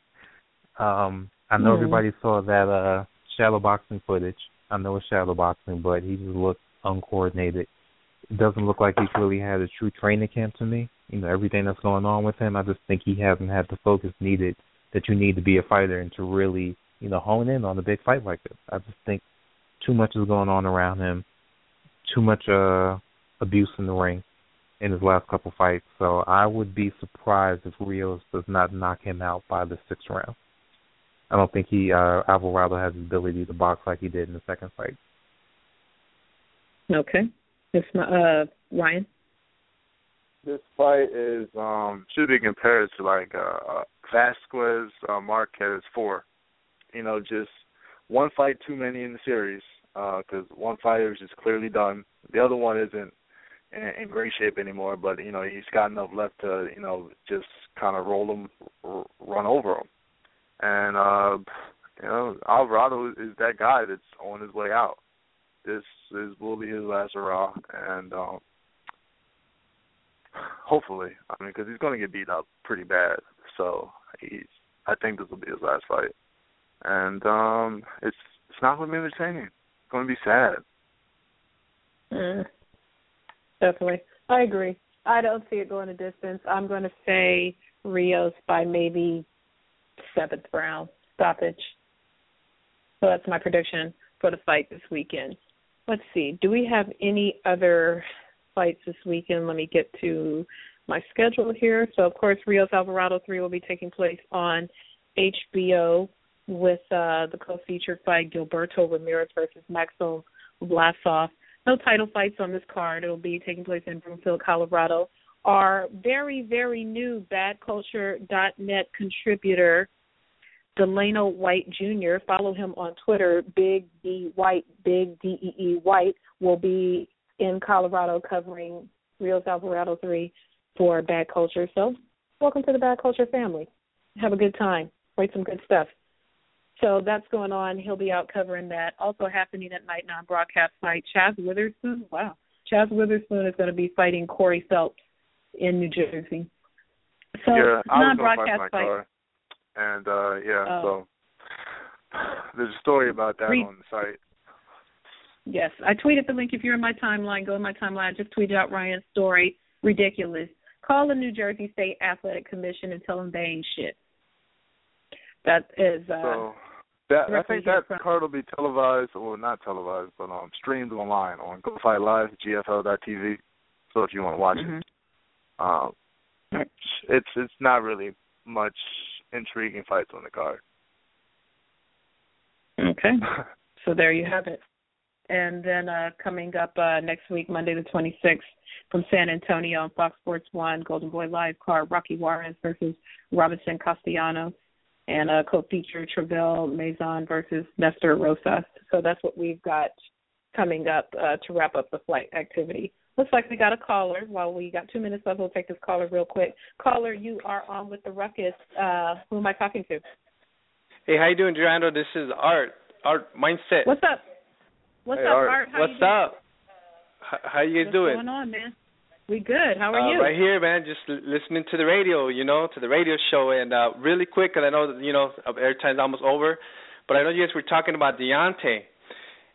Um, I know Mm. everybody saw that uh shadow boxing footage. I know it's shadow boxing, but he just looked uncoordinated. It doesn't look like he's really had a true training camp to me. You know, everything that's going on with him, I just think he hasn't had the focus needed that you need to be a fighter and to really, you know, hone in on a big fight like this. I just think too much is going on around him, too much uh abuse in the ring in his last couple fights. So I would be surprised if Rios does not knock him out by the sixth round. I don't think he uh Alvarado has the ability to box like he did in the second fight. Okay. It's my uh Ryan. This fight is um should be compared to like uh, uh Vazquez uh, Marquez four. You know, just one fight too many in the series because one fighter is just clearly done. The other one isn't in, in great shape anymore, but you know he's got enough left to you know just kind of roll him, r- run over him, and uh you know Alvarado is that guy that's on his way out. This is will be his last hurrah, and um hopefully. I mean, because he's going to get beat up pretty bad. So he's. I think this will be his last fight, and um, it's it's not going to be entertaining. Going to be sad. Mm. Definitely, I agree. I don't see it going a distance. I'm going to say Rios by maybe seventh round stoppage. So that's my prediction for the fight this weekend. Let's see. Do we have any other fights this weekend? Let me get to my schedule here. So, of course, Rios Alvarado 3 will be taking place on HBO with uh, the co-featured fight Gilberto Ramirez versus Maxim Vlasov. No title fights on this card. It'll be taking place in Broomfield, Colorado. Our very, very new BadCulture.net contributor, Delano White Jr. Follow him on Twitter. Big D White, Big D E E White will be in Colorado covering Rios Alvarado three for Bad Culture. So, welcome to the Bad Culture family. Have a good time. Write some good stuff. So that's going on. He'll be out covering that. Also happening at night non broadcast fight. Chaz Witherspoon. Wow. Chaz Witherspoon is going to be fighting Corey Phelps in New Jersey. So yeah, non broadcast fight. And uh yeah, Oh. so there's a story about that Read- on the site. Yes, I tweeted the link. If you're in my timeline, go in my timeline. I just tweeted out Ryan's story. Ridiculous. Call the New Jersey State Athletic Commission and tell them they ain't shit. That is. uh So that I think that card will be televised or not televised, but um streamed online on Go Fight Live, GFL.tv. So if you want to watch mhm. it, um, Right. it's it's not really much intriguing fights on the card. Okay. So there you have it. And then uh coming up uh next week, Monday the 26th, from San Antonio on Fox Sports One, Golden Boy Live card, Rocky Juarez versus Robinson Castellanos, and uh co-feature Travell Maison versus Nestor Rosas. So that's what we've got coming up uh to wrap up the flight activity. Looks like we got a caller. While we got two minutes left, we'll take this caller real quick. Caller, you are on with the ruckus. Uh who am I talking to? Hey, how you doing, Durando? This is Art. Art Mindset. What's up? What's Hey, up, Art. Art? How What's doing? up? H- how you What's doing? going on, man? We good. How are uh, you? Right here, man. Just l- listening to the radio, you know, to the radio show, and uh really quick, because I know that you know airtime's almost over, but I know you guys were talking about Deontay,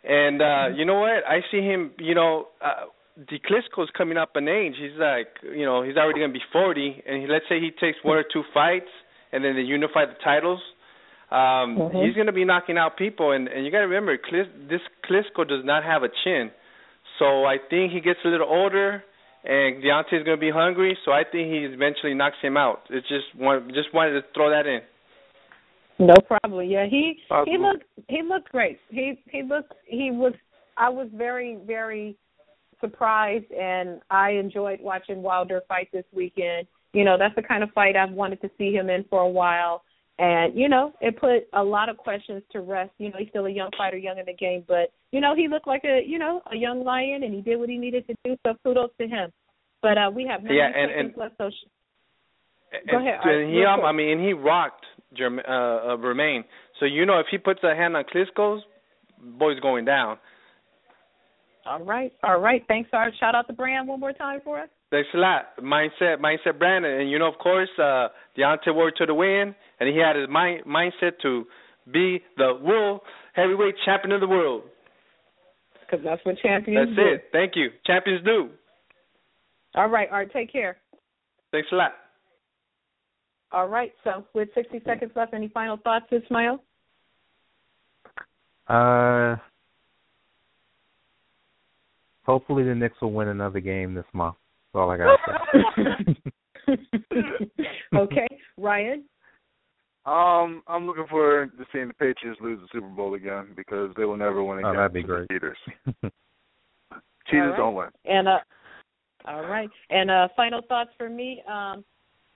and uh Mm-hmm. you know what? I see him, you know. uh DeClisco's coming up in age. He's like, you know, he's already gonna be 40, and he, let's say he takes one or two fights, and then they unify the titles. Um, Mhm. He's gonna be knocking out people, and and you gotta remember, Clis- this Klitschko does not have a chin, so I think he gets a little older, and Deontay's gonna be hungry, so I think he eventually knocks him out. It's just one, just wanted to throw that in. No problem. Yeah, he he looked he looked great. He he looked he was I was very very surprised and I enjoyed watching Wilder fight this weekend. You know, that's the kind of fight I've wanted to see him in for a while. And, you know, it put a lot of questions to rest. You know, he's still a young fighter, young in the game, but you know, he looked like a you know, a young lion and he did what he needed to do, so kudos to him. But uh we have 90 Yeah, and- and- left, so sh- And, Go ahead, and he, um. I mean, he rocked Germ- uh, uh, Remain. So you know, if he puts a hand on Klitschko's, boy's going down. all right, all right. Thanks, Art. Shout out to Brand one more time for us. Thanks a lot. Mindset, mindset, Brandon, and you know, of course, uh, Deontay Ward to the win, and he had his mind mindset to be the world heavyweight champion of the world. Because that's what champions That's do. it. Thank you. Champions do. All right, Art. Take care. Thanks a lot. All right. So with 60 seconds left, any final thoughts, Ismael? Uh, hopefully the Knicks will win another game this month. That's all I got to say. okay, Ryan. Um, I'm looking forward to seeing the Patriots lose the Super Bowl again because they will never win again. Oh, again. that'd be great. Cheaters. Cheaters right. don't win. And uh, all right. And uh, final thoughts for me. Um,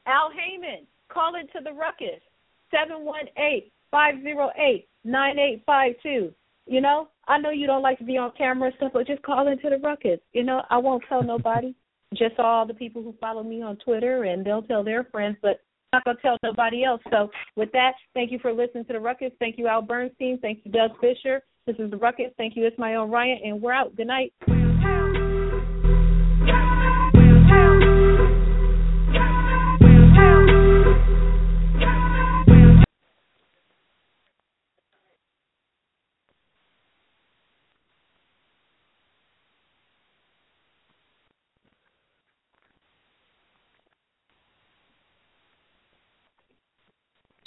Al Haymon, call into the ruckus. Seven one eight five zero eight nine eight five two. You know, I know you don't like to be on camera and stuff, but just call into the ruckus. You know, I won't tell nobody. just all the people who follow me on Twitter, and they'll tell their friends, but I'm not gonna tell nobody else. So with that, thank you for listening to the ruckus. Thank you, Al Bernstein. Thank you, Doug Fischer. This is the ruckus. Thank you, Ismael Ryan, and we're out. Good night.